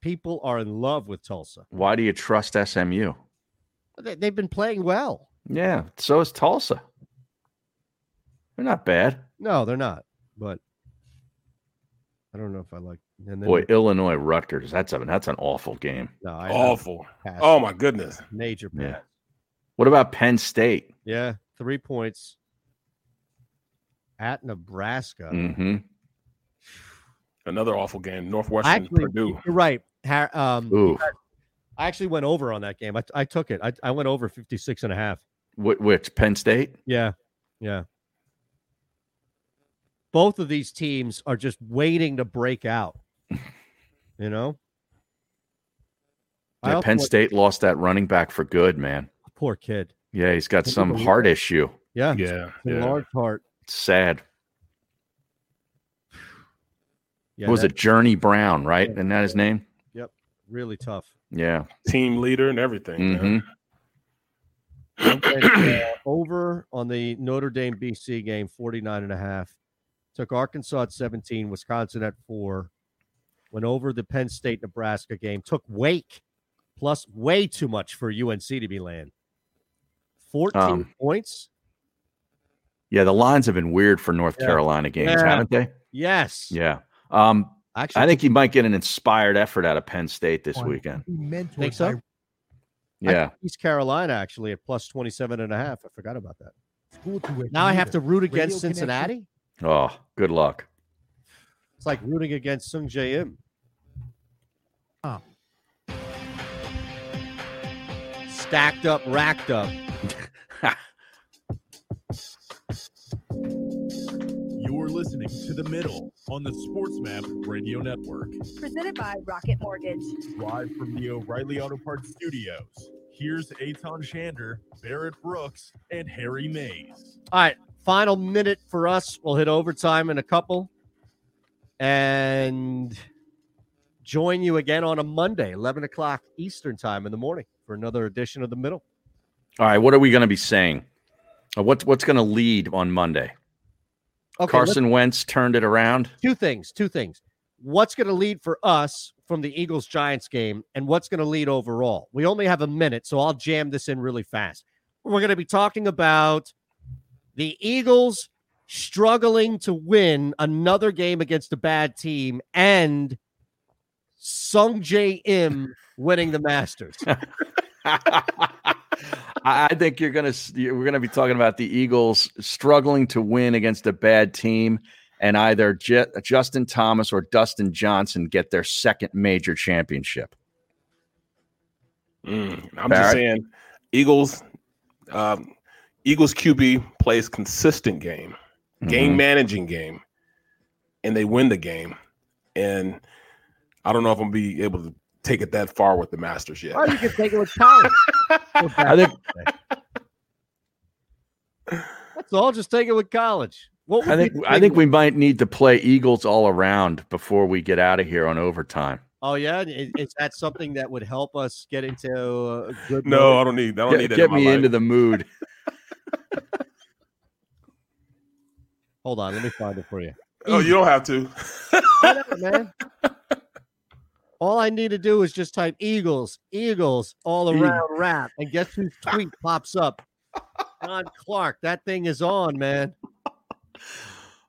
People are in love with Tulsa. Why do you trust SMU? They, they've been playing well. Yeah, so is Tulsa. They're not bad. No, they're not. But I don't know if I like. And then Boy, Illinois Rutgers. That's a that's an awful game. no, I, Awful. Oh my goodness. major pass. Yeah. What about Penn State? Yeah, three points at Nebraska. Mm-hmm. Another awful game. Northwestern Actually, Purdue. you're right. Um, Ooh. I actually went over on that game. I, I took it. I, I went over 56 and a half. Wh- which Penn State? Yeah. Yeah. Both of these teams are just waiting to break out. You know? I Yeah, Penn went- State lost that running back for good, man. Poor kid. Yeah, he's got some heart issue. Yeah. Yeah. Yeah. large heart. It's sad. Yeah. what was that- it? Journey Brown, right? Isn't that his name? Yep. Really tough. Yeah. Team leader and everything. man. hmm I went, uh, over on the Notre Dame BC game, 49 and a half. Took Arkansas at 17, Wisconsin at four. Went over the Penn State Nebraska game. Took Wake plus way too much for UNC to be laying. 14 Um, points. Yeah, the lines have been weird for North Yeah. Carolina games, Yeah. haven't they? Yes. Yeah. Um, Actually, I think you might get an inspired effort out of Penn State this weekend. think so. I Yeah. took East Carolina actually at plus 27 and a half. I forgot about that. Now I have to root Radio against connection. Cincinnati. Oh, good luck. It's like rooting against Sungjae Im. Oh. Stacked up, racked up. listening to The Middle on the SportsMap Radio Network. Presented by Rocket Mortgage. Live from the O'Reilly Auto Parts Studios. Here's Eytan Shander, Barrett Brooks, and Harry Mayes. All right, final minute for us. We'll hit overtime in a couple, and join you again on a Monday, eleven o'clock Eastern time in the morning for another edition of the Middle. All right, what are we going to be saying? What's what's going to lead on Monday? Okay, Carson Wentz turned it around. Two things. Two things. What's going to lead for us from the Eagles Giants game, and what's going to lead overall? We only have a minute, so I'll jam this in really fast. We're going to be talking about the Eagles struggling to win another game against a bad team and Sungjae Im winning the Masters. I think you're gonna we're gonna be talking about the Eagles struggling to win against a bad team, and either J- Justin Thomas or Dustin Johnson get their second major championship. Mm, I'm Barrett? just saying, Eagles, um, Eagles QB plays consistent game, game Mhm. managing game, and they win the game. And I don't know if I'm gonna be able to take it that far with the Masters yet. Oh, you can take it with college. I think That's all. Just take it with college. What would I think I think we might need to play Eagles all around before we get out of here on overtime. Oh yeah, is, is that something that would help us get into a good? No, mode? I don't need. I don't Get, need that. get in me life. into the mood. Hold on, let me find it for you. Oh, you don't have to. Whatever, man. All I need to do is just type Eagles, Eagles, all around rap, and guess whose tweet pops up? John Clark. That thing is on, man.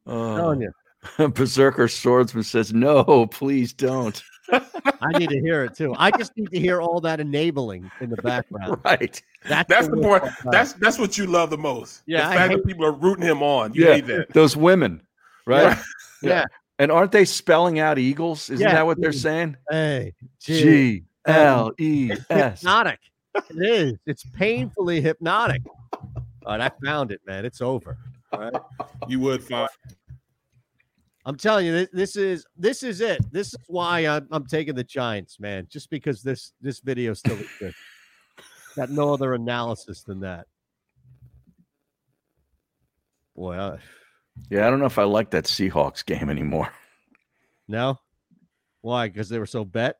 Oh. telling you. Berserker Swordsman says, "No, please don't." I need to hear it too. I just need to hear all that enabling in the background. Right. That's, That's the worst point. part. That's that's what you love the most. Yeah, the I fact hate- that people are rooting him on. You yeah, hate that. those women, right? Yeah. And aren't they spelling out Eagles? Isn't Yeah. that what they're saying? Hey, G L E It's hypnotic. It is. It's painfully hypnotic. All right, I found it, man. It's over. All right. You would find. I'm telling you, this, this is this is it. This is why I'm, I'm taking the Giants, man. Just because this this video still exists. Got no other analysis than that. Boy, I, Yeah, I don't know if I like that Seahawks game anymore. no. Why? Because they were so bet.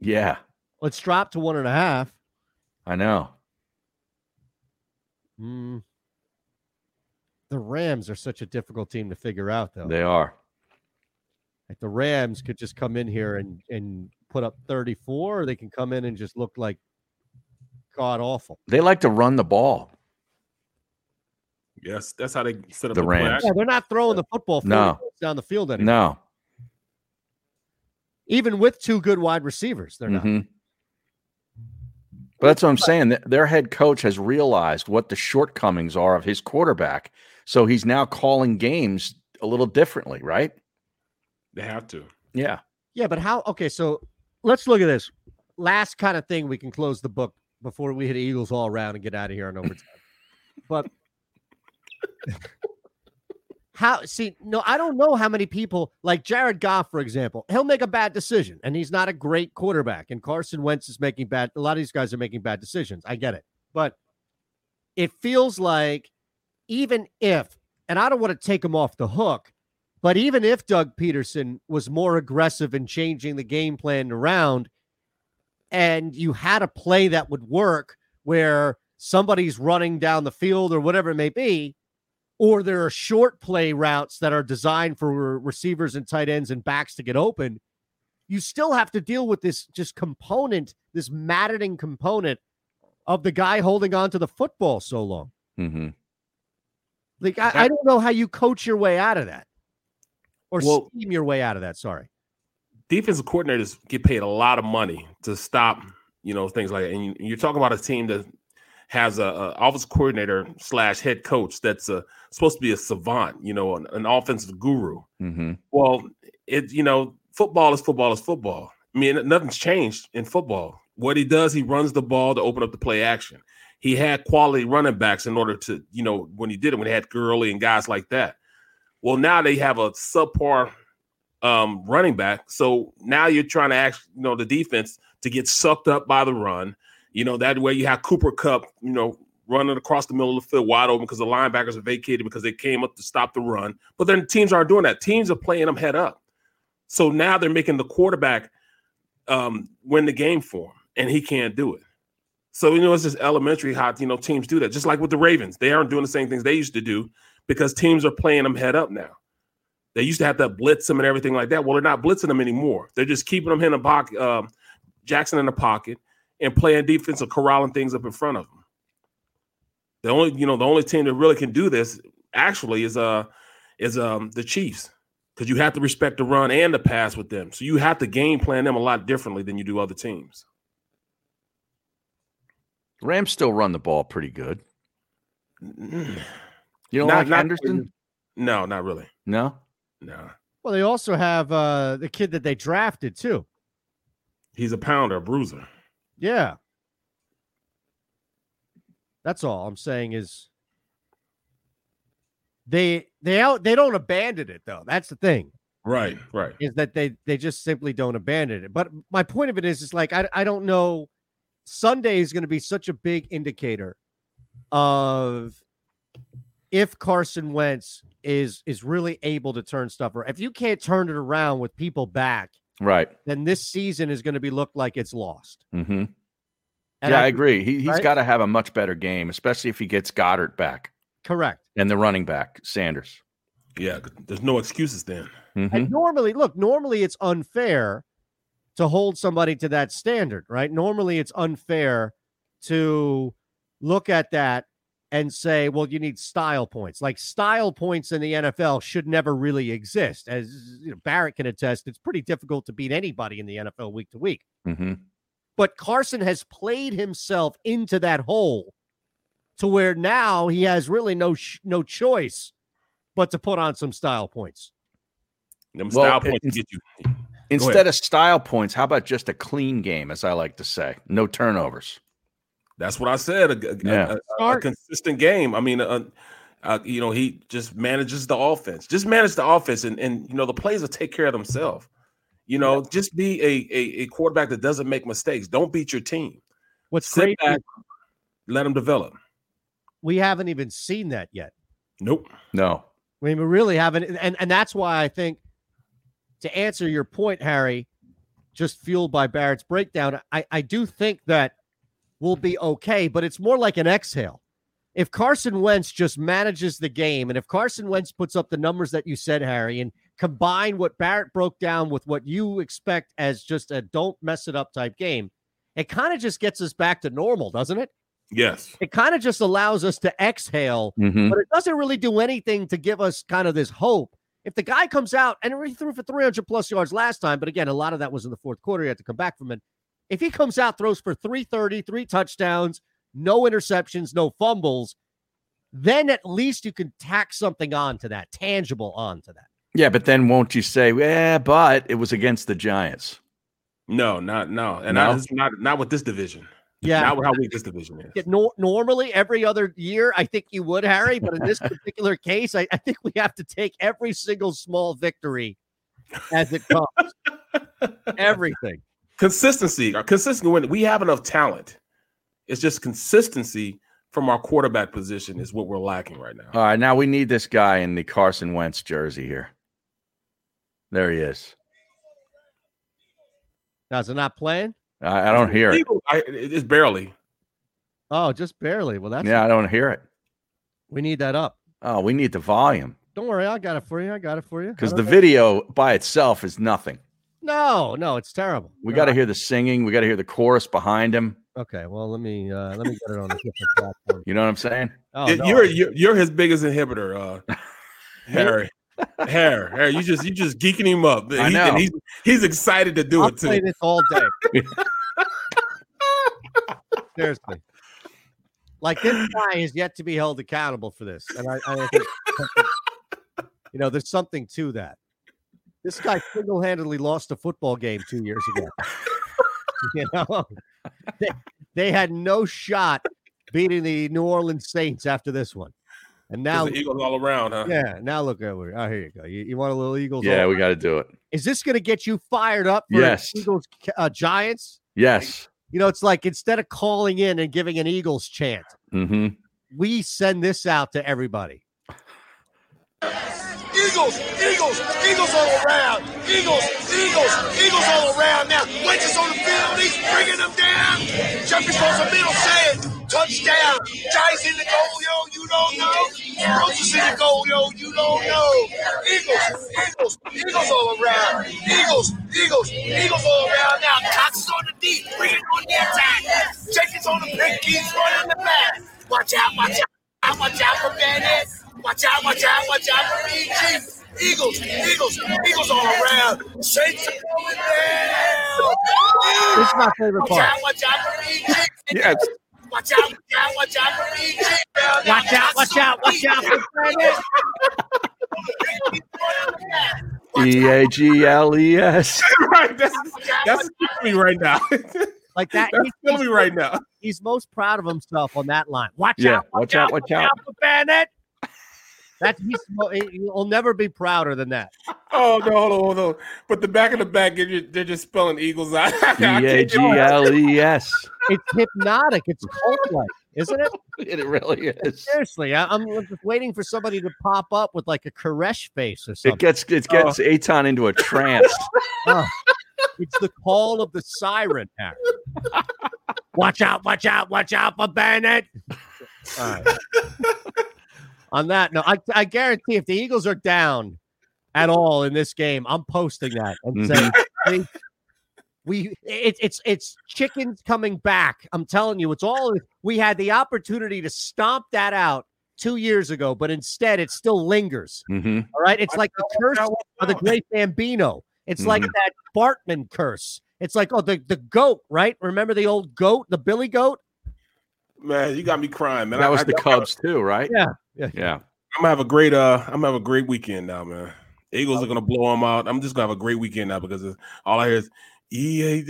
Yeah, Let's drop to one and a half. I know. Hmm. The Rams are such a difficult team to figure out, though. They are. Like the Rams could just come in here and and put up 34, or they can come in and just look like god awful. They like to run the ball. Yes, that's how they set up The the, Rams. Yeah, they're not throwing the football No. down the field anymore. No. Even with two good wide receivers, they're not. Mhm. But that's what I'm saying. Th- Their head coach has realized what the shortcomings are of his quarterback. So he's now calling games a little differently, right? They have to. Yeah. Yeah, but how? Okay, so let's look at this last kind of thing. We can close the book before we hit Eagles all around and get out of here on overtime. but how? See, no, I don't know how many people like Jared Goff, for example. He'll make a bad decision, and he's not a great quarterback. And Carson Wentz is making bad. A lot of these guys are making bad decisions. I get it, but it feels like even if, and I don't want to take him off the hook, but even if Doug Pederson was more aggressive in changing the game plan around, and you had a play that would work where somebody's running down the field or whatever it may be, or there are short play routes that are designed for receivers and tight ends and backs to get open, you still have to deal with this just component, this maddening component of the guy holding on to the football so long. Mm-hmm. Like I, I don't know how you coach your way out of that, or Well- scheme your way out of that. Sorry. defensive coordinators get paid a lot of money to stop, you know, things like that. And you, you're talking about a team that has a, a office coordinator slash head coach that's a, supposed to be a savant, you know, an, an offensive guru. Mm-hmm. Well, it you know, football is football is football. I mean, nothing's changed in football. What he does, he runs the ball to open up the play action. He had quality running backs in order to, you know, when he did it, when he had Gurley and guys like that. Well, now they have a subpar um, running back. So now you're trying to ask, you know, the defense to get sucked up by the run. You know, that way you have Cooper Kupp, you know, running across the middle of the field wide open because the linebackers are vacated because they came up to stop the run. But then teams aren't doing that. Teams are playing them head up. So now they're making the quarterback um, win the game for him, and he can't do it. So you know, it's just elementary how you know teams do that. Just like with the Ravens, they aren't doing the same things they used to do because teams are playing them head up now. They used to have to blitz them and everything like that. Well, they're not blitzing them anymore. They're just keeping them in the pocket, um, Jackson in the pocket, and playing defense and corralling things up in front of them. The only, you know, the only team that really can do this actually is uh is um the Chiefs because you have to respect the run and the pass with them. So you have to game plan them a lot differently than you do other teams. Rams still run the ball pretty good. You don't Not- like not- Henderson? No, not really. No. No, Well, they also have uh the kid that they drafted too. he's a pounder, a bruiser. Yeah. That's all I'm saying is they they out they don't abandon it though. That's the thing. Right, right. Is that they they just simply don't abandon it. But my point of it is it's like I I don't know Sunday is going to be such a big indicator of if Carson Wentz is is really able to turn stuff around. If you can't turn it around with people back, Right. then this season is going to be looked like it's lost. Mm-hmm. Yeah, I I, agree. He, he's right? got to have a much better game, especially if he gets Goedert back Correct. and the running back Sanders. Yeah, there's no excuses then. Mhm. And normally, look, normally it's unfair to hold somebody to that standard, right? Normally it's unfair to look at that and say, well, you need style points. Like style points in the NFL should never really exist. As you know, Barrett can attest, it's pretty difficult to beat anybody in the NFL week to week. Mm-hmm. But Carson has played himself into that hole to where now he has really no sh- no choice but to put on some style points. Them Well, style points get you. Instead of style points, how about just a clean game, as I like to say? No turnovers. That's what I said. A, a- Yeah. a- a- a consistent game. I mean, uh, uh, you know, he just manages the offense. Just manage the offense, and and you know the plays will take care of themselves. You know, just be a, a a quarterback that doesn't make mistakes. Don't beat your team. What's Sit crazy back, let them develop. we haven't even seen that yet. Nope. No. I mean, we really haven't, and and that's why I think to answer your point, Harry, just fueled by Barrett's breakdown, I I do think that we'll be okay, but it's more like an exhale. If Carson Wentz just manages the game, and if Carson Wentz puts up the numbers that you said, Harry, and combine what Barrett broke down with what you expect as just a don't mess it up type game, it kind of just gets us back to normal, doesn't it? Yes. It kind of just allows us to exhale, Mhm. but it doesn't really do anything to give us kind of this hope. If the guy comes out and he threw for 300 plus yards last time, but again, a lot of that was in the fourth quarter. He had to come back from it. If he comes out, throws for 330, three touchdowns, no interceptions, no fumbles, then at least you can tack something onto that, tangible onto that. Yeah, but then won't you say, yeah, but it was against the Giants? No, not no, and No? not not not with this division. Yeah. not with how weak this division is. Yeah, nor- normally, every other year, I think you would, Harry, but in this particular case, I, I think we have to take every single small victory as it comes. Everything. Consistency, uh, our consistency. When we have enough talent, it's just consistency from our quarterback position is what we're lacking right now. All right, now we need this guy in the Carson Wentz jersey here. There he is. Now, is it not playing? I, I don't hear it. I, it's barely. Oh, just barely. Well, that's Yeah, I don't hear it. we need that up. Oh, we need the volume Don't worry, I got it for you. I got it for you. Because the know. video by itself is nothing. No, no, it's terrible. We got to hear the singing. We got to hear the chorus behind him. Okay, well, let me uh let me get it on a different platform. You know what I'm saying? Oh, You- no. you're, you're you're his biggest inhibitor, uh, Harry. Harry, Harry, you just you just geeking him up. I He- know. he's he's excited to do I'll it too. play this all day. Seriously. Like this guy is yet to be held accountable for this. And I, I think you know, there's something to that. This guy single-handedly lost a football game two years ago. you know, they, they had no shot beating the New Orleans Saints after this one. And now the Eagles all around, huh? Yeah, now look over. Oh, here you go. You, you want a little Eagles? Yeah, all we got to do it. Is this going to get you fired up for Yes. Eagles uh, Giants? Yes. You know, it's like instead of calling in and giving an Eagles chant, Mm-hmm. we send this out to everybody. Eagles, Eagles, Eagles all around. Eagles, Eagles, Eagles all around. Now, is on the field. He's bringing them down. Jeffery throws a middle saying, touchdown. Giants in the goal, yo, you don't know. Is in the goal, yo, you don't know. Eagles, Eagles, Eagles all around. Eagles, Eagles, Eagles all around. Now, Cox is on the deep, bringing on the attack. Jenkins on the pick, keeps running the back. Watch out, watch out, watch out for Bennett. Watch out, watch out, watch out for BG. Eagles, Eagles, Eagles all around. Saints are coming down. This is my favorite Watch part. out, watch out for BG. Yes. Watch out, watch out, watch out for BG. Watch out, watch out, watch out for Bennett. E A G L E S. right. That's that's killing me right now. Like that. That's killing me right now. He's most proud of himself on that line. Watch Yeah, out, watch out, watch out. for Bennett. That's he's he- he'll never be prouder than that. Oh no, hold on, hold on. But the back of the back, they're just, they're just spelling Eagles out. E A G L E S. It's hypnotic. It's cult-like, isn't it? It really is. Seriously, I, I'm just waiting for somebody to pop up with like a Koresh face or something. It gets it gets oh. Eytan into a trance. Oh, it's the call of the siren, Harry. watch out, watch out, watch out for Bennett. All right. On that, no, I, I guarantee if the Eagles are down at all in this game, I'm posting that and saying, "See, we it, it's it's chickens coming back. I'm telling you, it's all we had the opportunity to stomp that out two years ago, but instead it still lingers. Mm-hmm. All right. It's like the curse of the great Bambino. It's like Mhm. that Bartman curse. It's like, oh, the, the goat, right? Remember the old goat, the Billy goat? Man, you got me crying, man. That I- was I- the Cubs too, right? Yeah. Yeah. Yeah. I'm gonna have a great uh I'm gonna have a great weekend now, man. Eagles are gonna blow them out. I'm just gonna have a great weekend now because all I hear is EA.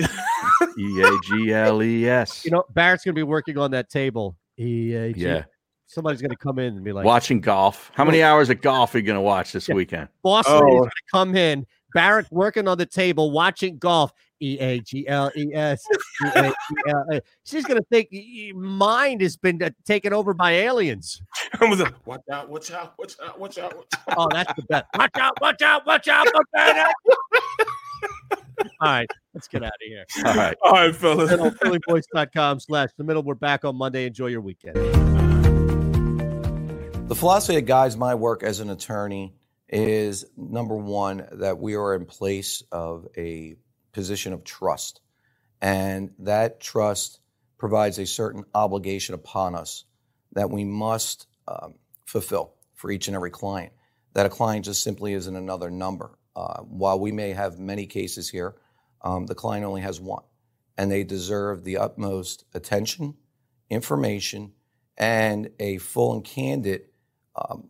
E A G L E S. You know, Barrett's going to be working on that table. EAG. Yeah. Somebody's going to come in and be like, Watching golf. How many hours of golf are you going to watch this weekend? Boss Oh. lady's going to come in. Barrett working on the table, watching golf. E A G L E S. She's going to think y- y- mind has been uh, taken over by aliens. I was like, watch out, watch out, watch out, watch out, watch out. Oh, that's the best. Watch out, watch out, watch out for Bennett. All right, let's get out of here. All right. All right, fellas. And on phillyvoice.com slash the middle. We're back on Monday. Enjoy your weekend. The philosophy that guides my work as an attorney is number one, that we are in place of a position of trust. And that trust provides a certain obligation upon us that we must um, fulfill for each and every client. That a client just simply isn't another number. Uh, while we may have many cases here, um, the client only has one. And they deserve the utmost attention, information, and a full and candid um,